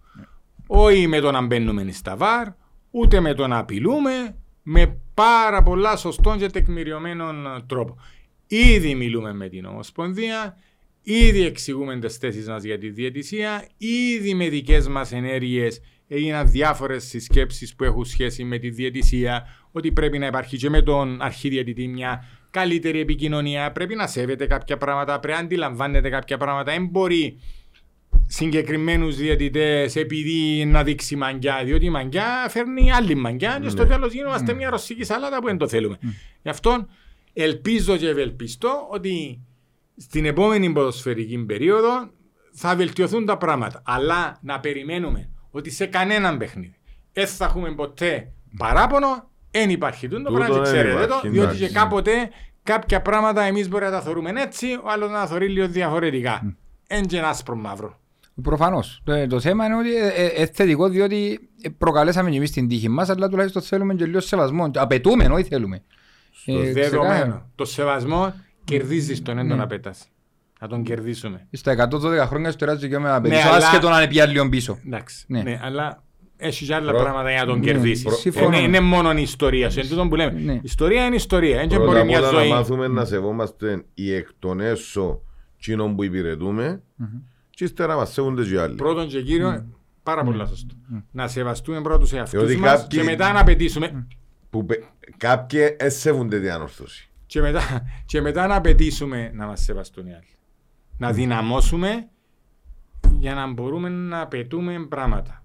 Όχι με το να μπαίνουμε στα βαρ, ούτε με το να απειλούμε, με πάρα πολλά σωστών και τεκμηριωμένων τρόπο. Ήδη μιλούμε με την Ομοσπονδία, ήδη εξηγούμε τις θέσεις μας για τη διαιτησία, ήδη με δικές μας ενέργειες έγιναν διάφορες συσκέψεις που έχουν σχέση με τη διαιτησία, ότι πρέπει να υπάρχει και με τον αρχιδιαιτητή μια καλύτερη επικοινωνία, πρέπει να σέβεται κάποια πράγματα, πρέπει να αντιλαμβάνεται κάποια πράγματα. Δεν μπορεί συγκεκριμένους διαιτητές επειδή να δείξει μαγκιά, διότι η μαγκιά φέρνει άλλη μαγκιά και στο τέλος γίνομαστε μια ρωσική σαλάτα που δεν το θέλουμε. Γι' αυτό ελπίζω και ευελπιστώ ότι στην επόμενη ποδοσφαιρική περίοδο θα βελτιωθούν τα πράγματα. Αλλά να περιμένουμε ότι σε κανέναν παιχνίδι δεν θα έχουμε ποτέ παράπονο, δεν υπάρχει τούτο Τούτο πράγμα και δεν ξέρετε το, υπάρχει, διότι εντάξει. και κάποτε κάποια πράγματα εμείς μπορεί να τα θεωρούμε έτσι, ο άλλος να τα θεωρεί λίγο διαφορετικά. Εν και ένα άσπρο μαύρο. Προφανώς. Το, το θέμα είναι ότι ε, ε, ε, θετικό διότι ε, προκαλέσαμε και εμείς την τύχη μας αλλά τουλάχιστον θέλουμε και λίγο σεβασμό. Απαιτούμε, όχι θέλουμε. Το Ε, δεδομένο. ξεκάθαρα. Το σεβασμό κερδίζεις τον Ναι. έντονα πέτας. Να τον κερδίσουμε. Στα 112 χρόνια στο τεράστιο δικαίωμα να Ναι, πετύσω, αλλά- άσχετο να είναι πια λίγο πίσω. Εντάξει. Ναι. Ναι. αλλά έχεις και άλλα Προ- πράγματα για να τον Ναι, κερδίσεις. συμφωνώ. Είναι, είναι μόνο η ιστορία σου, είναι τούτο που λέμε. Ναι. Η ιστορία είναι ιστορία, δεν Πρώτα μπορεί απ' μια όλα να ζωή. μάθουμε να σεβόμαστε οι εκ των έσω κοινών που υπηρετούμε και ύστερα μας σέβονται και οι άλλοι. Πρώτον και κύριο, πάρα πολύ σωστό. Να σεβαστούμε πρώτα τους εαυτούς Διότι μας κάποιοι- και μετά να απαιτήσουμε Που πε- κάποιοι εσέβονται την ανορθώση. και μετά, και μετά να απαιτήσουμε να μας σεβαστούν οι άλλοι. Να δυναμώσουμε για να μπορούμε να απαιτούμε πράγματα.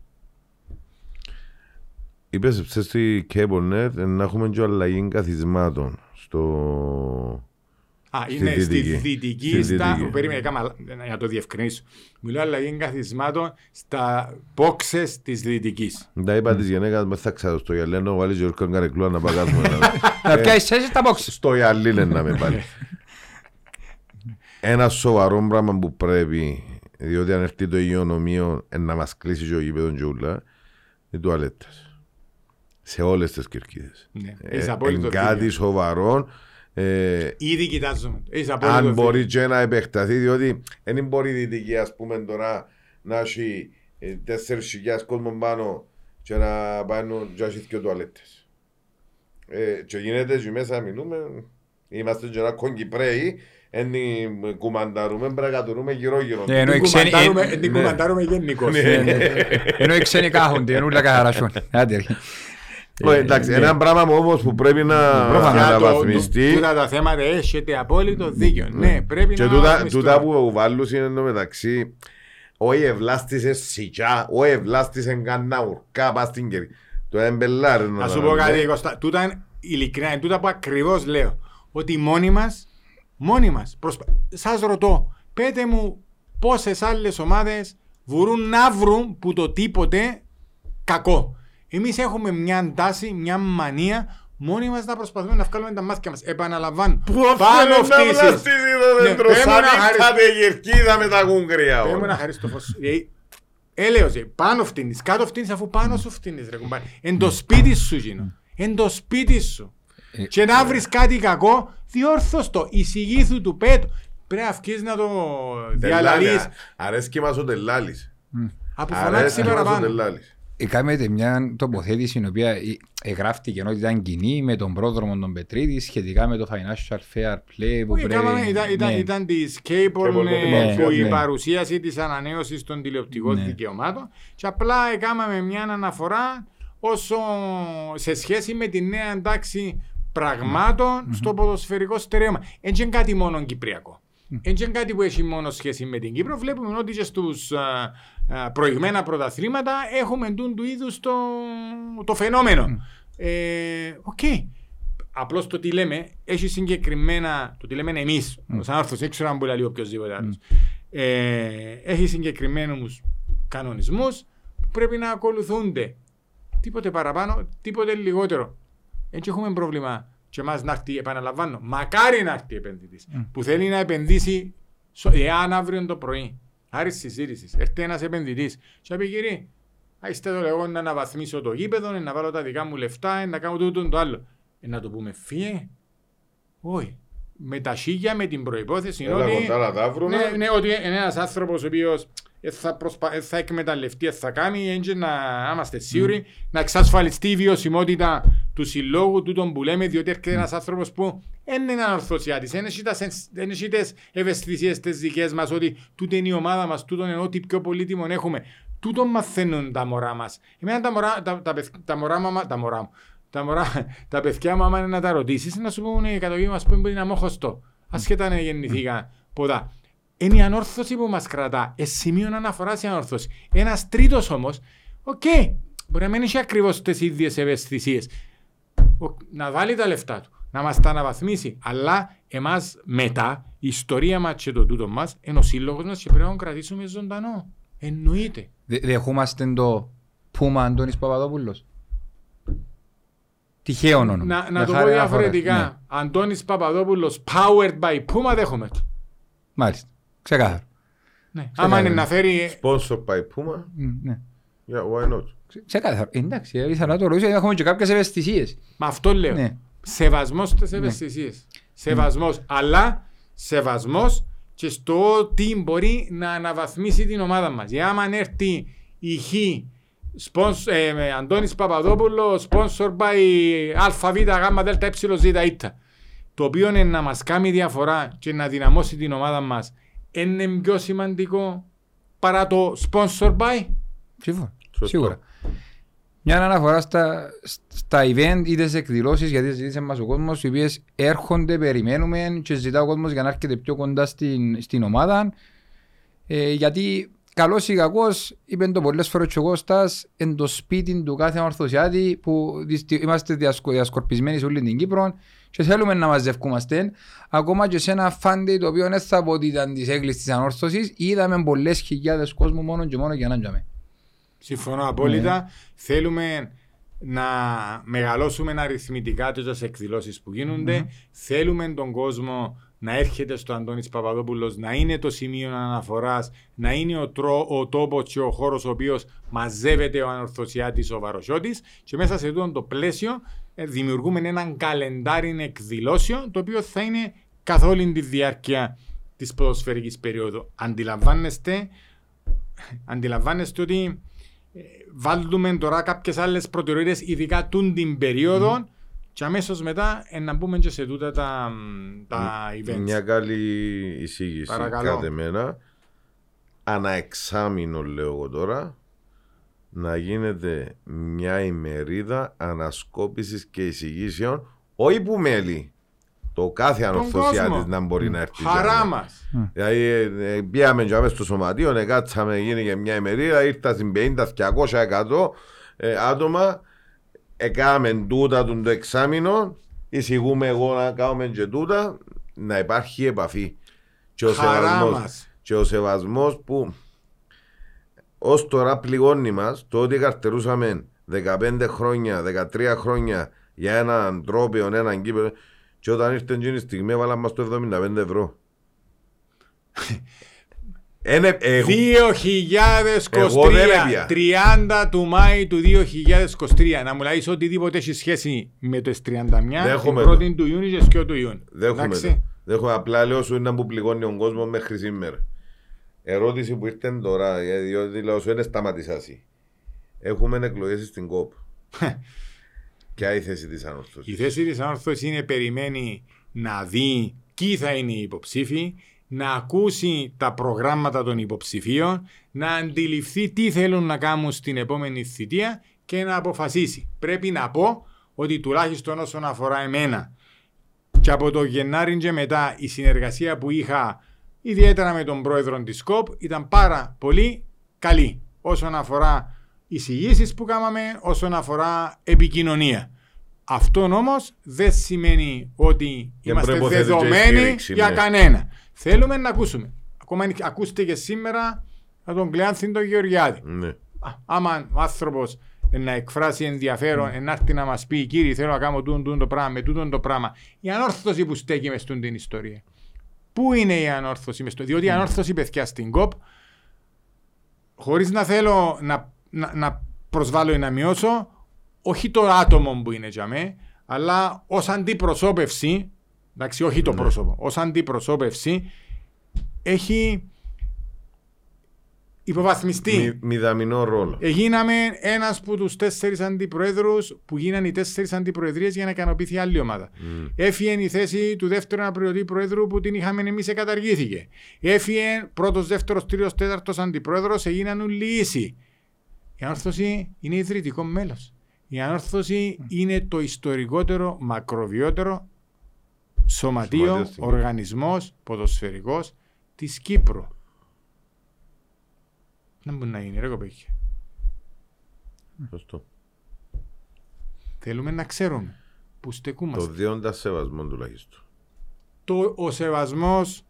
Είπες ψες στη CableNet να έχουμε και αλλαγή καθισμάτων στο... Α, Στη είναι στη Δυτική. δυτική, Στη στα, Δυτική. περίμενε, κάμα, για το διευκρινίσω. Μιλάω αλλαγή καθισμάτων στα boxes της δυτικής. Τα είπα της γενέκας μες θα ξέρω στο Ιαλένο βάλεις και ορκόν καρεκλούα να παγάσουμε. Να πιάσεις εσύ τα box. Στο Ιαλή λένε να με πάλι. Ένα σοβαρό πράγμα που πρέπει, διότι αν έρθει το υγειονομείο ε, να μας κλείσει και ο γήπεδος και ούλα, οι τουαλέτες. Σε όλες τις κερκίδες. Ναι, Ε, έχεις απόλυτο εν κάτι δίκιο. σοβαρό. Ε, Ήδη κοιτάζομαι. Έχεις απόλυτο αν δίκιο. μπορεί και να επεκταθεί, διότι δεν μπορεί η Δυτική ας πούμε τώρα να έχει ε, τέσσερις χιλιάδες κόσμο πάνω και να πάνουν και να έχει δύο τουαλέτες. Ε, και γίνεται και μέσα μιλούμε, είμαστε και ένα κογκυπρέοι, εν κουμανταρούμε, πρέπει να κατουρούμε γύρω γύρω. Ναι, ενώ οι Την ξένοι- κουμαντάρουμε- ε, την ναι. κουμαντάρουμε γενικώς. Ναι. Ναι, ναι. Ενώ οι ξένοι κάχονται, ενώ όλα καθαράσουν. Άντε, ρε. Ω, εντάξει, ένα πράγμα όμως που πρέπει να Προφανώς. Για το- αναβαθμιστεί Τούτα τα θέματα έχετε απόλυτο δίκιο. Ναι, πρέπει και να τούτα, αναβαθμιστούν. τούτα που βάλουν είναι το μεταξύ όχι ευλάστησε σικιά, όχι ευλάστησε κανένα ουρκά πας στην κερκίδα. Το εμπελάρε Να σου πω κάτι, Κώστα. Τούτα είναι ειλικρινά, είναι τούτα που ακριβώς λέω. Ότι μόνοι μας, μόνοι μας, προσπα... σας ρωτώ, πέτε μου πόσες άλλες ομάδες μπορούν να βρουν που το τίποτε κακό. Εμείς έχουμε μια τάση, μια μανία, μόνοι μας να προσπαθούμε να βγάλουμε τα μάτια μας. Επαναλαμβάνω, πάνω φτύσεις. Ναι, δέντρο, πέμουν σαν να χαρι- είχατε γερκίδα με τα κουγκριά. Πέμουν να χαρίσεις το φως. Ε, Έλεος, ε, πάνω φτύνεις, κάτω φτύνεις αφού πάνω σου φτύνεις ρε κουμπάρι. Εν το σπίτι σου γίνω. Εν το σπίτι σου. Ε, Και να βρεις κάτι κακό, διόρθως το. Εισηγήθου του πέτω. Πρέπει να βγεις να το διαλαλείς. Αρέσκει μας ο Τελάλης. Από φωνάξει Αρέσκει μας ο παραπάνω. Τελάλης. Κάμετε μια τοποθέτηση η οποία ε- εγγράφτηκε ενώ ήταν κοινή με τον πρόδρομο των Πετρίδη σχετικά με το financial fair play που Όχι, πρέπει... έκαναμε- ήταν, ήταν, Ναι. ήταν της Cable Cable, ε, ναι, που ναι. η παρουσίαση της ανανέωσης των τηλεοπτικών Ναι. δικαιωμάτων και απλά έκαναμε μια αναφορά όσο σε σχέση με τη νέα εντάξει πραγμάτων στο ποδοσφαιρικό στερέωμα. Έτσι είναι κάτι μόνο κυπριακό. Έτσι είναι κάτι που έχει μόνο σχέση με την Κύπρο. Βλέπουμε ότι και στους α, α, προηγμένα πρωταθλήματα έχουμε τούν του είδους το, το φαινόμενο. Ε, Οκ. Απλώς το τι λέμε έχει συγκεκριμένα. Το τι λέμε εμείς, mm. σαν άρθρο, δεν ξέρω αν μπορεί να λέει οποιοδήποτε άλλος. Ε, έχει συγκεκριμένους κανονισμούς που πρέπει να ακολουθούνται. Τίποτε παραπάνω, τίποτε λιγότερο. Έτσι έχουμε πρόβλημα. Και εμά να έρθει, επαναλαμβάνω, μακάρι να έρθει επενδυτής που θέλει να επενδύσει, σο- εάν αύριο το πρωί, χάρη συζήτησης, έρθει ένας επενδυτής, και θα πει κύριε, Α, είστε εδώ εγώ να αναβαθμίσω το γήπεδο, να βάλω τα δικά μου λεφτά, να κάνω τούτο το άλλο. Ε, να το πούμε φύγε. Όχι. Με τα σίγια, με την προπόθεση Έλα ότι. κοντά να τα βρούμε. Ναι, ναι, ότι είναι ένας άνθρωπος ο οποίος θα, προσπα... ε, θα εκμεταλλευτεί, ε, θα κάνει, έτσι να είμαστε σίγουροι, να εξασφαλιστεί η βιωσιμότητα του συλλόγου, τούτον που λέμε, διότι έρχεται ένας άνθρωπος που δεν είναι ανορθωσιάτη, δεν έχει τις ευαισθησίες τις δικές μας, ότι τούτη είναι η ομάδα μας, τούτον είναι ό,τι πιο πολύτιμο έχουμε. Τούτον μαθαίνουν τα μωρά μας. Εμένα τα μωρά, τα, τα, παιδ- τα μωρά, μαμα- τα μωρά μου. Τα, μωρά, τα παιδιά μου, άμα είναι να τα ρωτήσεις, να σου πούνε η καταγωγή μας που είναι αμόχωστο. Ασχετά αν γεννηθήκα ποδά. Είναι η ανόρθωση που μας κρατά. Ε, σημείο αναφοράς η ανόρθωση. Ένας τρίτος όμως, οκ, μπορεί να μην έχει ακριβώς τις ίδιες ευαισθησίες. Να βάλει τα λεφτά του, να μας τα αναβαθμίσει. Αλλά εμάς μετά, η ιστορία μας και το τούτο μας, είναι ο σύλλογος μας και πρέπει να τον κρατήσουμε ζωντανό. Εννοείται. Δε- Δεχόμαστε το Πούμα Αντώνης Παπαδόπουλος. Τυχαίο όνομα. Να, να Μια το πω χαρά αναφορά. διαφορετικά. Ναι, Αντώνης Παπαδόπουλος, powered by Puma, δέχομαι το. Μάλιστα. Ξεκάθαρο. Ναι. Άμα είναι να φέρει. Sponsor by Puma. Μ, Ναι. Yeah, why not? Ξε- Ξεκάθαρο. Εντάξει, ε, ήθελα να το ρωτήσω, έχουμε και κάποιες ευαισθησίες. Με αυτό λέω. Ναι. Σεβασμός στις ευαισθησίες. Σεβασμός. Αλλά σεβασμός και στο ότι μπορεί να αναβαθμίσει την ομάδα μας. Για άμα έρθει η Χ Sponsor, ε, με Αντώνης Παπαδόπουλος, sponsor by ΑΒ γ δελτα ε ζ ήτα. Το οποίο είναι να μας κάνει διαφορά και να δυναμώσει την ομάδα μας είναι πιο σημαντικό παρά το sponsor by; Σίγουρα. Σωστό. Σίγουρα. Μια αναφορά στα, στα event ή τις εκδηλώσεις γιατί ζήτησε μας ο κόσμος οι οποίες έρχονται, περιμένουμε και ζητά ο κόσμος για να έρχεται πιο κοντά στην, στην ομάδα ε, γιατί καλός ή κακός είπε το πολλές φορές και ο Κώστας εν το σπίτι του κάθε ορθωσιάτη που δυστι- είμαστε διασκο, διασκορπισμένοι σε όλη την Κύπρο και θέλουμε να μαζευκούμαστε ακόμα και σε ένα φάντι το οποίο δεν θα πω ότι ήταν της έγκλης της ανόρθωσης είδαμε πολλές χιλιάδες κόσμου μόνο και μόνο για να τζαμε. Συμφωνώ απόλυτα. Θέλουμε να μεγαλώσουμε αριθμητικά τις εκδηλώσεις που γίνονται. Θέλουμε τον κόσμο να έρχεται στο Αντώνης Παπαδόπουλος, να είναι το σημείο αναφοράς, να είναι ο, τρό, ο τόπος και ο χώρος ο οποίος μαζεύεται ο ανορθωσιάτης, ο βαροσιώτης και μέσα σε αυτό το πλαίσιο ε, δημιουργούμε έναν καλεντάρι εκδηλώσεων το οποίο θα είναι καθ' όλη τη διάρκεια της ποδοσφαιρικής περίοδου. Αντιλαμβάνεστε, αντιλαμβάνεστε ότι ε, βάλουμε τώρα κάποιες άλλες προτεραιότητες ειδικά τούν την περίοδο και αμέσως μετά ε, να μπούμε και σε τούτα τα, τα events. Μια καλή εισήγηση Παρακαλώ. κάθε μέρα. Ανά εξάμηνο λέω εγώ τώρα να γίνεται μια ημερίδα ανασκόπησης και εισηγήσεων όχι που μέλη το κάθε ανορθωσιάτης κόσμο. να μπορεί να έρθει Χαρά για μας. Δηλαδή, ε, ε, πήγαμε και μέσα στο σωματείο, ε, κάτσαμε, γίνει και μια ημερίδα, ήρθα στην 50, 200, 100 ε, άτομα, έκαμε τούτα τον το εξάμεινο, εισηγούμε εγώ να κάνουμε και τούτα, να υπάρχει επαφή. Και ο Χαρά σεβασμός, μας. και ο σεβασμός που ως τώρα πληγώνει μας το ότι καρτερούσαμε 15 χρόνια, 13 χρόνια για έναν τρόπο, έναν κύπελο και όταν ήρθε εκείνη η στιγμή έβαλαν μας το 75 ευρώ. Είναι, ε, Εγώ δεν έπια. 2023, 30 του Μάη του 2023. Να μου λέει οτιδήποτε έχει σχέση με το 31, Δέχομαι την πρώτη του Ιούνιου και σκιό του Ιούνιου. Δέχομαι Εντάξει. το. Δέχομαι απλά λέω σου είναι που πληγώνει τον κόσμος μέχρι σήμερα. Ερώτηση που ήρθε τώρα, ε, διότι λέω σου είναι σταματησάσι. Έχουμε εκλογές στην ΚΟΠ. Ποια η θέση της Η ανόρθωσης. θέση της ανόρθωσης είναι περιμένει να δει ποιοι θα είναι οι υποψήφοι, να ακούσει τα προγράμματα των υποψηφίων, να αντιληφθεί τι θέλουν να κάνουν στην επόμενη θητεία και να αποφασίσει. Πρέπει να πω ότι τουλάχιστον όσον αφορά εμένα και από το Γενάρη και μετά η συνεργασία που είχα ιδιαίτερα με τον πρόεδρο της ΚΟΠ ήταν πάρα πολύ καλή όσον αφορά εισηγήσεις που κάναμε, όσον αφορά επικοινωνία. Αυτό όμως δεν σημαίνει ότι είμαστε προϋποθέτει και δεδομένοι στήριξη, για ναι. κανένα. Θέλουμε να ακούσουμε. Ακόμα αν ακούστε και σήμερα από τον Κλεάνθιν τον Γεωργιάδη. Ναι. Α, άμα ο άνθρωπος να εκφράσει ενδιαφέρον, να έρθει να μας πει, κύριε, θέλω να κάνω τούτο, τούτο το πράγμα, με τούτο το πράγμα. Η ανόρθωση που στέκει μες στην ιστορία. Πού είναι η ανόρθωση μες στο. Διότι η ανόρθωση, παιδιά, στην ΚΟΠ, χωρίς να θέλω να, να, να προσβάλλω ή να μειώσω, όχι το άτομο που είναι για μέ, αλλά ως αντιπροσώπευση, εντάξει, όχι το πρόσωπο, ως αντιπροσώπευση, έχει υποβαθμιστεί. Μη- Μηδαμινό ρόλο. Έγιναμε ένας από τους τέσσερις αντιπροέδρους που γίναν οι τέσσερις αντιπροεδρίες για να ικανοποιηθεί άλλη ομάδα. Μμ. Έφυγε η θέση του δεύτερου αναπληρωτή προέδρου που την είχαμε εμείς καταργήθηκε. Έφυγε πρώτος, δεύτερος, τρίτος, τέταρτος αντιπρόεδρος, έγιναν όλοι ίσοι. Η ανόρθωση είναι ιδρυτικό μέλος. Η ανόρθωση είναι το ιστορικότερο, μακροβιότερο σωματείο, Σωματείο στην Κύπρο. οργανισμός ποδοσφαιρικός της Κύπρου. Να μπορεί να είναι ρε κοπέκια. Σωστό. Θέλουμε να ξέρουμε που Το στεκούμαστε. δίοντα σεβασμό τουλάχιστον. Το, ο σεβασμός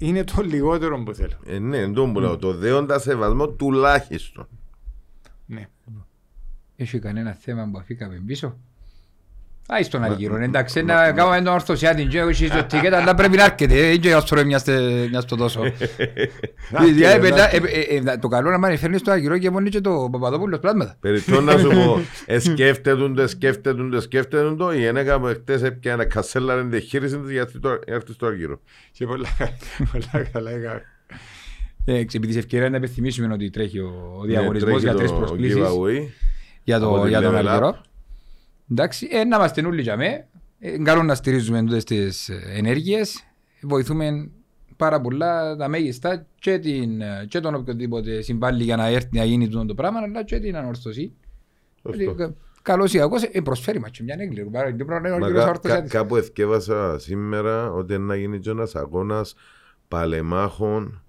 είναι το λιγότερο που θέλω. Ε, ναι, εντό που λέω. Το δέοντα σεβασμό τουλάχιστον. Ναι. Έχει κανένα θέμα που αφήκαμε πίσω; Άι στον Αργύρο, εντάξει, να κάνουμε τον ορθωσιάτη και όχι στο τικέτα, αλλά πρέπει να έρχεται, δεν και άστρο μια στο τόσο. Δηλαδή, ε, μετά, ε, ε, ε, Το καλό να μάθει φέρνεις στον Αργύρο και μόνοι και το Παπαδόπουλος πλάσματα. Περιττώ να σου πω, εσκέφτετουν το, σκέφτετουν το, σκέφτετουν το, η γυναίκα μου χτες έπια ένα κασέλα εν διαχείριση της για να έρθει στο- έρθει στο Αργύρο. Και πολλά, πολλά καλά έκαμε. Ε, επειδή σε ευκαιρία να επιθυμίσουμε ότι τρέχει ο ο Ναι, διαγωνισμός τρέχει για το τρεις προσκλήσεις giveaway. για, από το, τη για τον Level Up. Αργυρό. Εντάξει, ε, να είμαστε όλοι για μέ. Ε, καλό να στηρίζουμε τούτες τις ε, ενέργειες. Βοηθούμε πάρα πολλά τα μέγιστα και, την, ε, και τον οποιοδήποτε συμβάλλει για να έρθει να γίνει τούτο το πράγμα, αλλά και την ανόρθωση. Σωστό. Ε, Καλός ή κακός, ε, προσφέρει μας και μια έγκλη. Πάρα- Δεν πρέπει να είναι ο Μα κύριος κα- όρθος κα- της. κάπου εθκεύασα σήμερα ότι να γίνει και ένας αγώνας παλεμάχων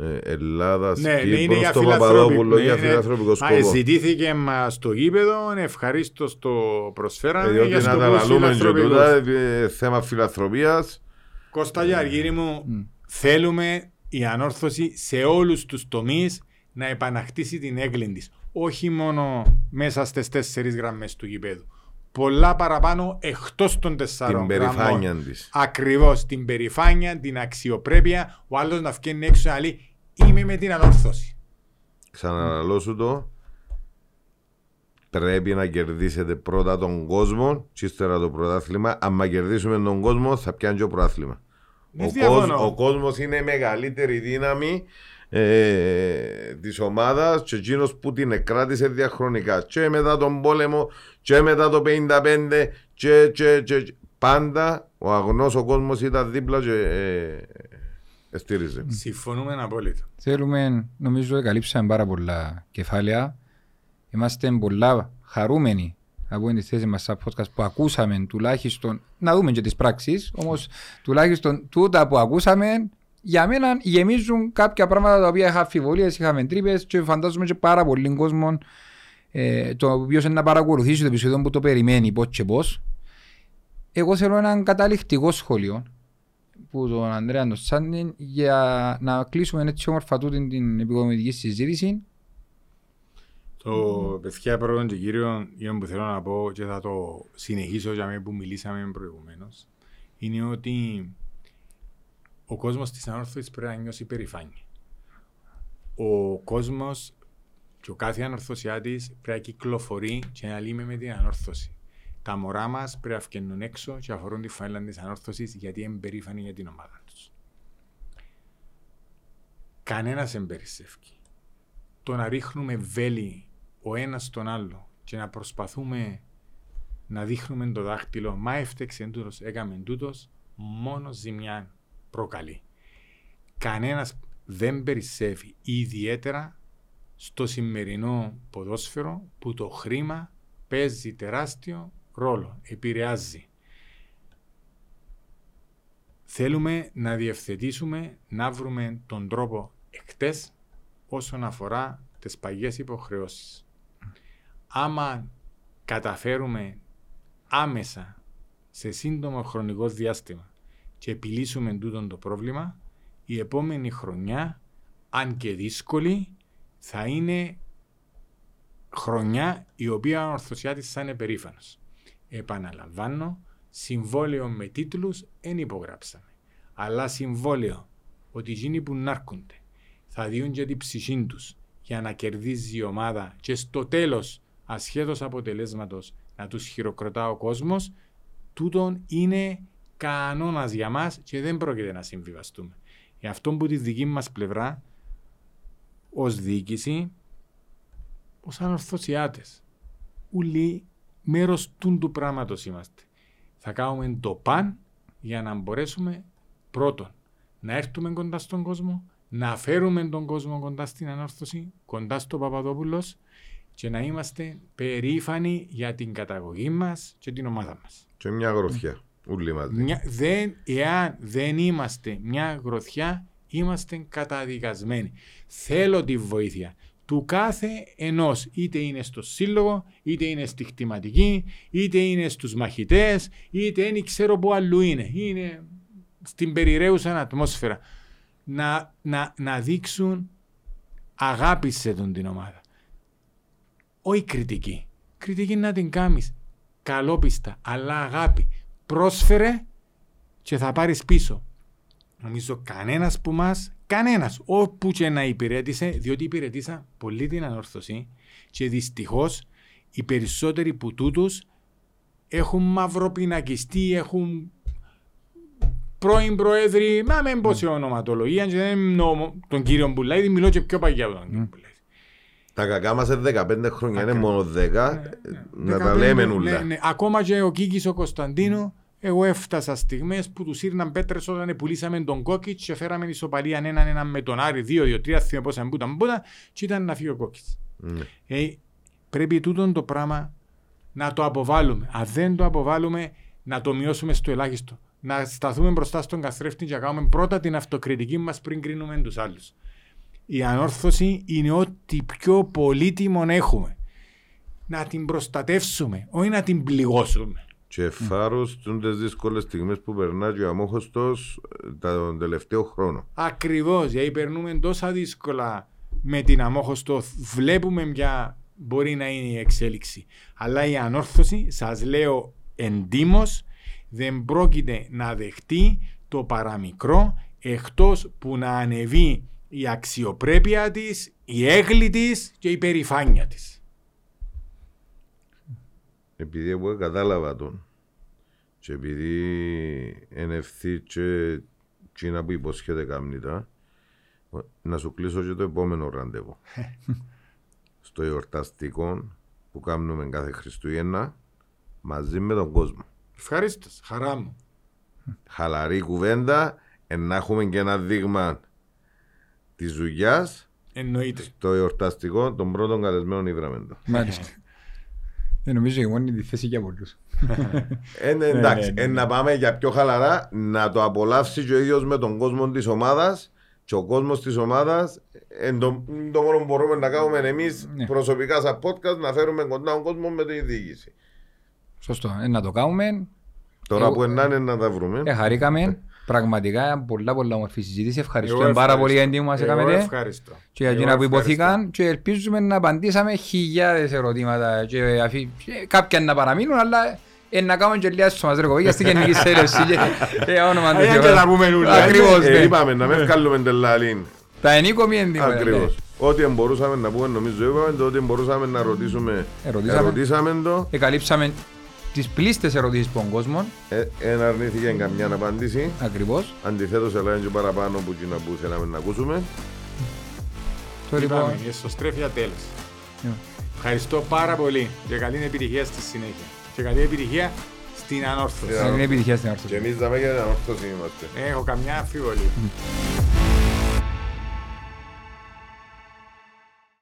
ε, Ελλάδας, Ναι, ναι, είναι Κύπρος, για στο φιλανθρωπικό. Παπαδόπουλο για φιλανθρωπικό Α, σκοπό. Ζητήθηκε μα στο γήπεδο, ευχαρίστως το προσφέραμε Ε, Διότι για να σκοπούς τα λαλούμε και φιλανθρωπικούς. τούτα, ε, θέμα φιλανθρωπίας. Κώστα και Αργύρι μου, θέλουμε η ανόρθωση σε όλους τους τομείς να επανακτήσει την έγκλη της. Όχι μόνο μέσα στις τέσσερις γραμμές του γηπέδου. Πολλά παραπάνω εκτός των τεσσάρων την περηφάνεια γραμμών. της. Ακριβώς, την περηφάνεια, την αξιοπρέπεια, ο άλλος να βγαίνει έξω να λέει είμαι με την ανόρθωση. Ξαναλαλώ σου το. Πρέπει να κερδίσετε πρώτα τον κόσμο και ύστερα το πρωτάθλημα. Αν κερδίσουμε τον κόσμο θα πιάνει και το πρωτάθλημα. Δεν Ο, διαφωνώ. κόσμος, ο κόσμος είναι η μεγαλύτερη δύναμη ε, της ομάδας και εκείνος που την εκράτησε διαχρονικά και μετά τον πόλεμο και μετά το 55 και, και, και, και. πάντα ο αγνός ο κόσμος ήταν δίπλα και ε, στήριζε. Συμφωνούμε απόλυτα. Θέλουμε, νομίζω ότι καλύψαμε πάρα πολλά κεφάλαια. Είμαστε πολλά χαρούμενοι από τη θέση μας σαν podcast που ακούσαμε τουλάχιστον, να δούμε και τις πράξεις, όμως τουλάχιστον τούτα που ακούσαμε για μένα γεμίζουν κάποια πράγματα τα οποία είχα αμφιβολίες, είχαμε τρύπες και φαντάζομαι και πάρα πολύ κόσμο ε, το οποίος είναι να παρακολουθήσει το επεισόδιο που το περιμένει πώς και πώς. Εγώ θέλω έναν καταληκτικό σχόλιο που τον Ανδρέα τον Σάντιν για να κλείσουμε έτσι όμορφα τούτη την επικοδομητική συζήτηση. Το παιδιά πρώτον και κύριο για που θέλω να πω και θα το συνεχίσω για μένα που μιλήσαμε προηγουμένως είναι ότι ο κόσμος της ανόρθωσης πρέπει να νιώσει περηφάνεια. Ο κόσμος και ο κάθε ανορθωσιάτης πρέπει να κυκλοφορεί και να λύμε με την ανόρθωση. Τα μωρά μας πρέπει να βγαίνουν έξω και αφορούν τη φανέλα της ανόρθωσης γιατί είναι περήφανοι για την ομάδα τους. Κανένας δεν περισσεύει. Το να ρίχνουμε βέλη ο ένας στον άλλο και να προσπαθούμε να δείχνουμε το δάχτυλο μα έφτεξε τούτος, έκαμε τούτος, μόνο ζημιά προκαλεί. Κανένας δεν περισσεύει ιδιαίτερα στο σημερινό ποδόσφαιρο που το χρήμα παίζει τεράστιο ρόλο, επηρεάζει. Θέλουμε να διευθετήσουμε, να βρούμε τον τρόπο εκτές όσον αφορά τις παγιές υποχρεώσεις. Άμα καταφέρουμε άμεσα σε σύντομο χρονικό διάστημα και επιλύσουμε τούτο το πρόβλημα, η επόμενη χρονιά, αν και δύσκολη, θα είναι χρονιά η οποία ο Ορθωσιάτης θα είναι περήφανος. Επαναλαμβάνω, συμβόλαιο με τίτλους δεν υπογράψαμε. Αλλά συμβόλαιο ότι εκείνοι που νάρκονται θα διούν και την ψυχή τους για να κερδίζει η ομάδα και στο τέλος ασχέτως αποτελέσματος να τους χειροκροτά ο κόσμος, τούτον είναι κανόνας για μας και δεν πρόκειται να συμβιβαστούμε. Γι' αυτό που τη δική μας πλευρά, ως διοίκηση, ως ανορθωσιάτες, ούλοι μέρος τούν του πράγματος είμαστε. Θα κάνουμε το παν για να μπορέσουμε πρώτον να έρθουμε κοντά στον κόσμο, να φέρουμε τον κόσμο κοντά στην ανόρθωση, κοντά στο Παπαδόπουλος και να είμαστε περήφανοι για την καταγωγή μας και την ομάδα μας. Και μια γροθιά. Ούλοι μαζί. Μια, δεν, εάν δεν είμαστε μια γροθιά, είμαστε καταδικασμένοι. Θέλω τη βοήθεια του κάθε ενός, είτε είναι στο σύλλογο, είτε είναι στη χτηματική, είτε είναι στους μαχητές, είτε είναι ξέρω που αλλού είναι, είναι στην περιραίουσα ατμόσφαιρα. Να, να, να δείξουν αγάπη σε τον την ομάδα. Όχι κριτική. Κριτική να την κάνεις καλόπιστα, αλλά αγάπη. Πρόσφερε και θα πάρεις πίσω. Νομίζω κανένας που μας, κανένας, όπου και να υπηρέτησε, διότι υπηρετήσα πολύ την ανόρθωση και δυστυχώς οι περισσότεροι που τούτους έχουν μαυροπινακιστεί, έχουν πρώην προέδροι, να μην πω σε ονοματολογία, και δεν εννοώ τον κύριο Μπουλάιδη, μιλώ και πιο παγιά από τον κύριο Μπουλάιδη. Τα κακά μας είναι 15 χρόνια, είναι Ακριβώς. μόνο 10. Να τα 15, λέμε ναι, νουλά. ναι. Ακόμα και ο Κίκης ο Κωνσταντίνο, εγώ έφτασα στιγμές που τους ήρναν πέτρες όταν πουλήσαμε τον Κόκκιτς και φέραμε ισοπαλία έναν έναν με τον Άρη, δύο, δύο, τρία, θυμάμαι πόσα μπούταν, μπούταν και ήταν να φύγει ο Κόκκιτς. Ναι. Ε, πρέπει τούτο το πράγμα να το αποβάλουμε. Αν δεν το αποβάλουμε, να το μειώσουμε στο ελάχιστο. Να σταθούμε μπροστά στον καθρέφτη και να κάνουμε πρώτα την αυτοκριτική μας πριν κρίνουμε τους άλλους. Η ανόρθωση είναι ό,τι πιο πολύτιμο έχουμε. Να την προστατεύσουμε, όχι να την πληγώσουμε. Και φάρος τις δύσκολες στιγμές που περνάς και ο αμόχωστος ε, τον τελευταίο χρόνο. Ακριβώς, γιατί περνούμε τόσα δύσκολα με την αμόχωστο, βλέπουμε ποια μπορεί να είναι η εξέλιξη. Αλλά η ανόρθωση, σας λέω εντύμως, δεν πρόκειται να δεχτεί το παραμικρό εκτός που να ανεβεί η αξιοπρέπεια της, η έγκλη της και η περηφάνεια της. Επειδή εγώ κατάλαβα τον και επειδή είναι ευθύ και τσίνα που υποσχέται κάμνητα, να σου κλείσω και το επόμενο ραντεβού. Στο εορταστικό που κάνουμε κάθε Χριστούγεννα μαζί με τον κόσμο. Ευχαριστώ, χαρά μου. Χαλαρή κουβέντα, εν να έχουμε και ένα δείγμα της δουλειάς Εννοείται. στο εορταστικό των πρώτων καλεσμένων Ιβραμέντο. Μάλιστα. Δεν νομίζω η μόνη τη θέση για πολλούς. Ε, ναι, εντάξει, ναι, ναι, ε, να πάμε για πιο χαλαρά, να το απολαύσει και ο ίδιος με τον κόσμο της ομάδας. Και ο κόσμος της ομάδας, το, το μόνο που μπορούμε να κάνουμε εμείς Ναι. προσωπικά σαν podcast, να φέρουμε κοντά τον κόσμο με την διοίκηση. Σωστό. Ε, να το κάνουμε. Τώρα Εγώ- που ενάνε να τα βρούμε. Ε, χαρήκαμε. Πραγματικά πολλά πολλά όμορφη συζήτηση. Εγώ Ευχαριστούμε πάρα πολύ για την τιμή που μας Εγώ έκαμε. ευχαριστώ. Και για Εγώ εκείνα που ευχαριστώ. υποθήκαν και ελπίζουμε να απαντήσαμε χιλιάδες ερωτήματα και, αφή, και κάποια να παραμείνουν αλλά ε, να κάνουμε και λίγα στο μας ρε κοπέκια στην γενική σέλευση και ε, όνομα του Ε, Θεού. και τα πούμε όλα. Ακριβώς, Ε, ναι. είπαμε να μην βγάλουμε τελαλήν. Τα ενίκομη έντυπα. Ακριβώς. Ό,τι μπορούσαμε να πούμε, νομίζω είπαμε, το ό,τι μπορούσαμε να ρωτήσουμε, Ερωτήσαμε. ερωτήσαμε το. Εκαλύψαμε τις πλήστες ερωτήσεις από τον κόσμο. Ε, Εν αρνήθηκε καμιά απάντηση. Ακριβώς. Αντιθέτως, έλαβε και παραπάνω που εκείνα που θέλαμε να ακούσουμε. Το λοιπόν, Είπαμε, η εσωστρέφεια τέλος. Ναι. Ευχαριστώ πάρα πολύ και καλή επιτυχία στη συνέχεια. Και καλή επιτυχία στην ανόρθωση. Yeah. είναι επιτυχία στην Και όρθωση. εμείς δάμε για την ορθώση είμαστε. Έχω καμιά αμφιβολία.